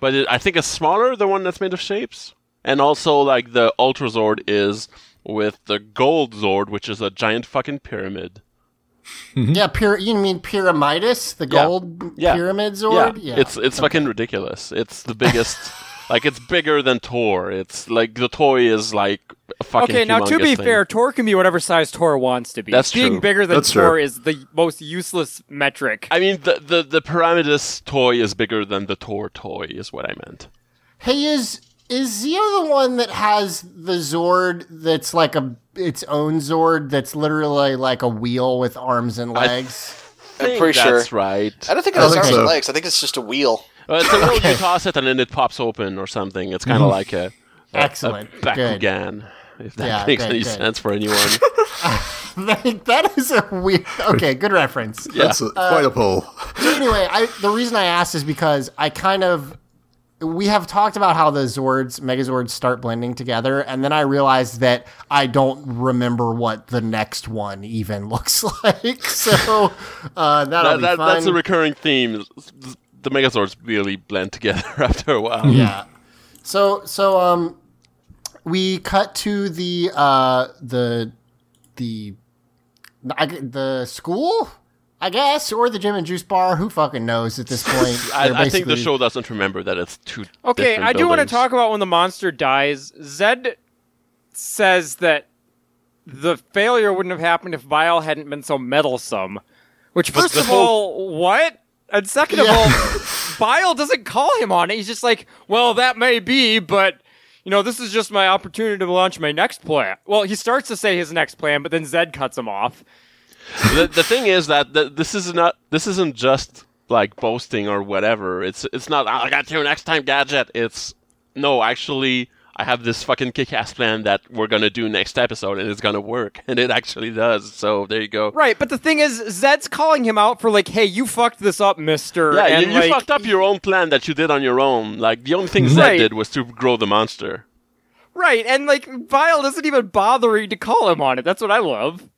[SPEAKER 3] But it, I think it's smaller, the one that's made of shapes. And also, like, the Ultra Zord is with the Gold Zord, which is a giant fucking pyramid. Mm-hmm.
[SPEAKER 1] Yeah, pyra- you mean Pyramidas, the
[SPEAKER 3] Yeah.
[SPEAKER 1] gold
[SPEAKER 3] Yeah.
[SPEAKER 1] pyramid Zord?
[SPEAKER 3] Yeah, it's it's fucking ridiculous. It's the biggest. like it's bigger than Tor. It's like the toy is like a fucking.
[SPEAKER 2] Okay, now to be
[SPEAKER 3] thing.
[SPEAKER 2] fair, Tor can be whatever size Tor wants to be.
[SPEAKER 3] That's
[SPEAKER 2] Being
[SPEAKER 3] true.
[SPEAKER 2] bigger than
[SPEAKER 3] That's
[SPEAKER 2] Tor
[SPEAKER 3] true.
[SPEAKER 2] is the most useless metric.
[SPEAKER 3] I mean, the the the Pyramidas toy is bigger than the Tor toy. Is what I meant.
[SPEAKER 1] Hey, is is Zeo the one that has the Zord that's like a its own Zord that's literally like a wheel with arms and legs?
[SPEAKER 4] I'm
[SPEAKER 3] think
[SPEAKER 4] pretty sure.
[SPEAKER 3] that's right.
[SPEAKER 4] I don't think it has
[SPEAKER 1] think
[SPEAKER 4] arms and legs. I think it's just a wheel.
[SPEAKER 3] Uh, it's a little you toss it and then it pops open or something. It's kind of like a, a
[SPEAKER 1] Mm-hmm. Excellent.
[SPEAKER 3] a
[SPEAKER 1] Good.
[SPEAKER 3] Bakugan. If that
[SPEAKER 1] Yeah,
[SPEAKER 3] makes
[SPEAKER 1] good,
[SPEAKER 3] any
[SPEAKER 1] good.
[SPEAKER 3] sense for anyone.
[SPEAKER 1] that, that is a weird. Okay, good reference.
[SPEAKER 5] That's a, quite a pull.
[SPEAKER 1] So anyway, I, the reason I asked is because I kind of we have talked about how the Zords, Megazords start blending together, and then I realized that I don't remember what the next one even looks like. So uh, that'll
[SPEAKER 3] That-
[SPEAKER 1] be
[SPEAKER 3] that-
[SPEAKER 1] fun.
[SPEAKER 3] that's a recurring theme. The Megazords really blend together after a while.
[SPEAKER 1] yeah. So so um, we cut to the uh the the the school. I guess, or the gym and juice bar. Who fucking knows at this point?
[SPEAKER 3] I,
[SPEAKER 1] They're
[SPEAKER 3] I think the show doesn't remember that it's two.
[SPEAKER 2] Okay,
[SPEAKER 3] different
[SPEAKER 2] I do want to talk about when the monster dies. Zedd says that the failure wouldn't have happened if Vile hadn't been so meddlesome. Which,
[SPEAKER 3] But
[SPEAKER 2] first
[SPEAKER 3] the
[SPEAKER 2] of
[SPEAKER 3] whole-
[SPEAKER 2] all, what? And second of all, Vile doesn't call him on it. He's just like, well, that may be, but. You know, this is just my opportunity to launch my next plan. Well, he starts to say his next plan, but then Zedd cuts him off.
[SPEAKER 3] The, the thing is that th- this is not. This isn't just like boasting or whatever. It's it's not. "Oh, I got your next time gadget. It's no. Actually, I have this fucking kick-ass plan that we're gonna do next episode, and it's gonna work, and it actually does. So there you go.
[SPEAKER 2] Right, but the thing is, Zedd's calling him out for like, "Hey, you fucked this up, Mister."
[SPEAKER 3] Yeah,
[SPEAKER 2] and
[SPEAKER 3] you, you
[SPEAKER 2] like,
[SPEAKER 3] fucked up your own plan that you did on your own. Like the only thing Zedd
[SPEAKER 2] Right.
[SPEAKER 3] did was to grow the monster.
[SPEAKER 2] Right, and like Vile doesn't even bothering to call him on it. That's what I love.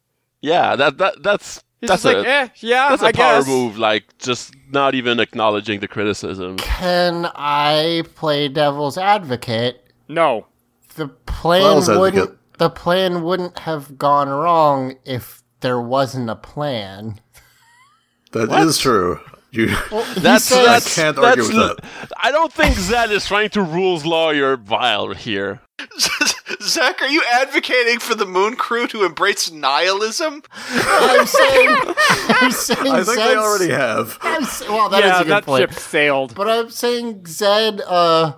[SPEAKER 3] Yeah, that that that's
[SPEAKER 2] He's
[SPEAKER 3] that's
[SPEAKER 2] just
[SPEAKER 3] a
[SPEAKER 2] like, eh, yeah,
[SPEAKER 3] that's a
[SPEAKER 2] I
[SPEAKER 3] power
[SPEAKER 2] guess.
[SPEAKER 3] move. Like just not even acknowledging the criticism.
[SPEAKER 1] Can I play devil's advocate?
[SPEAKER 2] No.
[SPEAKER 1] The plan
[SPEAKER 5] Devil's
[SPEAKER 1] wouldn't
[SPEAKER 5] advocate.
[SPEAKER 1] the plan wouldn't have gone wrong if there wasn't a plan.
[SPEAKER 5] That is
[SPEAKER 3] What?
[SPEAKER 5] true. You,
[SPEAKER 3] That's
[SPEAKER 1] says-
[SPEAKER 3] that's
[SPEAKER 5] I can't argue
[SPEAKER 3] that's
[SPEAKER 5] with
[SPEAKER 3] l- I don't think Zedd is trying to rules lawyer Vile here.
[SPEAKER 4] Zach, are you advocating for the Moon Crew to embrace nihilism?
[SPEAKER 1] I'm saying I'm saying
[SPEAKER 5] I think they already have.
[SPEAKER 1] I'm well, that is
[SPEAKER 2] yeah,
[SPEAKER 1] a good
[SPEAKER 2] that
[SPEAKER 1] point.
[SPEAKER 2] ship sailed.
[SPEAKER 1] But I'm saying Zedd. Uh,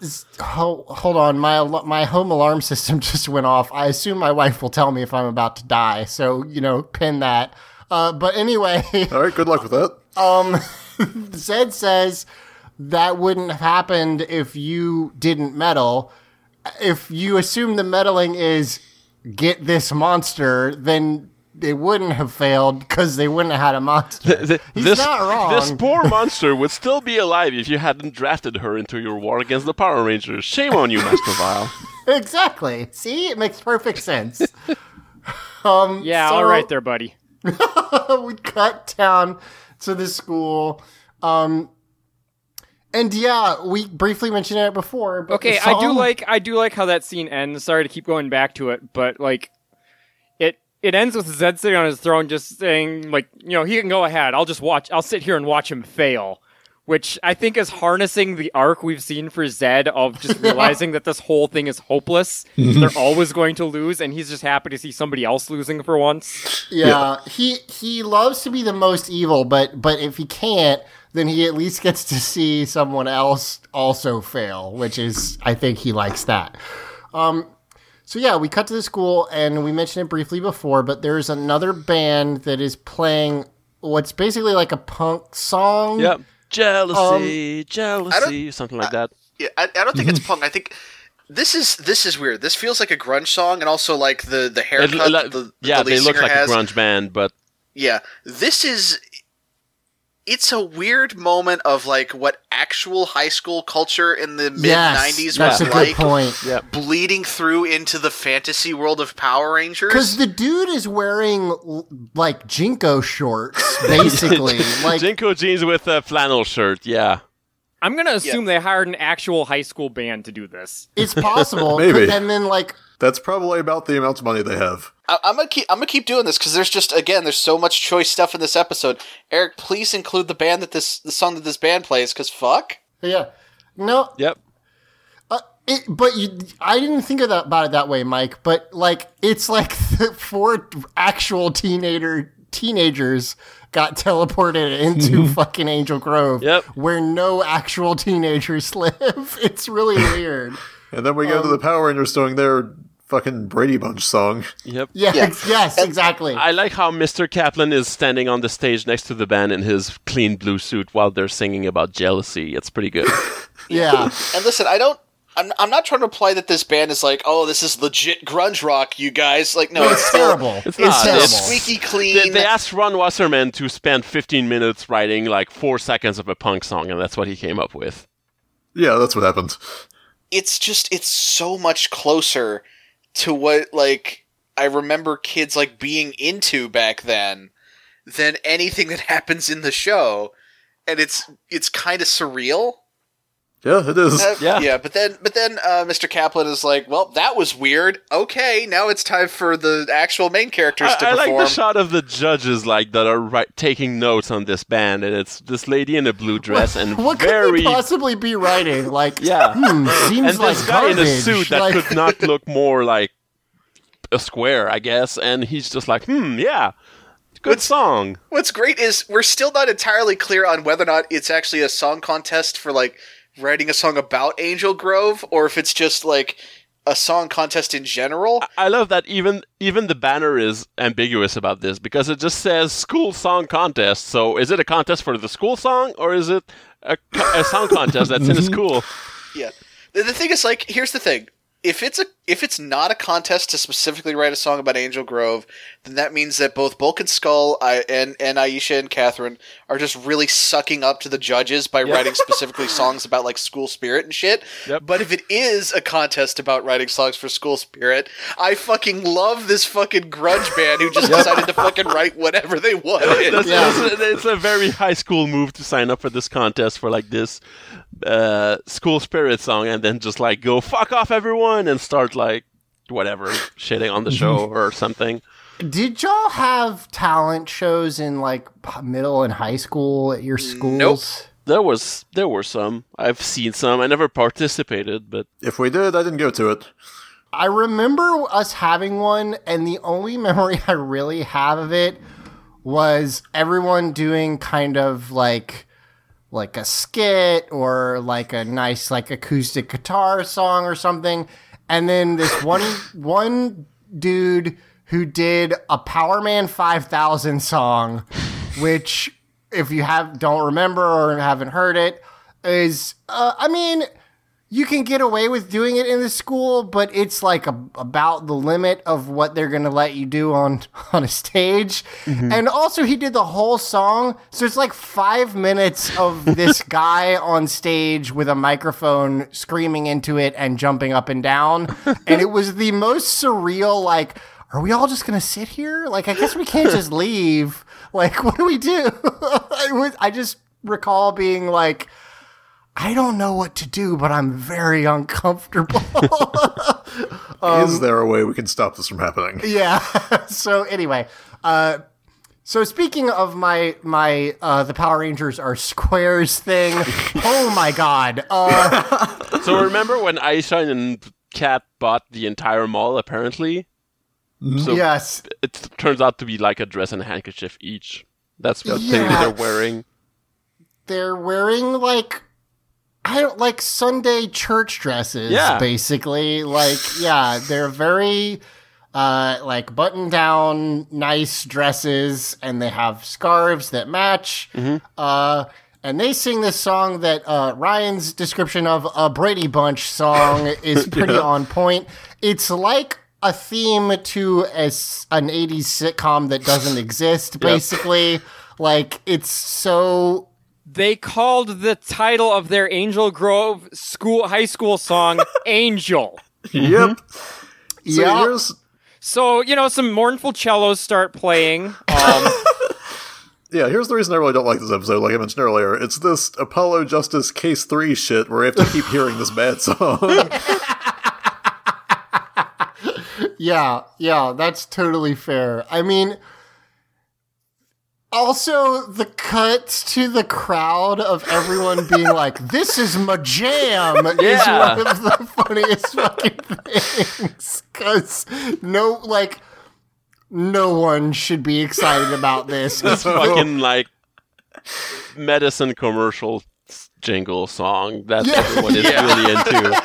[SPEAKER 1] is, ho- hold on, my my home alarm system just went off. I assume my wife will tell me if I'm about to die. So you know, pin that. Uh, but anyway,
[SPEAKER 5] All right, good luck with that.
[SPEAKER 1] um, Zedd says that wouldn't have happened if you didn't meddle. If you assume the meddling is get this monster, then they wouldn't have failed because they wouldn't have had a monster.
[SPEAKER 3] Th-
[SPEAKER 1] He's
[SPEAKER 3] this,
[SPEAKER 1] not wrong.
[SPEAKER 3] This poor monster would still be alive if you hadn't drafted her into your war against the Power Rangers. Shame on you, Master Vile.
[SPEAKER 1] Exactly. See, it makes perfect sense. um,
[SPEAKER 2] yeah,
[SPEAKER 1] so
[SPEAKER 2] all right there, buddy.
[SPEAKER 1] we cut down to the school. Um, and yeah, we briefly mentioned it before. But
[SPEAKER 2] Okay,
[SPEAKER 1] the
[SPEAKER 2] I do like I do like how that scene ends. Sorry to keep going back to it, but like it it ends with Zedd sitting on his throne just saying like, you know, he can go ahead. I'll just watch I'll sit here and watch him fail. Which I think is harnessing the arc we've seen for Zedd of just realizing that this whole thing is hopeless. They're always going to lose, and he's just happy to see somebody else losing for once.
[SPEAKER 1] Yeah, he he loves to be the most evil, but but if he can't, then he at least gets to see someone else also fail, which is I think he likes that. Um, so yeah, we cut to the school, and we mentioned it briefly before, but there's another band that is playing what's basically like a punk song.
[SPEAKER 3] Yep. Jealousy, um,
[SPEAKER 4] I
[SPEAKER 3] jealousy, something like that.
[SPEAKER 4] Yeah, I, I don't think it's punk. I think this is this is weird. This feels like a grunge song, and also like the the
[SPEAKER 3] It-
[SPEAKER 4] haircut.
[SPEAKER 3] like-
[SPEAKER 4] the,
[SPEAKER 3] yeah,
[SPEAKER 4] the
[SPEAKER 3] they look like
[SPEAKER 4] has.
[SPEAKER 3] a grunge band, but
[SPEAKER 4] Yeah, this is. It's a weird moment of like what actual high school culture in the mid
[SPEAKER 1] Yes,
[SPEAKER 4] '90s
[SPEAKER 1] that's
[SPEAKER 4] was
[SPEAKER 1] a
[SPEAKER 4] like,
[SPEAKER 1] good point.
[SPEAKER 3] yeah.
[SPEAKER 4] bleeding through into the fantasy world of Power Rangers.
[SPEAKER 1] Because the dude is wearing like JNCO shorts, basically. like
[SPEAKER 3] JNCO jeans with a flannel shirt. Yeah.
[SPEAKER 2] I'm gonna assume they hired an actual high school band to do this.
[SPEAKER 1] it's possible.
[SPEAKER 5] Maybe.
[SPEAKER 1] and then like
[SPEAKER 5] That's probably about the amount of money they have.
[SPEAKER 4] I, I'm gonna keep I'm gonna keep doing this because there's just again there's so much choice stuff in this episode. Eric, please include the band that this the song that this band plays because fuck.
[SPEAKER 1] Yeah. No,
[SPEAKER 3] Yep.
[SPEAKER 1] Uh, it, but you, I didn't think of that, about it that way, Mike. But like, it's like four actual teenager teenagers got teleported into mm-hmm. fucking Angel Grove,
[SPEAKER 3] Yep.
[SPEAKER 1] where no actual teenagers live. It's really weird.
[SPEAKER 5] And then we go to the um, Power Rangers doing their fucking Brady Bunch song.
[SPEAKER 3] Yep.
[SPEAKER 1] Yeah,
[SPEAKER 4] Yeah.
[SPEAKER 1] yes, exactly.
[SPEAKER 3] I like how Mr. Kaplan is standing on the stage next to the band in his clean blue suit while they're singing about jealousy. It's pretty good.
[SPEAKER 1] yeah,
[SPEAKER 4] And listen, I don't. I'm, I'm not trying to imply that this band is like, oh, this is legit grunge rock, you guys. Like, no,
[SPEAKER 1] it's
[SPEAKER 4] still-
[SPEAKER 1] terrible.
[SPEAKER 3] It's
[SPEAKER 1] It's,
[SPEAKER 3] not.
[SPEAKER 1] terrible.
[SPEAKER 3] It's-
[SPEAKER 4] squeaky
[SPEAKER 3] they,
[SPEAKER 4] clean.
[SPEAKER 3] they asked Ron Wasserman to spend 15 minutes writing like four seconds of a punk song, and that's what he came up with.
[SPEAKER 5] Yeah, that's what happened.
[SPEAKER 4] it's just it's so much closer to what like I remember kids like being into back then than anything that happens in the show, and it's it's kind of surreal.
[SPEAKER 5] Yeah, it is.
[SPEAKER 4] Uh,
[SPEAKER 3] Yeah.
[SPEAKER 4] yeah, but then but then uh, Mr. Kaplan is like, well, that was weird. Okay, now it's time for the actual main characters to
[SPEAKER 3] I, I like
[SPEAKER 4] perform.
[SPEAKER 3] the shot of the judges like that are right, taking notes on this band, and it's this lady in a blue dress and
[SPEAKER 1] What could
[SPEAKER 3] very
[SPEAKER 1] we possibly be writing? Like,
[SPEAKER 3] Yeah.
[SPEAKER 1] hmm, seems
[SPEAKER 3] and
[SPEAKER 1] like
[SPEAKER 3] this guy in a suit that
[SPEAKER 1] Like-
[SPEAKER 3] could not look more like a square, I guess, and he's just like, hmm, yeah, good song.
[SPEAKER 4] What's great is we're still not entirely clear on whether or not it's actually a song contest for like writing a song about Angel Grove or if it's just like a song contest in general.
[SPEAKER 3] I love that even even the banner is ambiguous about this because it just says school song contest. So is it a contest for the school song or is it a, co- a song contest that's in a school?
[SPEAKER 4] Yeah. The, the thing is like here's the thing. If it's a if it's not a contest to specifically write a song about Angel Grove, then that means that both Bulk and Skull I, and and Aisha and Katherine are just really sucking up to the judges by writing specifically songs about like school spirit and shit.
[SPEAKER 3] Yep.
[SPEAKER 4] But if it is a contest about writing songs for school spirit, I fucking love this fucking grunge band who just decided to fucking write whatever they want.
[SPEAKER 3] That's- a, it's a very high school move to sign up for this contest for like this uh, school spirit song and then just like go fuck off everyone and start like whatever shitting on the show or something.
[SPEAKER 1] Did y'all have talent shows in like middle and high school at your schools? Nope.
[SPEAKER 3] There was there were some. I've seen some. I never participated, but
[SPEAKER 5] If we did, I didn't go to it.
[SPEAKER 1] I remember us having one, and the only memory I really have of it was everyone doing kind of like like a skit or like a nice like acoustic guitar song or something, and then this one one dude who did a Powerman Five Thousand song, which if you have don't remember or haven't heard it is uh, I mean you can get away with doing it in the school, but it's like a, about the limit of what they're going to let you do on on a stage. Mm-hmm. And also, he did the whole song, so it's like five minutes of this guy on stage with a microphone screaming into it and jumping up and down, and it was the most surreal. Like, are we all just going to sit here? Like, I guess we can't just leave. Like, what do we do? I, was, I just recall being like. I don't know what to do, but I'm very uncomfortable.
[SPEAKER 5] Is there a way we can stop this from happening?
[SPEAKER 1] yeah. so anyway, uh, so speaking of my my uh, the Power Rangers are squares thing. oh my god. Uh,
[SPEAKER 3] so remember when Aisha and Kat bought the entire mall? Apparently, so
[SPEAKER 1] yes.
[SPEAKER 3] it turns out to be like a dress and a handkerchief each. That's the thing
[SPEAKER 1] Yeah.
[SPEAKER 3] that they're wearing.
[SPEAKER 1] They're wearing like I don't like Sunday church dresses.
[SPEAKER 3] Yeah.
[SPEAKER 1] Basically, like yeah, they're very uh like button down nice dresses and they have scarves that match. Uh and they sing this song that uh, Ryan's description of a Brady Bunch song is pretty on point. It's like a theme to a an 80s sitcom that doesn't exist, basically. Like, it's so
[SPEAKER 2] They called the title of their Angel Grove school high school song Angel.
[SPEAKER 5] Yep. So
[SPEAKER 1] Yeah.
[SPEAKER 5] here's
[SPEAKER 2] So, you know, some mournful cellos start playing. Um,
[SPEAKER 5] yeah, here's the reason I really don't like this episode. Like I mentioned earlier, it's this Apollo Justice Case Three shit where I have to keep hearing this bad song.
[SPEAKER 1] Yeah, yeah, that's totally fair. I mean, also the cuts to the crowd of everyone being like, "This is my jam," is one of the funniest fucking things. Because no, like, no one should be excited about this.
[SPEAKER 3] This fucking like medicine commercial jingle song that
[SPEAKER 1] Yeah.
[SPEAKER 3] everyone is
[SPEAKER 4] Yeah.
[SPEAKER 3] really into.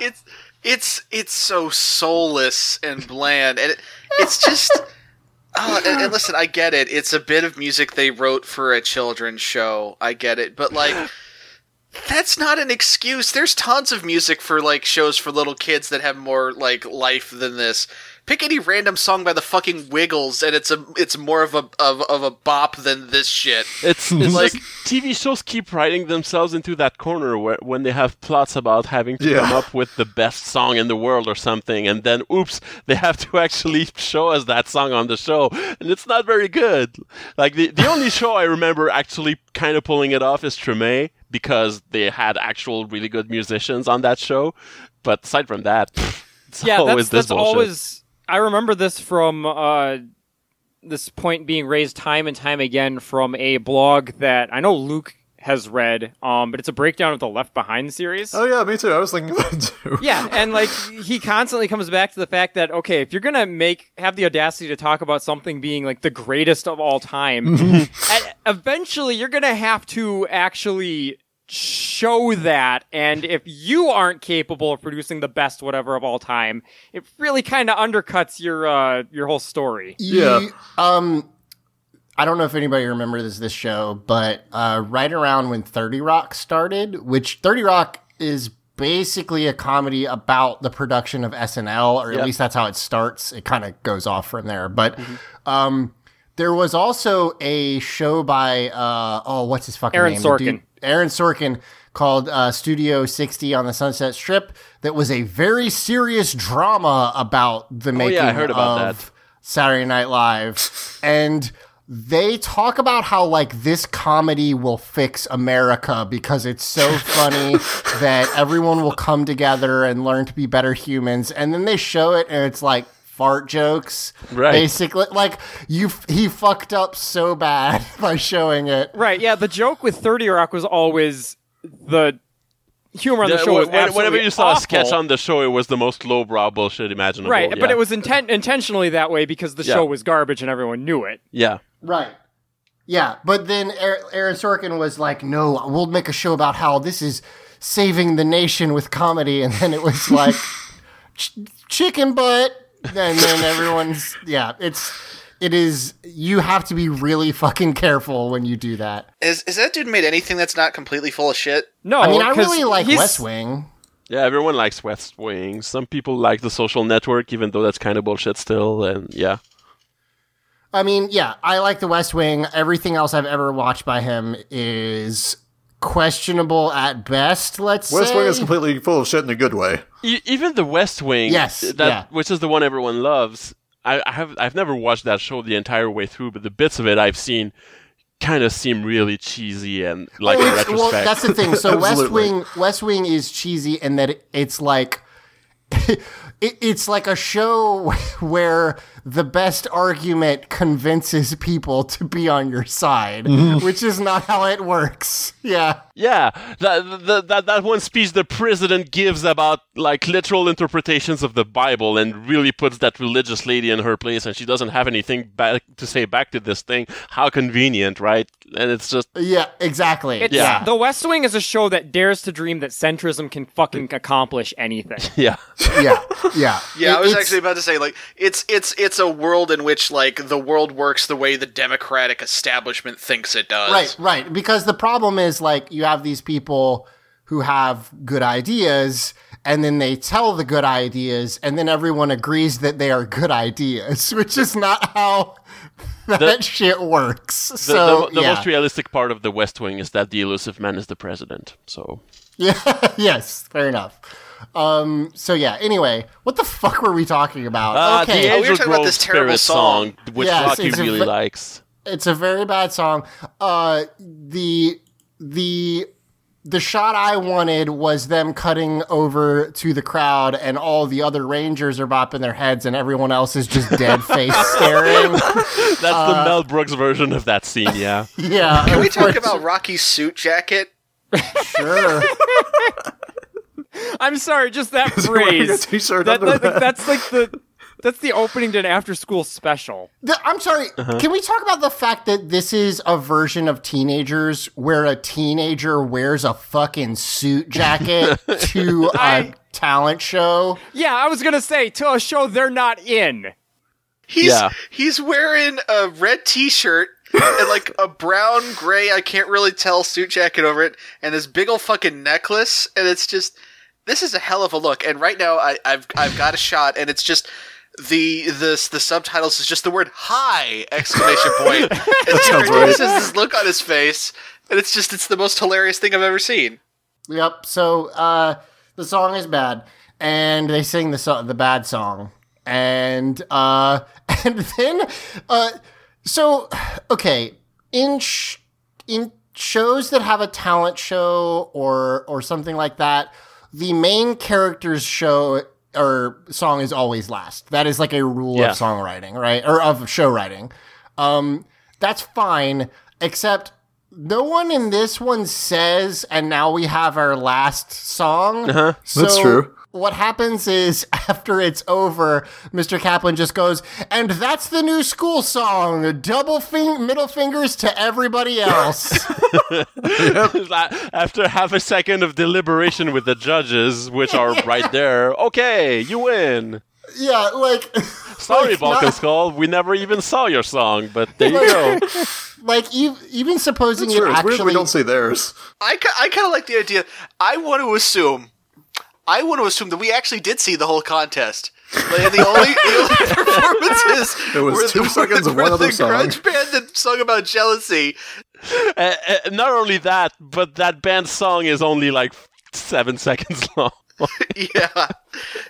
[SPEAKER 4] it's it's it's so soulless and bland, and it, it's just. Oh, and, and listen, I get it. It's a bit of music they wrote for a children's show. I get it, but like, that's not an excuse. There's tons of music for like shows for little kids that have more like life than this. Pick any random song by the fucking Wiggles, and it's a it's more of a of, of a bop than this shit.
[SPEAKER 3] It's, it's
[SPEAKER 4] Like-
[SPEAKER 3] like TV shows keep writing themselves into that corner where when they have plots about having to
[SPEAKER 5] Yeah.
[SPEAKER 3] come up with the best song in the world or something, and then oops, they have to actually show us that song on the show, and it's not very good. Like the the only show I remember actually kind of pulling it off is Treme because they had actual really good musicians on that show. But aside from that, pff, it's
[SPEAKER 2] yeah,
[SPEAKER 3] always
[SPEAKER 2] that's,
[SPEAKER 3] this
[SPEAKER 2] that's
[SPEAKER 3] bullshit.
[SPEAKER 2] always. I remember this from uh, this point being raised time and time again from a blog that I know Luke has read, um, but it's a breakdown of the Left Behind series.
[SPEAKER 5] Oh yeah, me too. I was thinking that too.
[SPEAKER 2] Yeah, and like he constantly comes back to the fact that okay, if you're gonna make have the audacity to talk about something being like the greatest of all time, eventually you're gonna have to actually show that. And if you aren't capable of producing the best whatever of all time, it really kind of undercuts your uh, your whole story.
[SPEAKER 5] Yeah.
[SPEAKER 1] Um, I don't know if anybody remembers this show, but uh, right around when 30 Rock started, which 30 Rock is basically a comedy about the production of SNL, or at
[SPEAKER 3] Yeah.
[SPEAKER 1] least that's how it starts. It kind of goes off from there. But um, there was also a show by, uh, oh, what's his fucking
[SPEAKER 2] Aaron
[SPEAKER 1] name? The
[SPEAKER 2] Sorkin.
[SPEAKER 1] dude- Aaron Sorkin called uh, Studio 60 on the Sunset Strip that was a very serious drama about the making
[SPEAKER 3] Oh, yeah, I heard about
[SPEAKER 1] of
[SPEAKER 3] that.
[SPEAKER 1] Saturday Night Live. and they talk about how like this comedy will fix America because it's so funny that everyone will come together and learn to be better humans. And then they show it and it's like fart jokes.
[SPEAKER 3] Right.
[SPEAKER 1] Basically like you he fucked up so bad by showing it.
[SPEAKER 2] Right? Yeah. The joke with Thirty Rock was always the humor on the
[SPEAKER 3] Yeah,
[SPEAKER 2] show. Was
[SPEAKER 3] when- whenever you saw a sketch on the show, it was the most lowbrow bullshit imaginable.
[SPEAKER 2] Right,
[SPEAKER 3] yeah.
[SPEAKER 2] but it was inten- intentionally that way because the
[SPEAKER 3] Yeah.
[SPEAKER 2] show was garbage and everyone knew it.
[SPEAKER 3] yeah.
[SPEAKER 1] Right. Yeah, but then Aaron Aaron Sorkin was like, "No, we'll make a show about how this is saving the nation with comedy," and then it was like ch- chicken butt, and then everyone's yeah, it's it is you have to be really fucking careful when you do that.
[SPEAKER 4] Is is that dude made anything that's not completely full of shit?
[SPEAKER 2] No,
[SPEAKER 1] I mean, I really like
[SPEAKER 2] he's-
[SPEAKER 1] West Wing.
[SPEAKER 3] Yeah, everyone likes West Wing. Some people like the social network, even though that's kind of bullshit still. And yeah.
[SPEAKER 1] I mean, yeah, I like the West Wing. Everything else I've ever watched by him is questionable at best. Let's say.
[SPEAKER 5] West
[SPEAKER 1] say.
[SPEAKER 5] Wing is completely full of shit in a good way.
[SPEAKER 3] E- even the West Wing,
[SPEAKER 1] Yes,
[SPEAKER 3] that
[SPEAKER 1] yeah.
[SPEAKER 3] which is the one everyone loves. I, I have I've never watched that show the entire way through, but the bits of it I've seen kind of seem really cheesy and oh, like
[SPEAKER 1] Oh,
[SPEAKER 3] in retrospect.
[SPEAKER 1] Well, that's the thing. So West Wing, West Wing is cheesy in that it, it's like it, it's like a show where the best argument convinces people to be on your side,
[SPEAKER 3] Mm-hmm.
[SPEAKER 1] which is not how it works. Yeah.
[SPEAKER 3] Yeah, that, that that that one speech the president gives about like literal interpretations of the Bible and really puts that religious lady in her place, and she doesn't have anything back to say back to this thing. How convenient, right? And it's just
[SPEAKER 1] Yeah, exactly.
[SPEAKER 2] It's,
[SPEAKER 1] yeah.
[SPEAKER 2] The West Wing is a show that dares to dream that centrism can fucking accomplish anything.
[SPEAKER 3] yeah,
[SPEAKER 1] yeah. Yeah.
[SPEAKER 4] Yeah,
[SPEAKER 1] It-
[SPEAKER 4] I was actually about to say like it's it's it's a world in which like the world works the way the democratic establishment thinks it does.
[SPEAKER 1] Right, right. Because the problem is like you have these people who have good ideas and then they tell the good ideas and then everyone agrees that they are good ideas, which is not how that shit works.
[SPEAKER 3] the,
[SPEAKER 1] so
[SPEAKER 3] the, the
[SPEAKER 1] yeah.
[SPEAKER 3] most realistic part of the West Wing is that the Illusive Man is the president. So
[SPEAKER 1] yeah, yes, fair enough. Um, so yeah, anyway, what the fuck were we talking about?
[SPEAKER 3] uh,
[SPEAKER 1] okay.
[SPEAKER 3] the
[SPEAKER 4] Oh, we were
[SPEAKER 3] Angel
[SPEAKER 4] talking about this terrible
[SPEAKER 3] Spirit song, which
[SPEAKER 1] Yes,
[SPEAKER 3] Rocky really
[SPEAKER 1] ve-
[SPEAKER 3] likes.
[SPEAKER 1] it's a very bad song. Uh, the the the shot I wanted was them cutting over to the crowd, and all the other Rangers are bopping their heads, and everyone else is just dead face staring.
[SPEAKER 3] That's the
[SPEAKER 1] Uh,
[SPEAKER 3] Mel Brooks version of that scene. Yeah.
[SPEAKER 1] Yeah.
[SPEAKER 4] Can we talk about Rocky's suit jacket?
[SPEAKER 1] Sure.
[SPEAKER 2] I'm sorry, just that
[SPEAKER 5] He's wearing a
[SPEAKER 2] phrase.
[SPEAKER 5] t-shirt
[SPEAKER 2] That- that-
[SPEAKER 5] that.
[SPEAKER 2] that's like the that's the opening to an after school special.
[SPEAKER 1] The- I'm sorry.
[SPEAKER 3] Uh-huh.
[SPEAKER 1] Can we talk about the fact that this is a version of teenagers where a teenager wears a fucking suit jacket to a
[SPEAKER 2] I-
[SPEAKER 1] talent show?
[SPEAKER 2] Yeah, I was gonna say to a show they're not in.
[SPEAKER 4] He's
[SPEAKER 3] Yeah.
[SPEAKER 4] he's wearing a red T-shirt and like a brown gray I can't really tell suit jacket over it, and this big old fucking necklace, and it's just this is a hell of a look. And right now I, I've I've got a shot, and it's just the the the subtitles is just the word "hi!" exclamation point. And
[SPEAKER 5] sounds
[SPEAKER 4] Jared
[SPEAKER 5] right.
[SPEAKER 4] just has this look on his face, and it's just it's the most hilarious thing I've ever seen.
[SPEAKER 1] Yep. So uh, the song is bad, and they sing the so- the bad song, and uh, and then uh, so okay in sh- in shows that have a talent show or or something like that, the main character's show or song is always last. That is like a rule
[SPEAKER 3] Yeah.
[SPEAKER 1] of songwriting, right? Or of show writing. Um, that's fine, except no one in this one says, and now we have our last song.
[SPEAKER 5] Uh-huh.
[SPEAKER 1] So
[SPEAKER 5] That's true.
[SPEAKER 1] What happens is after it's over, Mr. Caplan just goes, and that's the new school song. Double fing- middle fingers to everybody else.
[SPEAKER 3] After half a second of deliberation with the judges, which are right there, okay, you win.
[SPEAKER 1] yeah, like
[SPEAKER 3] Sorry,
[SPEAKER 1] like,
[SPEAKER 3] Bulk and
[SPEAKER 1] not-
[SPEAKER 3] Skull, we never even saw your song, but there you go.
[SPEAKER 1] like even supposing
[SPEAKER 5] That's
[SPEAKER 1] it
[SPEAKER 5] true. It's
[SPEAKER 1] actually
[SPEAKER 5] weird we don't see theirs.
[SPEAKER 4] I, ki- I kind of like the idea. I want to assume, I want to assume that we actually did see the whole contest. Like, the only, the only performances
[SPEAKER 5] It was
[SPEAKER 4] were
[SPEAKER 5] two
[SPEAKER 4] the,
[SPEAKER 5] seconds of one other
[SPEAKER 4] the
[SPEAKER 5] song.
[SPEAKER 4] grunge band that sung about jealousy.
[SPEAKER 3] Uh, uh, not only that, but that band's song is only like seven seconds long.
[SPEAKER 4] yeah,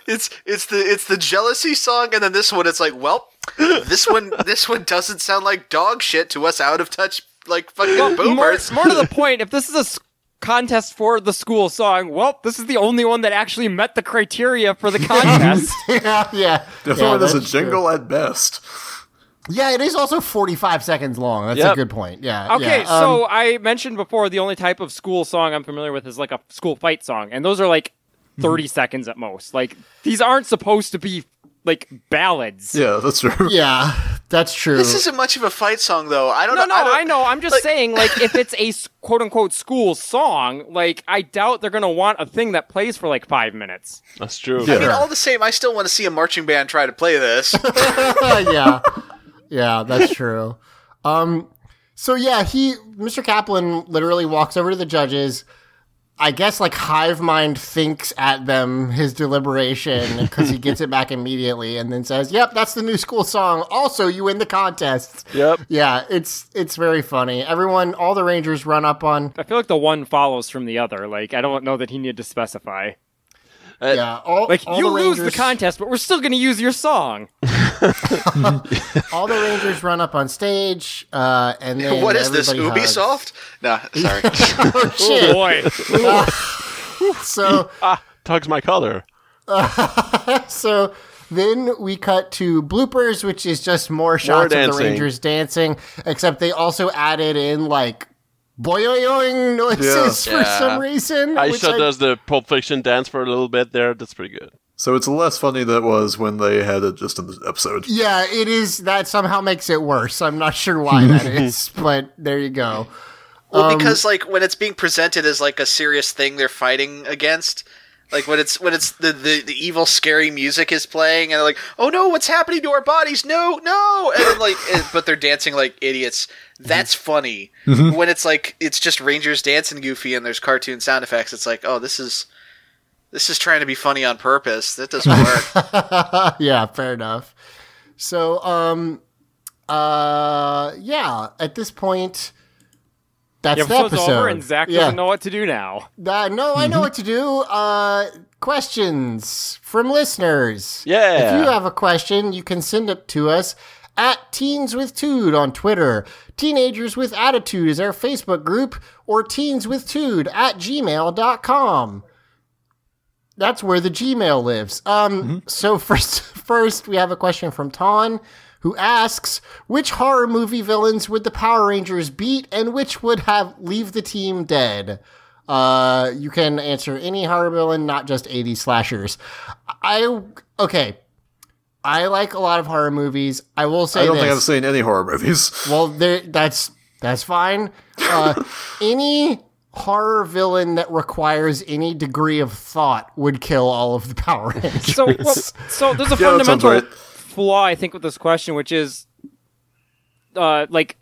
[SPEAKER 4] it's it's the it's the jealousy song, and then this one, it's like, well, this one this one doesn't sound like dog shit to us out of touch like fucking
[SPEAKER 2] More,
[SPEAKER 4] boomers.
[SPEAKER 2] more to the point, if this is a s- contest for the school song, well, this is the only one that actually met the criteria for the contest.
[SPEAKER 1] yeah, yeah.
[SPEAKER 5] Definitely
[SPEAKER 1] yeah,
[SPEAKER 5] there's a
[SPEAKER 1] that's true.
[SPEAKER 5] jingle at best.
[SPEAKER 1] Yeah, it is also 45 seconds long. That's a good point. Yeah.
[SPEAKER 2] Okay,
[SPEAKER 1] yeah.
[SPEAKER 2] so
[SPEAKER 1] Um,
[SPEAKER 2] I mentioned before the only type of school song I'm familiar with is like a school fight song, and those are like 30 seconds at most. Like these aren't supposed to be like ballads.
[SPEAKER 5] Yeah, that's true.
[SPEAKER 1] yeah, that's true.
[SPEAKER 4] This isn't much of a fight song, though. I don't
[SPEAKER 2] No,
[SPEAKER 4] know.
[SPEAKER 2] no,
[SPEAKER 4] don't-
[SPEAKER 2] I know. I'm just
[SPEAKER 4] like-
[SPEAKER 2] saying, like, if it's a quote unquote school song, like, I doubt they're gonna want a thing that plays for like five minutes.
[SPEAKER 3] That's true.
[SPEAKER 5] Yeah.
[SPEAKER 4] I mean, all the same, I still want to see a marching band try to play this.
[SPEAKER 1] yeah. Yeah, that's true. Um so yeah, he Mr. Caplan literally walks over to the judges. I guess like hive mind thinks at them his deliberation because he gets it back immediately and then says, "Yep, that's the new school song. Also, you win the contest."
[SPEAKER 3] Yep.
[SPEAKER 1] Yeah, it's it's very funny. Everyone, all the Rangers run up on.
[SPEAKER 2] I feel like the one follows from the other. Like, I don't know that he needed to specify.
[SPEAKER 1] Uh, yeah, all
[SPEAKER 2] Like,
[SPEAKER 1] all
[SPEAKER 2] you
[SPEAKER 1] the
[SPEAKER 2] lose
[SPEAKER 1] Rangers,
[SPEAKER 2] the contest, but we're still gonna use your song.
[SPEAKER 1] all the Rangers run up on stage, uh, and then
[SPEAKER 4] what is this,
[SPEAKER 1] everybody hugs.
[SPEAKER 4] Ubisoft? No, sorry.
[SPEAKER 1] Oh, shit.
[SPEAKER 2] Oh boy.
[SPEAKER 1] So
[SPEAKER 3] Ah, tugs my color.
[SPEAKER 1] so then we cut to bloopers, which is just more shots of the. Rangers dancing, except they also added in like boyoyoing noises
[SPEAKER 5] Yeah.
[SPEAKER 1] for
[SPEAKER 4] Yeah.
[SPEAKER 1] some reason. which
[SPEAKER 3] Aisha
[SPEAKER 1] I-
[SPEAKER 3] does the Pulp Fiction dance for a little bit there. That's pretty good.
[SPEAKER 5] So it's less funny than it was when they had it just in the episode.
[SPEAKER 1] Yeah, it is. That somehow makes it worse. I'm not sure why that is, but there you go.
[SPEAKER 4] Well,
[SPEAKER 1] Um,
[SPEAKER 4] because like when it's being presented as like a serious thing they're fighting against, like when it's when it's the, the, the evil scary music is playing and they're like, oh no, what's happening to our bodies? No, no, and then like, it- but they're dancing like idiots. That's funny. When it's like it's just Rangers dancing goofy and there's cartoon sound effects, it's like, oh, this is this is trying to be funny on purpose. That doesn't work.
[SPEAKER 1] yeah, fair enough. So, um, uh, yeah. At this point, that's
[SPEAKER 2] The
[SPEAKER 1] the
[SPEAKER 2] episode's
[SPEAKER 1] episode.
[SPEAKER 2] over, and Zach
[SPEAKER 1] yeah.
[SPEAKER 2] doesn't know what to do now.
[SPEAKER 1] Uh, no, I know what to do. Uh, questions from listeners.
[SPEAKER 3] Yeah.
[SPEAKER 1] If you have a question, you can send it to us at Teens with Tude on Twitter. Teenagers with Attitude is our Facebook group, or teens with Tude at gmail.com. That's where the Gmail lives. Um, so first, first we have a question from Ton, who asks, which horror movie villains would the Power Rangers beat, and which would have leave the team dead? Uh, you can answer any horror villain, not just 80 slashers. I okay. I like a lot of horror movies. I will say
[SPEAKER 5] I don't
[SPEAKER 1] this.
[SPEAKER 5] think I've seen any horror movies.
[SPEAKER 1] Well, there, that's that's fine. Uh, any horror villain that requires any degree of thought would kill all of the Power Rangers.
[SPEAKER 2] So, well, so there's a
[SPEAKER 5] Yeah,
[SPEAKER 2] fundamental
[SPEAKER 5] right.
[SPEAKER 2] flaw, I think, with this question, which is, uh, like,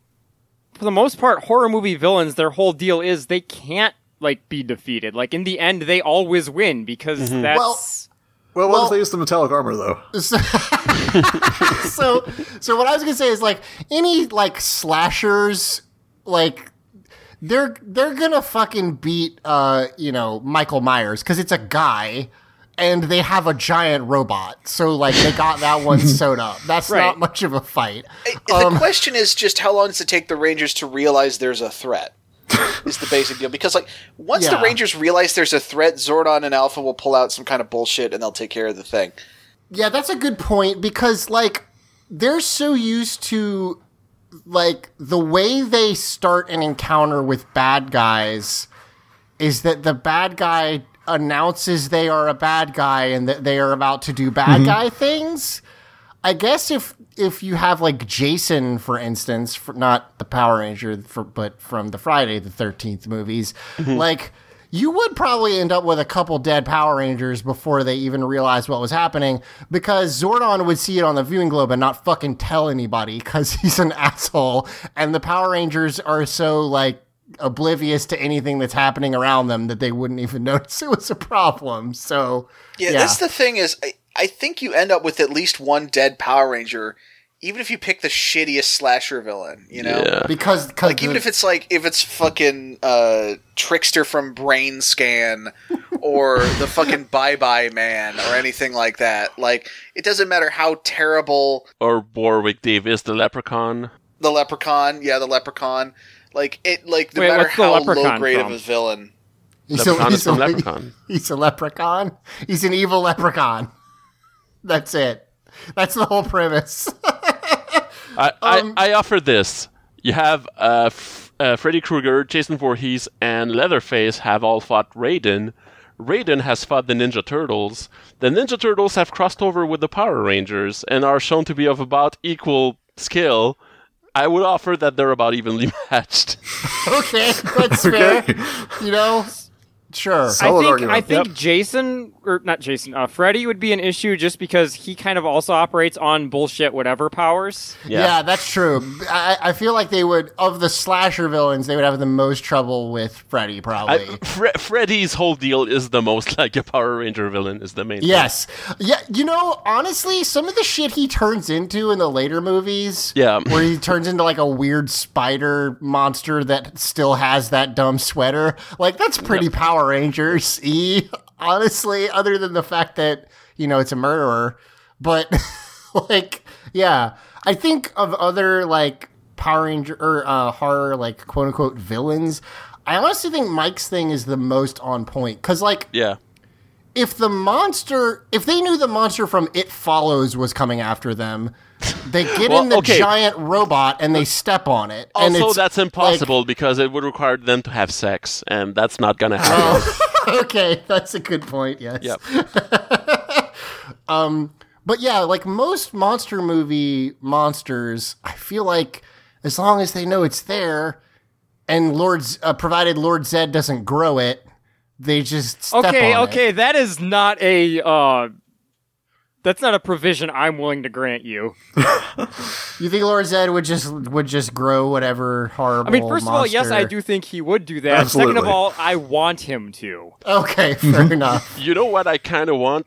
[SPEAKER 2] for the most part, horror movie villains, their whole deal is they can't like be defeated. Like in the end, they always win because
[SPEAKER 5] Mm-hmm.
[SPEAKER 2] that's.
[SPEAKER 1] Well-
[SPEAKER 5] Well, what
[SPEAKER 1] Well-
[SPEAKER 5] if they use the metallic armor though?
[SPEAKER 1] so, so, so what I was gonna say is like any like slashers, like they're they're gonna fucking beat uh you know Michael Myers because it's a guy. And they have a giant robot, so like they got that one sewed up. That's
[SPEAKER 2] Right.
[SPEAKER 1] not much of a fight.
[SPEAKER 4] the question is just how long does it take the Rangers to realize there's a threat? is the basic deal because like once the Rangers realize there's a threat, Zordon and Alpha will pull out some kind of bullshit and they'll take care of the thing.
[SPEAKER 1] Yeah, that's a good point because like they're so used to like the way they start an encounter with bad guys is that the bad guy announces they are a bad guy and that they are about to do bad mm-hmm. guy things. I guess if if you have like Jason, for instance, for not the Power Ranger, for, but from the Friday the Thirteenth movies, mm-hmm. like you would probably end up with a couple dead Power Rangers before they even realized what was happening, because Zordon would see it on the viewing globe and not fucking tell anybody because he's an asshole, and the Power Rangers are so like oblivious to anything that's happening around them that they wouldn't even notice it was a problem. So
[SPEAKER 4] Yeah, that's the thing is I, I think you end up with at least one dead Power Ranger, even if you pick the shittiest slasher villain, you know?
[SPEAKER 3] Yeah.
[SPEAKER 1] because cause
[SPEAKER 4] Like even if it's like if it's fucking uh Trickster from Brainscan or the fucking Bye Bye Man or anything like that. Like it doesn't matter how terrible
[SPEAKER 3] Or Warwick Davis, the leprechaun.
[SPEAKER 4] the leprechaun, yeah, the leprechaun. Like it like no
[SPEAKER 2] Wait,
[SPEAKER 4] matter
[SPEAKER 2] the
[SPEAKER 4] how low grade
[SPEAKER 2] from?
[SPEAKER 4] of a villain.
[SPEAKER 1] He's
[SPEAKER 3] Leprechaun
[SPEAKER 1] a,
[SPEAKER 3] is from
[SPEAKER 1] he's a-
[SPEAKER 3] Leprechaun.
[SPEAKER 1] He's a leprechaun. He's an evil leprechaun. That's it. That's the whole premise.
[SPEAKER 3] I,
[SPEAKER 1] Um,
[SPEAKER 3] I, I offer this. You have uh, F- uh, Freddy Krueger, Jason Voorhees, and Leatherface have all fought Raiden. Raiden has fought the Ninja Turtles. The Ninja Turtles have crossed over with the Power Rangers and are shown to be of about equal skill. I would offer that they're about evenly matched.
[SPEAKER 1] okay, that's fair. You know, sure.
[SPEAKER 2] I think
[SPEAKER 5] argument.
[SPEAKER 2] I think Jason or not Jason, uh, Freddy would be an issue just because he kind of also operates on bullshit whatever powers.
[SPEAKER 1] Yeah. that's true. I, I feel like they would of the slasher villains, they would have the most trouble with Freddy,
[SPEAKER 3] I,
[SPEAKER 1] probably.
[SPEAKER 3] Fre- Freddy's whole deal is the most like a Power Ranger villain, is the main thing.
[SPEAKER 1] yes. Yeah, you know, honestly, some of the shit he turns into in the later movies,
[SPEAKER 3] Yeah.
[SPEAKER 1] where he turns into like a weird spider monster that still has that dumb sweater, like that's pretty Power Rangers e honestly, other than the fact that, you know, it's a murderer. But like, yeah. I think of other like Power Ranger or uh, horror like quote unquote villains. I honestly think Mike's thing is the most on point because like
[SPEAKER 3] Yeah.
[SPEAKER 1] if the monster if they knew the monster from It Follows was coming after them, they get
[SPEAKER 3] Well,
[SPEAKER 1] in the
[SPEAKER 3] okay.
[SPEAKER 1] giant robot and they step on it. and
[SPEAKER 3] Also,
[SPEAKER 1] it's
[SPEAKER 3] that's
[SPEAKER 1] like-
[SPEAKER 3] impossible because it would require them to have sex, and that's not gonna happen.
[SPEAKER 1] okay, that's a good point. Yes.
[SPEAKER 3] Yep.
[SPEAKER 1] But yeah, like most monster movie monsters, I feel like as long as they know it's there, and Lord's uh, provided Lord Zedd doesn't grow it, they just step
[SPEAKER 2] Okay,
[SPEAKER 1] on
[SPEAKER 2] okay,
[SPEAKER 1] It.
[SPEAKER 2] that is not a uh that's not a provision I'm willing to grant you.
[SPEAKER 1] You think Lord Zedd would just would just grow whatever horrible?
[SPEAKER 2] I mean, first of all, yes, I do think he would do that. Second of all, I want him to.
[SPEAKER 1] Okay, fair enough.
[SPEAKER 3] You know what I kind of want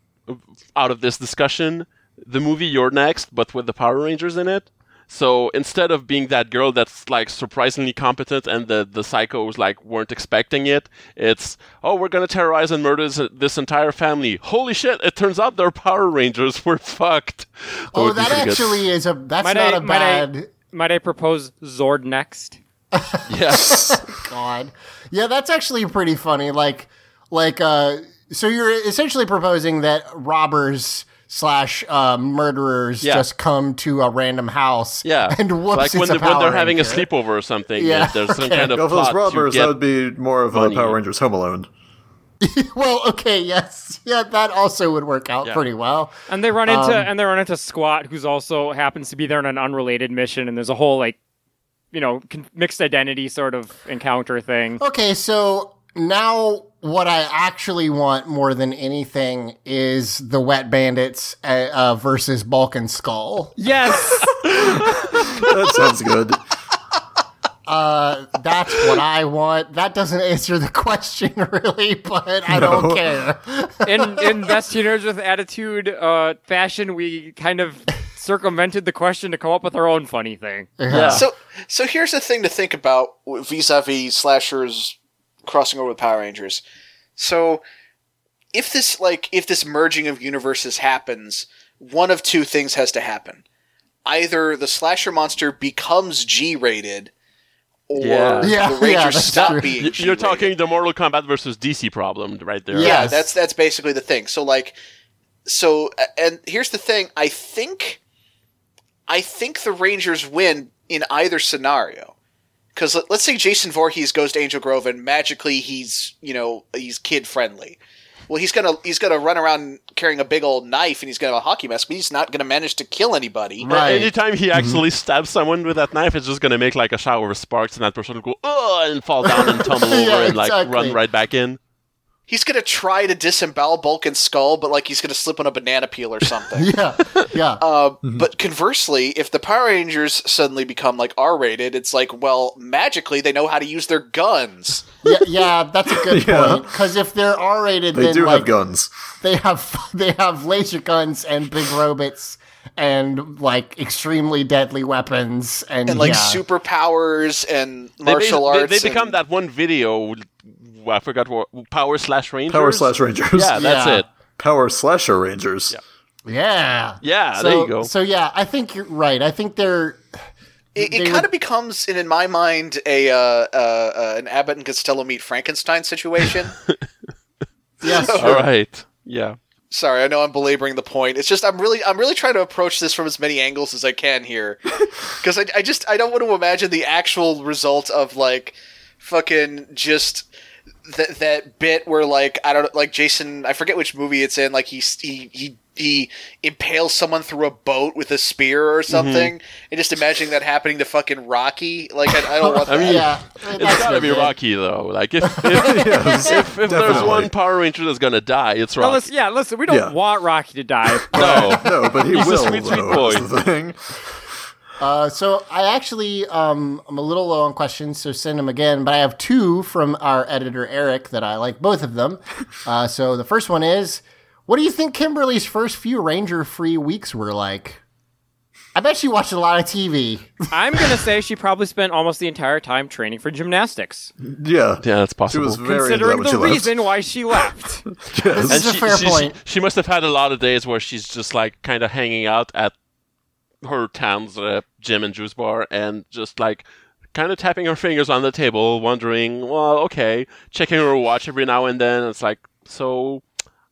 [SPEAKER 3] out of this discussion? The movie You're Next, but with the Power Rangers in it. So instead of being that girl that's like surprisingly competent and the the psychos like weren't expecting it, it's oh we're gonna terrorize and murder this, this entire family. Holy shit! It turns out they're Power Rangers. We're fucked.
[SPEAKER 1] Oh,
[SPEAKER 3] would
[SPEAKER 1] that
[SPEAKER 3] pretty good.
[SPEAKER 1] actually is a that's
[SPEAKER 2] Might
[SPEAKER 1] not
[SPEAKER 2] I-
[SPEAKER 1] a
[SPEAKER 2] might I-
[SPEAKER 1] bad
[SPEAKER 2] Might I propose Zord next?
[SPEAKER 3] yes.
[SPEAKER 1] God. Yeah, that's actually pretty funny. Like, like, uh, so you're essentially proposing that robbers slash uh, murderers
[SPEAKER 3] Yeah.
[SPEAKER 1] just come to a random house.
[SPEAKER 3] Yeah,
[SPEAKER 1] and whoops,
[SPEAKER 3] like
[SPEAKER 1] it's
[SPEAKER 3] when,
[SPEAKER 1] a
[SPEAKER 3] they, when
[SPEAKER 1] Power
[SPEAKER 3] they're having a sleepover or something.
[SPEAKER 1] Yeah,
[SPEAKER 3] Yeah, there's some kind of
[SPEAKER 5] If it was
[SPEAKER 3] plot to
[SPEAKER 5] robbers,
[SPEAKER 3] get
[SPEAKER 5] that would be more of a. Power Rangers Home Alone.
[SPEAKER 1] well, okay, yes, yeah, that also would work out
[SPEAKER 3] Yeah.
[SPEAKER 1] pretty well.
[SPEAKER 2] And they run into
[SPEAKER 1] Um,
[SPEAKER 2] and they run into Squat, who's also happens to be there on an unrelated mission, and there's a whole like, you know, con- mixed identity sort of encounter thing.
[SPEAKER 1] Okay, so now what I actually want more than anything is the Wet Bandits uh, uh, versus Bulk and Skull.
[SPEAKER 2] Yes,
[SPEAKER 5] That sounds good.
[SPEAKER 1] Uh, that's what I want. That doesn't answer the question really, but I don't care.
[SPEAKER 2] in in best teenagers with attitude uh, fashion, we kind of circumvented the question to come up with our own funny thing.
[SPEAKER 3] Yeah.
[SPEAKER 4] So, so here's the thing to think about vis-a-vis slashers crossing over with Power Rangers. So, if this like if this merging of universes happens, one of two things has to happen: either the slasher monster becomes G-rated, or
[SPEAKER 3] Yeah.
[SPEAKER 1] Yeah,
[SPEAKER 4] the Rangers
[SPEAKER 1] yeah,
[SPEAKER 4] stop
[SPEAKER 1] true.
[SPEAKER 4] being.
[SPEAKER 3] Y- You're talking the Mortal Kombat versus DC problem right there.
[SPEAKER 1] Yeah.
[SPEAKER 4] Yeah,
[SPEAKER 1] Yes.
[SPEAKER 4] that's that's basically the thing. So like, so and here's the thing. I think, I think the Rangers win in either scenario. Because let, let's say Jason Voorhees goes to Angel Grove and magically he's you know he's kid friendly. Well, he's gonna he's gonna run around carrying a big old knife and he's gonna have a hockey mask, but he's not gonna manage to kill anybody.
[SPEAKER 1] Right.
[SPEAKER 3] Anytime he mm-hmm. actually stabs someone with that knife, it's just gonna make like a shower of sparks, and that person will go oh and fall down and tumble over
[SPEAKER 1] Yeah,
[SPEAKER 3] and like
[SPEAKER 1] exactly.
[SPEAKER 3] run right back in.
[SPEAKER 4] He's gonna try to disembowel Bulk and Skull, but like he's gonna slip on a banana peel or something.
[SPEAKER 1] yeah, yeah.
[SPEAKER 4] Uh, But conversely, if the Power Rangers suddenly become like R rated, it's like, well, magically they know how to use their guns.
[SPEAKER 1] yeah, yeah, that's a good
[SPEAKER 5] Yeah.
[SPEAKER 1] point. Because if they're R-rated,
[SPEAKER 5] They
[SPEAKER 1] then
[SPEAKER 5] do
[SPEAKER 1] like
[SPEAKER 5] have guns.
[SPEAKER 1] they have they have laser guns and big robots and like extremely deadly weapons and,
[SPEAKER 4] And like
[SPEAKER 1] yeah.
[SPEAKER 4] superpowers and
[SPEAKER 3] They,
[SPEAKER 4] martial
[SPEAKER 3] bas- they-
[SPEAKER 4] arts.
[SPEAKER 3] they, become
[SPEAKER 4] and-
[SPEAKER 3] that one video. I forgot what Power Slash Rangers.
[SPEAKER 5] Power Slash Rangers.
[SPEAKER 3] Yeah, that's
[SPEAKER 1] Yeah.
[SPEAKER 3] it.
[SPEAKER 5] Power Slasher Rangers.
[SPEAKER 3] Yeah.
[SPEAKER 1] Yeah,
[SPEAKER 3] Yeah,
[SPEAKER 1] so,
[SPEAKER 3] there you go.
[SPEAKER 1] So yeah, I think you're right. I think they're
[SPEAKER 4] It, it kind of becomes, in, in my mind, a uh, uh, uh, an Abbott and Costello meet Frankenstein situation.
[SPEAKER 1] yes.
[SPEAKER 3] All right. Yeah.
[SPEAKER 4] Sorry, I know I'm belaboring the point. It's just I'm really I'm really trying to approach this from as many angles as I can here, because I, I just I don't want to imagine the actual result of like fucking just that that bit where like I don't like Jason I forget which movie it's in like he he he he impales someone through a boat with a spear or mm-hmm. something and just imagining that happening to fucking Rocky like I, I don't want
[SPEAKER 3] I
[SPEAKER 4] that.
[SPEAKER 3] mean,
[SPEAKER 1] yeah,
[SPEAKER 3] It's gotta be Rocky though. Like if if,
[SPEAKER 5] Yes,
[SPEAKER 3] if, if there's one Power Ranger that's gonna die, it's
[SPEAKER 2] No,
[SPEAKER 3] Rocky.
[SPEAKER 2] listen, yeah, listen, we don't
[SPEAKER 5] Yeah.
[SPEAKER 2] want Rocky to die.
[SPEAKER 3] No.
[SPEAKER 5] No, but he
[SPEAKER 3] He's a
[SPEAKER 5] will.
[SPEAKER 3] sweet, sweet
[SPEAKER 5] though,
[SPEAKER 3] boy.
[SPEAKER 5] is the thing.
[SPEAKER 1] Uh, so I actually um, I'm a little low on questions, so send them again. But I have two from our editor Eric that I like both of them. Uh, so the first one is, what do you think Kimberly's first few Ranger-free weeks were like? I bet she watched a lot of TV.
[SPEAKER 2] I'm gonna say she probably spent almost the entire time training for gymnastics,
[SPEAKER 5] Yeah.
[SPEAKER 3] Yeah, that's
[SPEAKER 5] She
[SPEAKER 3] possible.
[SPEAKER 5] was very
[SPEAKER 2] considering the
[SPEAKER 5] she left.
[SPEAKER 2] reason why she left.
[SPEAKER 1] This
[SPEAKER 5] Yes.
[SPEAKER 1] is a fair
[SPEAKER 3] she,
[SPEAKER 1] point.
[SPEAKER 3] She, must have had a lot of days where she's just like kind of hanging out at her town's uh, gym and juice bar and just like kind of tapping her fingers on the table, wondering, well, okay, checking her watch every now and then. It's like, so,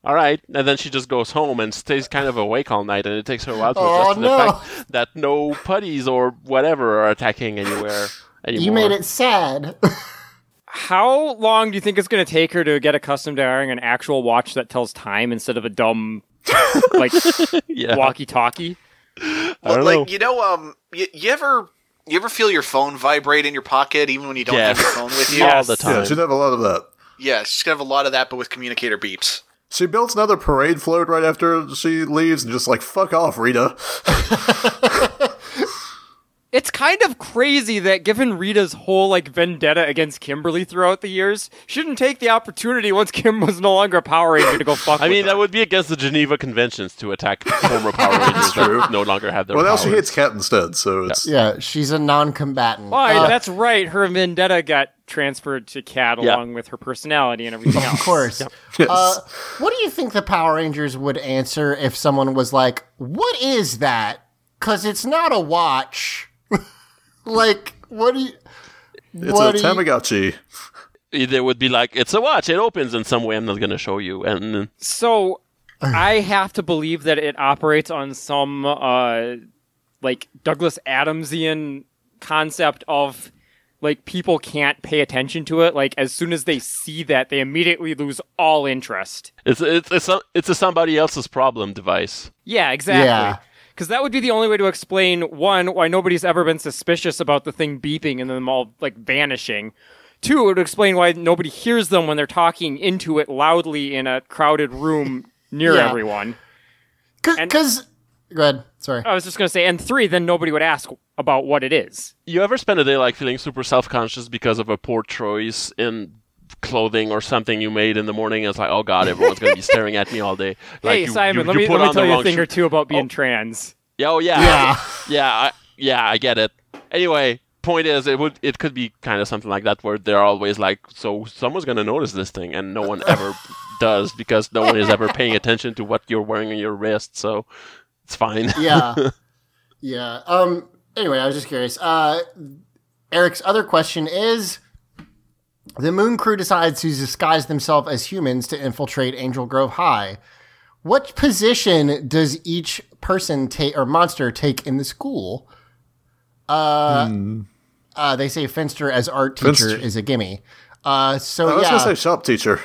[SPEAKER 3] all right. And then she just goes home and stays kind of awake all night, and it takes her a while to
[SPEAKER 1] Oh,
[SPEAKER 3] adjust to
[SPEAKER 1] no.
[SPEAKER 3] the fact that no putties or whatever are attacking anywhere anymore.
[SPEAKER 1] You made it sad.
[SPEAKER 2] How long do you think it's gonna take her to get accustomed to wearing an actual watch that tells time instead of a dumb, like,
[SPEAKER 3] Yeah.
[SPEAKER 2] walkie-talkie?
[SPEAKER 3] I don't
[SPEAKER 4] like
[SPEAKER 3] know.
[SPEAKER 4] you know, um, you, you ever you ever feel your phone vibrate in your pocket even when you don't
[SPEAKER 3] Yes.
[SPEAKER 4] have your phone with you?
[SPEAKER 3] all the time.
[SPEAKER 5] she'd have a lot of that.
[SPEAKER 4] Yeah, she's gonna have a lot of that, but with communicator beeps.
[SPEAKER 5] She builds another parade float right after she leaves and just like, fuck off, Rita.
[SPEAKER 2] It's kind of crazy that given Rita's whole like vendetta against Kimberly throughout the years, she didn't take the opportunity once Kim was no longer a Power Ranger to go fuck
[SPEAKER 3] I
[SPEAKER 2] with
[SPEAKER 3] mean,
[SPEAKER 2] her.
[SPEAKER 3] that would be against the Geneva Conventions to attack former Power Rangers
[SPEAKER 5] true.
[SPEAKER 3] that no longer have their
[SPEAKER 5] Well, now she hates Kat instead, so it's
[SPEAKER 1] Yeah, she's a non-combatant.
[SPEAKER 2] Why?
[SPEAKER 1] Uh,
[SPEAKER 2] that's right. Her vendetta got transferred to Kat
[SPEAKER 3] Yeah.
[SPEAKER 2] along with her personality and everything else.
[SPEAKER 1] Of course.
[SPEAKER 5] Yes.
[SPEAKER 1] Uh, what do you think the Power Rangers would answer if someone was like, "What is that?" Because it's not a watch. Like, what do you?
[SPEAKER 5] it's
[SPEAKER 1] what
[SPEAKER 5] a
[SPEAKER 1] do you-
[SPEAKER 5] Tamagotchi.
[SPEAKER 3] They would be like, "It's a watch. It opens in some way. I'm not going to show you." And
[SPEAKER 2] So I have to believe that it operates on some uh like Douglas Adamsian concept of like people can't pay attention to it. Like as soon as they see that, they immediately lose all interest.
[SPEAKER 3] it's it's it's a, it's a somebody else's problem device.
[SPEAKER 2] Yeah, exactly.
[SPEAKER 1] Yeah.
[SPEAKER 2] Because that would be the only way to explain one why nobody's ever been suspicious about the thing beeping and them all like vanishing. Two, it would explain why nobody hears them when they're talking into it loudly in a crowded room near
[SPEAKER 1] Yeah.
[SPEAKER 2] everyone.
[SPEAKER 1] Because, go ahead. Sorry.
[SPEAKER 2] I was just gonna say, and three, then nobody would ask about what it is.
[SPEAKER 3] You ever spend a day like feeling super self-conscious because of a poor choice in clothing or something you made in the morning? And it's like, oh god, everyone's going to be staring at me all day. Like
[SPEAKER 2] hey,
[SPEAKER 3] you-
[SPEAKER 2] Simon,
[SPEAKER 3] you-
[SPEAKER 2] let
[SPEAKER 3] you
[SPEAKER 2] me
[SPEAKER 3] put
[SPEAKER 2] let me
[SPEAKER 3] on
[SPEAKER 2] tell you a thing
[SPEAKER 3] shoe-
[SPEAKER 2] or two about being trans.
[SPEAKER 3] Yeah, oh yeah,
[SPEAKER 1] Yeah.
[SPEAKER 3] yeah, I, yeah. I get it. Anyway, point is, it would it could be kind of something like that where they're always like, so someone's gonna notice this thing, and no one ever does because no one is ever paying attention to what you're wearing on your wrist. So it's fine.
[SPEAKER 1] yeah. Yeah. Um. Anyway, I was just curious. Uh, Eric's other question is: The Moon Crew decides to disguise themselves as humans to infiltrate Angel Grove High. What position does each person take or monster take in the school? Uh, uh they say Finster as art teacher
[SPEAKER 5] Finster.
[SPEAKER 1] is a gimme. Uh, so
[SPEAKER 5] I was
[SPEAKER 1] yeah,
[SPEAKER 5] gonna say shop teacher.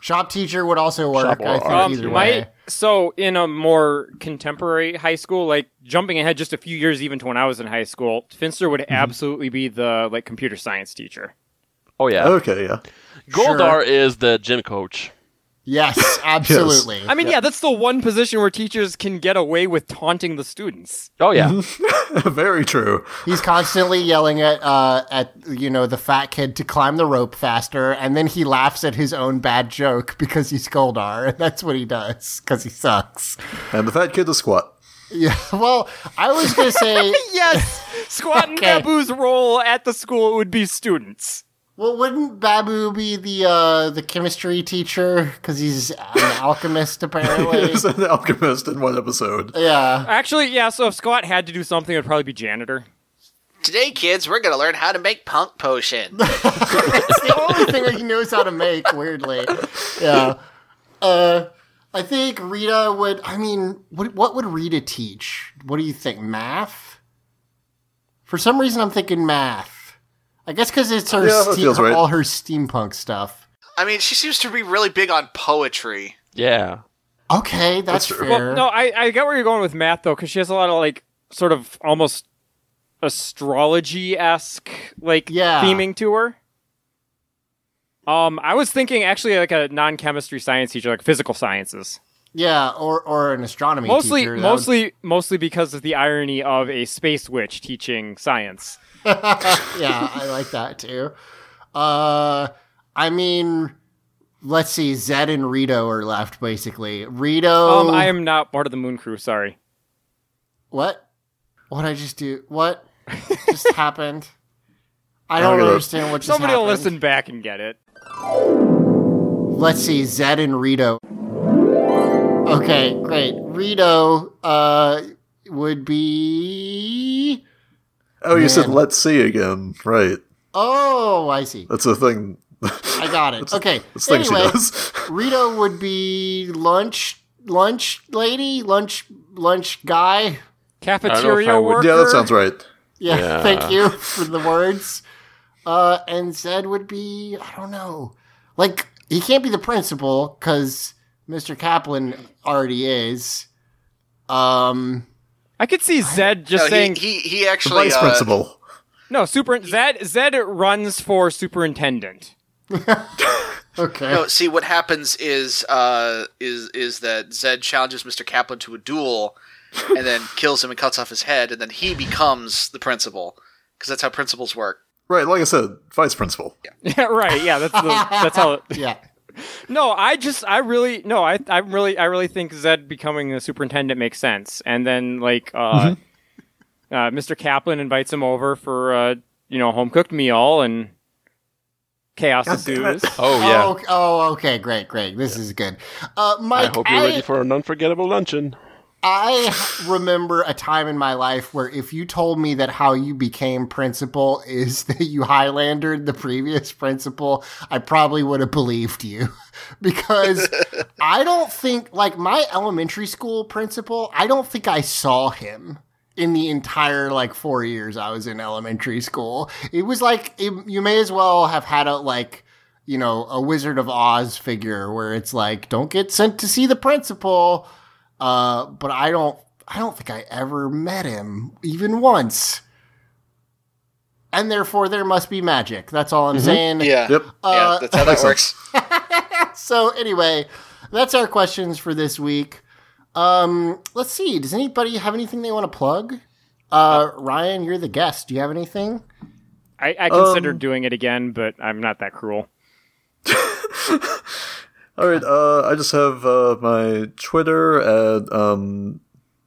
[SPEAKER 1] shop teacher would also work.
[SPEAKER 3] Shop
[SPEAKER 1] I think
[SPEAKER 3] art
[SPEAKER 1] either way.
[SPEAKER 2] My, so in a more contemporary high school, like jumping ahead just a few years even to when I was in high school, Finster would
[SPEAKER 1] Mm-hmm.
[SPEAKER 2] absolutely be the like computer science teacher.
[SPEAKER 3] Oh yeah,
[SPEAKER 5] Okay, yeah.
[SPEAKER 3] Goldar is the gym coach.
[SPEAKER 1] Yes, absolutely.
[SPEAKER 2] I mean, yeah. that's the one position where teachers can get away with taunting the students.
[SPEAKER 3] Oh yeah,
[SPEAKER 5] Very true.
[SPEAKER 1] He's constantly yelling at uh, at you know the fat kid to climb the rope faster, and then he laughs at his own bad joke because he's Goldar, and that's what he does because he sucks.
[SPEAKER 5] And the fat kid to squat.
[SPEAKER 1] Yeah, well, I was gonna say,
[SPEAKER 2] Yes, Squat and
[SPEAKER 1] Okay.
[SPEAKER 2] Baboo's role at the school would be students.
[SPEAKER 1] Well, wouldn't Baboo be the uh, the chemistry teacher because he's an alchemist apparently?
[SPEAKER 5] He's an alchemist in one episode.
[SPEAKER 1] yeah,
[SPEAKER 2] Actually, yeah. So if Squat had to do something, it would probably be janitor.
[SPEAKER 4] Today, kids, we're gonna learn how to make punk potion.
[SPEAKER 1] it's the only thing that he knows how to make. Weirdly, yeah. Uh, I think Rita would. I mean, what what would Rita teach? What do you think? Math? For some reason, I'm thinking math. I guess because it's her,
[SPEAKER 5] Yeah, that
[SPEAKER 1] ste-
[SPEAKER 5] feels right.
[SPEAKER 1] all her steampunk stuff.
[SPEAKER 4] I mean, she seems to be really big on poetry.
[SPEAKER 3] yeah.
[SPEAKER 1] Okay, that's,
[SPEAKER 5] That's
[SPEAKER 1] fair.
[SPEAKER 2] Well, no, I, I get where you're going with math though, because she has a lot of like sort of almost astrology esque like
[SPEAKER 1] Yeah.
[SPEAKER 2] theming to her. Um, I was thinking actually like a non chemistry science teacher, like physical sciences.
[SPEAKER 1] Yeah, or or an astronomy
[SPEAKER 2] Mostly,
[SPEAKER 1] teacher. That would-
[SPEAKER 2] mostly, mostly because of the irony of a space witch teaching science.
[SPEAKER 1] yeah, I like that too. Uh, I mean, let's see. Zedd and Rito are left basically. Rito.
[SPEAKER 2] Um, I am not part of the Moon Crew. Sorry.
[SPEAKER 1] What? What I just do? What just happened? I don't
[SPEAKER 5] Okay.
[SPEAKER 1] understand what just
[SPEAKER 2] Somebody will listen back and get it.
[SPEAKER 1] Let's see. Zedd and Rito. Okay, great. Rito uh would be.
[SPEAKER 5] Oh, you said let's see again. Right.
[SPEAKER 1] Oh, I see.
[SPEAKER 5] That's a thing.
[SPEAKER 1] I got it. Okay.
[SPEAKER 5] That's the thing she
[SPEAKER 1] Anyway,
[SPEAKER 5] does.
[SPEAKER 1] Rito would be lunch lunch lady, lunch lunch guy.
[SPEAKER 2] Cafeteria worker.
[SPEAKER 5] Yeah, that sounds right.
[SPEAKER 1] Yeah,
[SPEAKER 3] Yeah.
[SPEAKER 1] thank you for the words. Uh, and Zedd would be I don't know, like he can't be the principal because Mr. Caplan already is. Um,
[SPEAKER 2] I could see Zedd just
[SPEAKER 4] No,
[SPEAKER 2] saying
[SPEAKER 4] he he
[SPEAKER 5] The
[SPEAKER 4] actually
[SPEAKER 5] vice
[SPEAKER 4] uh,
[SPEAKER 5] principal.
[SPEAKER 2] no. Super Zedd Zedd runs for superintendent.
[SPEAKER 1] okay.
[SPEAKER 4] No, see what happens is uh is is that Zedd challenges Mr. Caplan to a duel, and then kills him and cuts off his head, and then he becomes the principal because that's how principals work.
[SPEAKER 5] Right, like I said, vice principal.
[SPEAKER 2] Yeah, right. Yeah, that's the, that's how. It,
[SPEAKER 1] yeah.
[SPEAKER 2] No, I just I really no, I I really I really think Zedd becoming the superintendent makes sense. And then like uh, uh Mr. Caplan invites him over for uh you know home cooked meal and chaos
[SPEAKER 1] God damn it.
[SPEAKER 2] ensues.
[SPEAKER 3] Oh yeah.
[SPEAKER 1] Oh, oh, okay, great, great. This is good. Uh,
[SPEAKER 3] I hope you're ready for an unforgettable luncheon.
[SPEAKER 1] I remember a time in my life where if you told me that how you became principal is that you Highlandered the previous principal, I probably would have believed you. because I don't think, like, my elementary school principal, I don't think I saw him in the entire, like, four years I was in elementary school. It was like, it, you may as well have had a, like, you know, a Wizard of Oz figure where it's like, don't get sent to see the principal. Uh, but I don't, I don't think I ever met him even once. And therefore, there must be magic. That's all I'm saying.
[SPEAKER 4] Yeah,
[SPEAKER 5] Yep.
[SPEAKER 4] yeah,
[SPEAKER 1] Uh,
[SPEAKER 4] that's how that works.
[SPEAKER 1] So anyway, that's our questions for this week. Um, let's see. Does anybody have anything they want to plug? Uh, Ryan, you're the guest. Do you have anything?
[SPEAKER 2] I, I considered
[SPEAKER 5] Um,
[SPEAKER 2] doing it again, but I'm not that cruel.
[SPEAKER 5] All right, uh, I just have uh, my Twitter at um,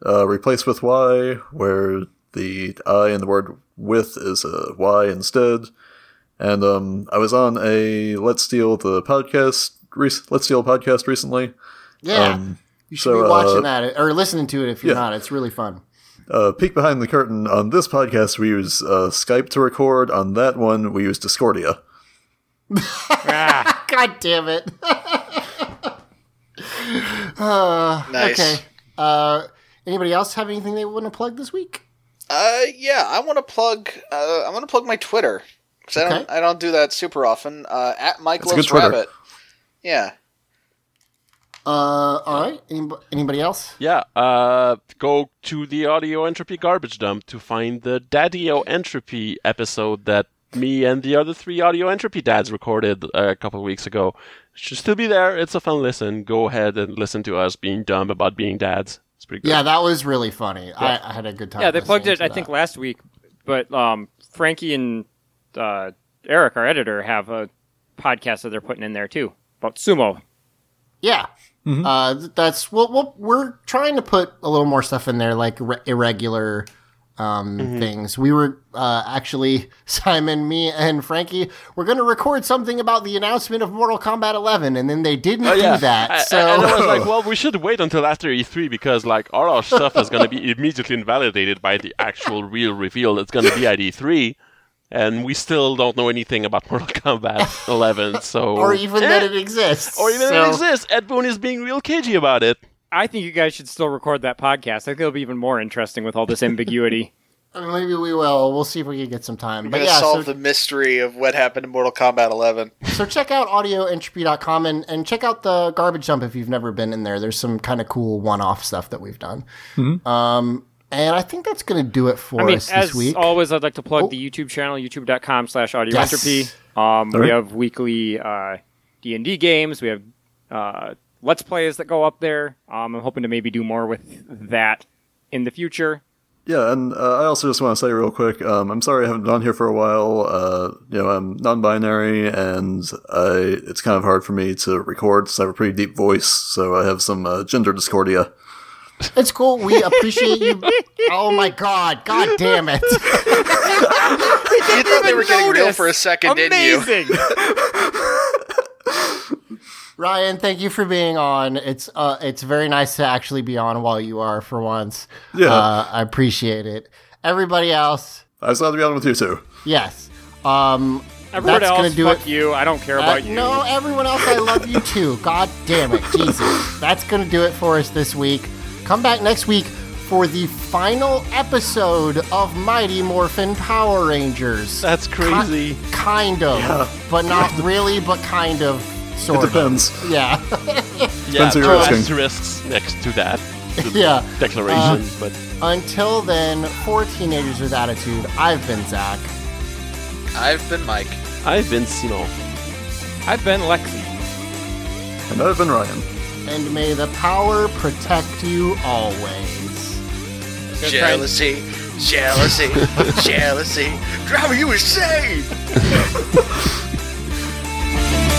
[SPEAKER 5] uh, replace with Y, where the I and the word with is a Y instead. And um, I was on a Let's Steal the podcast, re- Let's Steal podcast recently.
[SPEAKER 1] Yeah,
[SPEAKER 5] Um,
[SPEAKER 1] you should
[SPEAKER 5] so,
[SPEAKER 1] be watching
[SPEAKER 5] uh,
[SPEAKER 1] that or listening to it if you're
[SPEAKER 5] yeah.
[SPEAKER 1] not. It's really fun.
[SPEAKER 5] Uh, peek behind the curtain on this podcast, we use uh, Skype to record. On that one, we use Discordia.
[SPEAKER 1] God damn it. uh,
[SPEAKER 4] Nice.
[SPEAKER 1] Okay. Uh, anybody else have anything they want to plug this week?
[SPEAKER 4] Uh, yeah, I want to plug. Uh, I want to plug my Twitter because I don't. I don't do that super often. Uh, at Mike
[SPEAKER 5] That's
[SPEAKER 4] loves
[SPEAKER 5] good
[SPEAKER 4] rabbit. Yeah.
[SPEAKER 1] Uh, all right. Anybody, anybody else?
[SPEAKER 3] Yeah, uh, go to the audio entropy garbage dump to find the Daddy-O entropy episode that me and the other three audio entropy dads recorded uh, a couple of weeks ago. It should still be there. It's a fun listen. Go ahead and listen to us being dumb about being dads. It's pretty good.
[SPEAKER 1] Yeah, that was really funny. I, I had a good time.
[SPEAKER 2] yeah, they plugged it.
[SPEAKER 1] to
[SPEAKER 2] I think last week, but um, Frankie and uh, Eric, our editor, have a podcast that they're putting in there too about sumo.
[SPEAKER 1] Yeah.
[SPEAKER 5] Mm-hmm.
[SPEAKER 1] Uh, th- that's well, well, we're trying to put a little more stuff in there, like re- irregular um,
[SPEAKER 5] Mm-hmm.
[SPEAKER 1] things. We were uh, actually Simon, me, and Frankie. We're going to record something about the announcement of Mortal Kombat 11, and then they didn't
[SPEAKER 3] Oh, yeah.
[SPEAKER 1] do that.
[SPEAKER 3] I-
[SPEAKER 1] so
[SPEAKER 3] I, and I was like, well, we should wait until after E3 because like all our stuff is going to be immediately invalidated by the actual real reveal that's going to be at E3, and we still don't know anything about Mortal Kombat 11. So
[SPEAKER 1] or even
[SPEAKER 3] Eh,
[SPEAKER 1] that it exists.
[SPEAKER 3] or even
[SPEAKER 1] So-
[SPEAKER 3] it exists. Ed Boon is being real cagey about it.
[SPEAKER 2] I think you guys should still record that podcast. I think it'll be even more interesting with all this ambiguity.
[SPEAKER 1] Maybe we will. We'll see if we can get some time.
[SPEAKER 4] We're
[SPEAKER 1] But
[SPEAKER 4] gonna
[SPEAKER 1] yeah,
[SPEAKER 4] solve
[SPEAKER 1] so,
[SPEAKER 4] the mystery of what happened in Mortal Kombat 11.
[SPEAKER 1] so check out audioentropy.com and, and check out the garbage dump if you've never been in there. There's some kind of cool one-off stuff that we've done. Um, and I think that's going to do it for
[SPEAKER 2] I mean,
[SPEAKER 1] us
[SPEAKER 2] as
[SPEAKER 1] this week.
[SPEAKER 2] always, I'd like to plug
[SPEAKER 1] Oh.
[SPEAKER 2] the YouTube channel, youtube.com slash audioentropy.
[SPEAKER 1] Yes.
[SPEAKER 2] Um, we have weekly uh, D&D games. We have uh, Let's Plays that go up there. Um, I'm hoping to maybe do more with that in the future.
[SPEAKER 5] Yeah, and uh, I also just want to say real quick, um, I'm sorry I haven't been on here for a while. Uh, you know, I'm non-binary, and I, it's kind of hard for me to record since I have a pretty deep voice, so I have some uh, gender discordia.
[SPEAKER 1] It's cool. We appreciate you. oh my god! God damn it!
[SPEAKER 4] You thought they were getting real for a second, didn't you?
[SPEAKER 2] Amazing!
[SPEAKER 1] Ryan, thank you for being on. It's uh, it's very nice to actually be on while you are for once.
[SPEAKER 5] Yeah.
[SPEAKER 1] uh, I appreciate it. Everybody else,
[SPEAKER 5] I was glad to be on with you too.
[SPEAKER 1] yes. Um,
[SPEAKER 2] Everyone
[SPEAKER 1] that's
[SPEAKER 2] else,
[SPEAKER 1] gonna do
[SPEAKER 2] fuck
[SPEAKER 1] it.
[SPEAKER 2] you. I don't care
[SPEAKER 1] Uh,
[SPEAKER 2] about you.
[SPEAKER 1] No, everyone else, I love you too. God damn it, Jesus. That's gonna do it for us this week. Come back next week for the final episode of Mighty Morphin Power Rangers.
[SPEAKER 3] That's crazy.
[SPEAKER 1] Ki- kind of, but not really, but kind of,
[SPEAKER 5] It
[SPEAKER 1] sort of.
[SPEAKER 5] depends.
[SPEAKER 1] Yeah,
[SPEAKER 3] yeah,
[SPEAKER 5] Depends who
[SPEAKER 3] two
[SPEAKER 5] you're
[SPEAKER 3] asterisks next to that
[SPEAKER 1] yeah.
[SPEAKER 3] declaration, uh, but
[SPEAKER 1] Until then, for teenagers with attitude, I've been Zach.
[SPEAKER 4] I've been Mike.
[SPEAKER 3] I've been Simon.
[SPEAKER 2] I've been Lexi.
[SPEAKER 5] And I've been Ryan.
[SPEAKER 1] and may the power protect you always.
[SPEAKER 10] Jealousy, jealousy, jealousy. Driving you insane!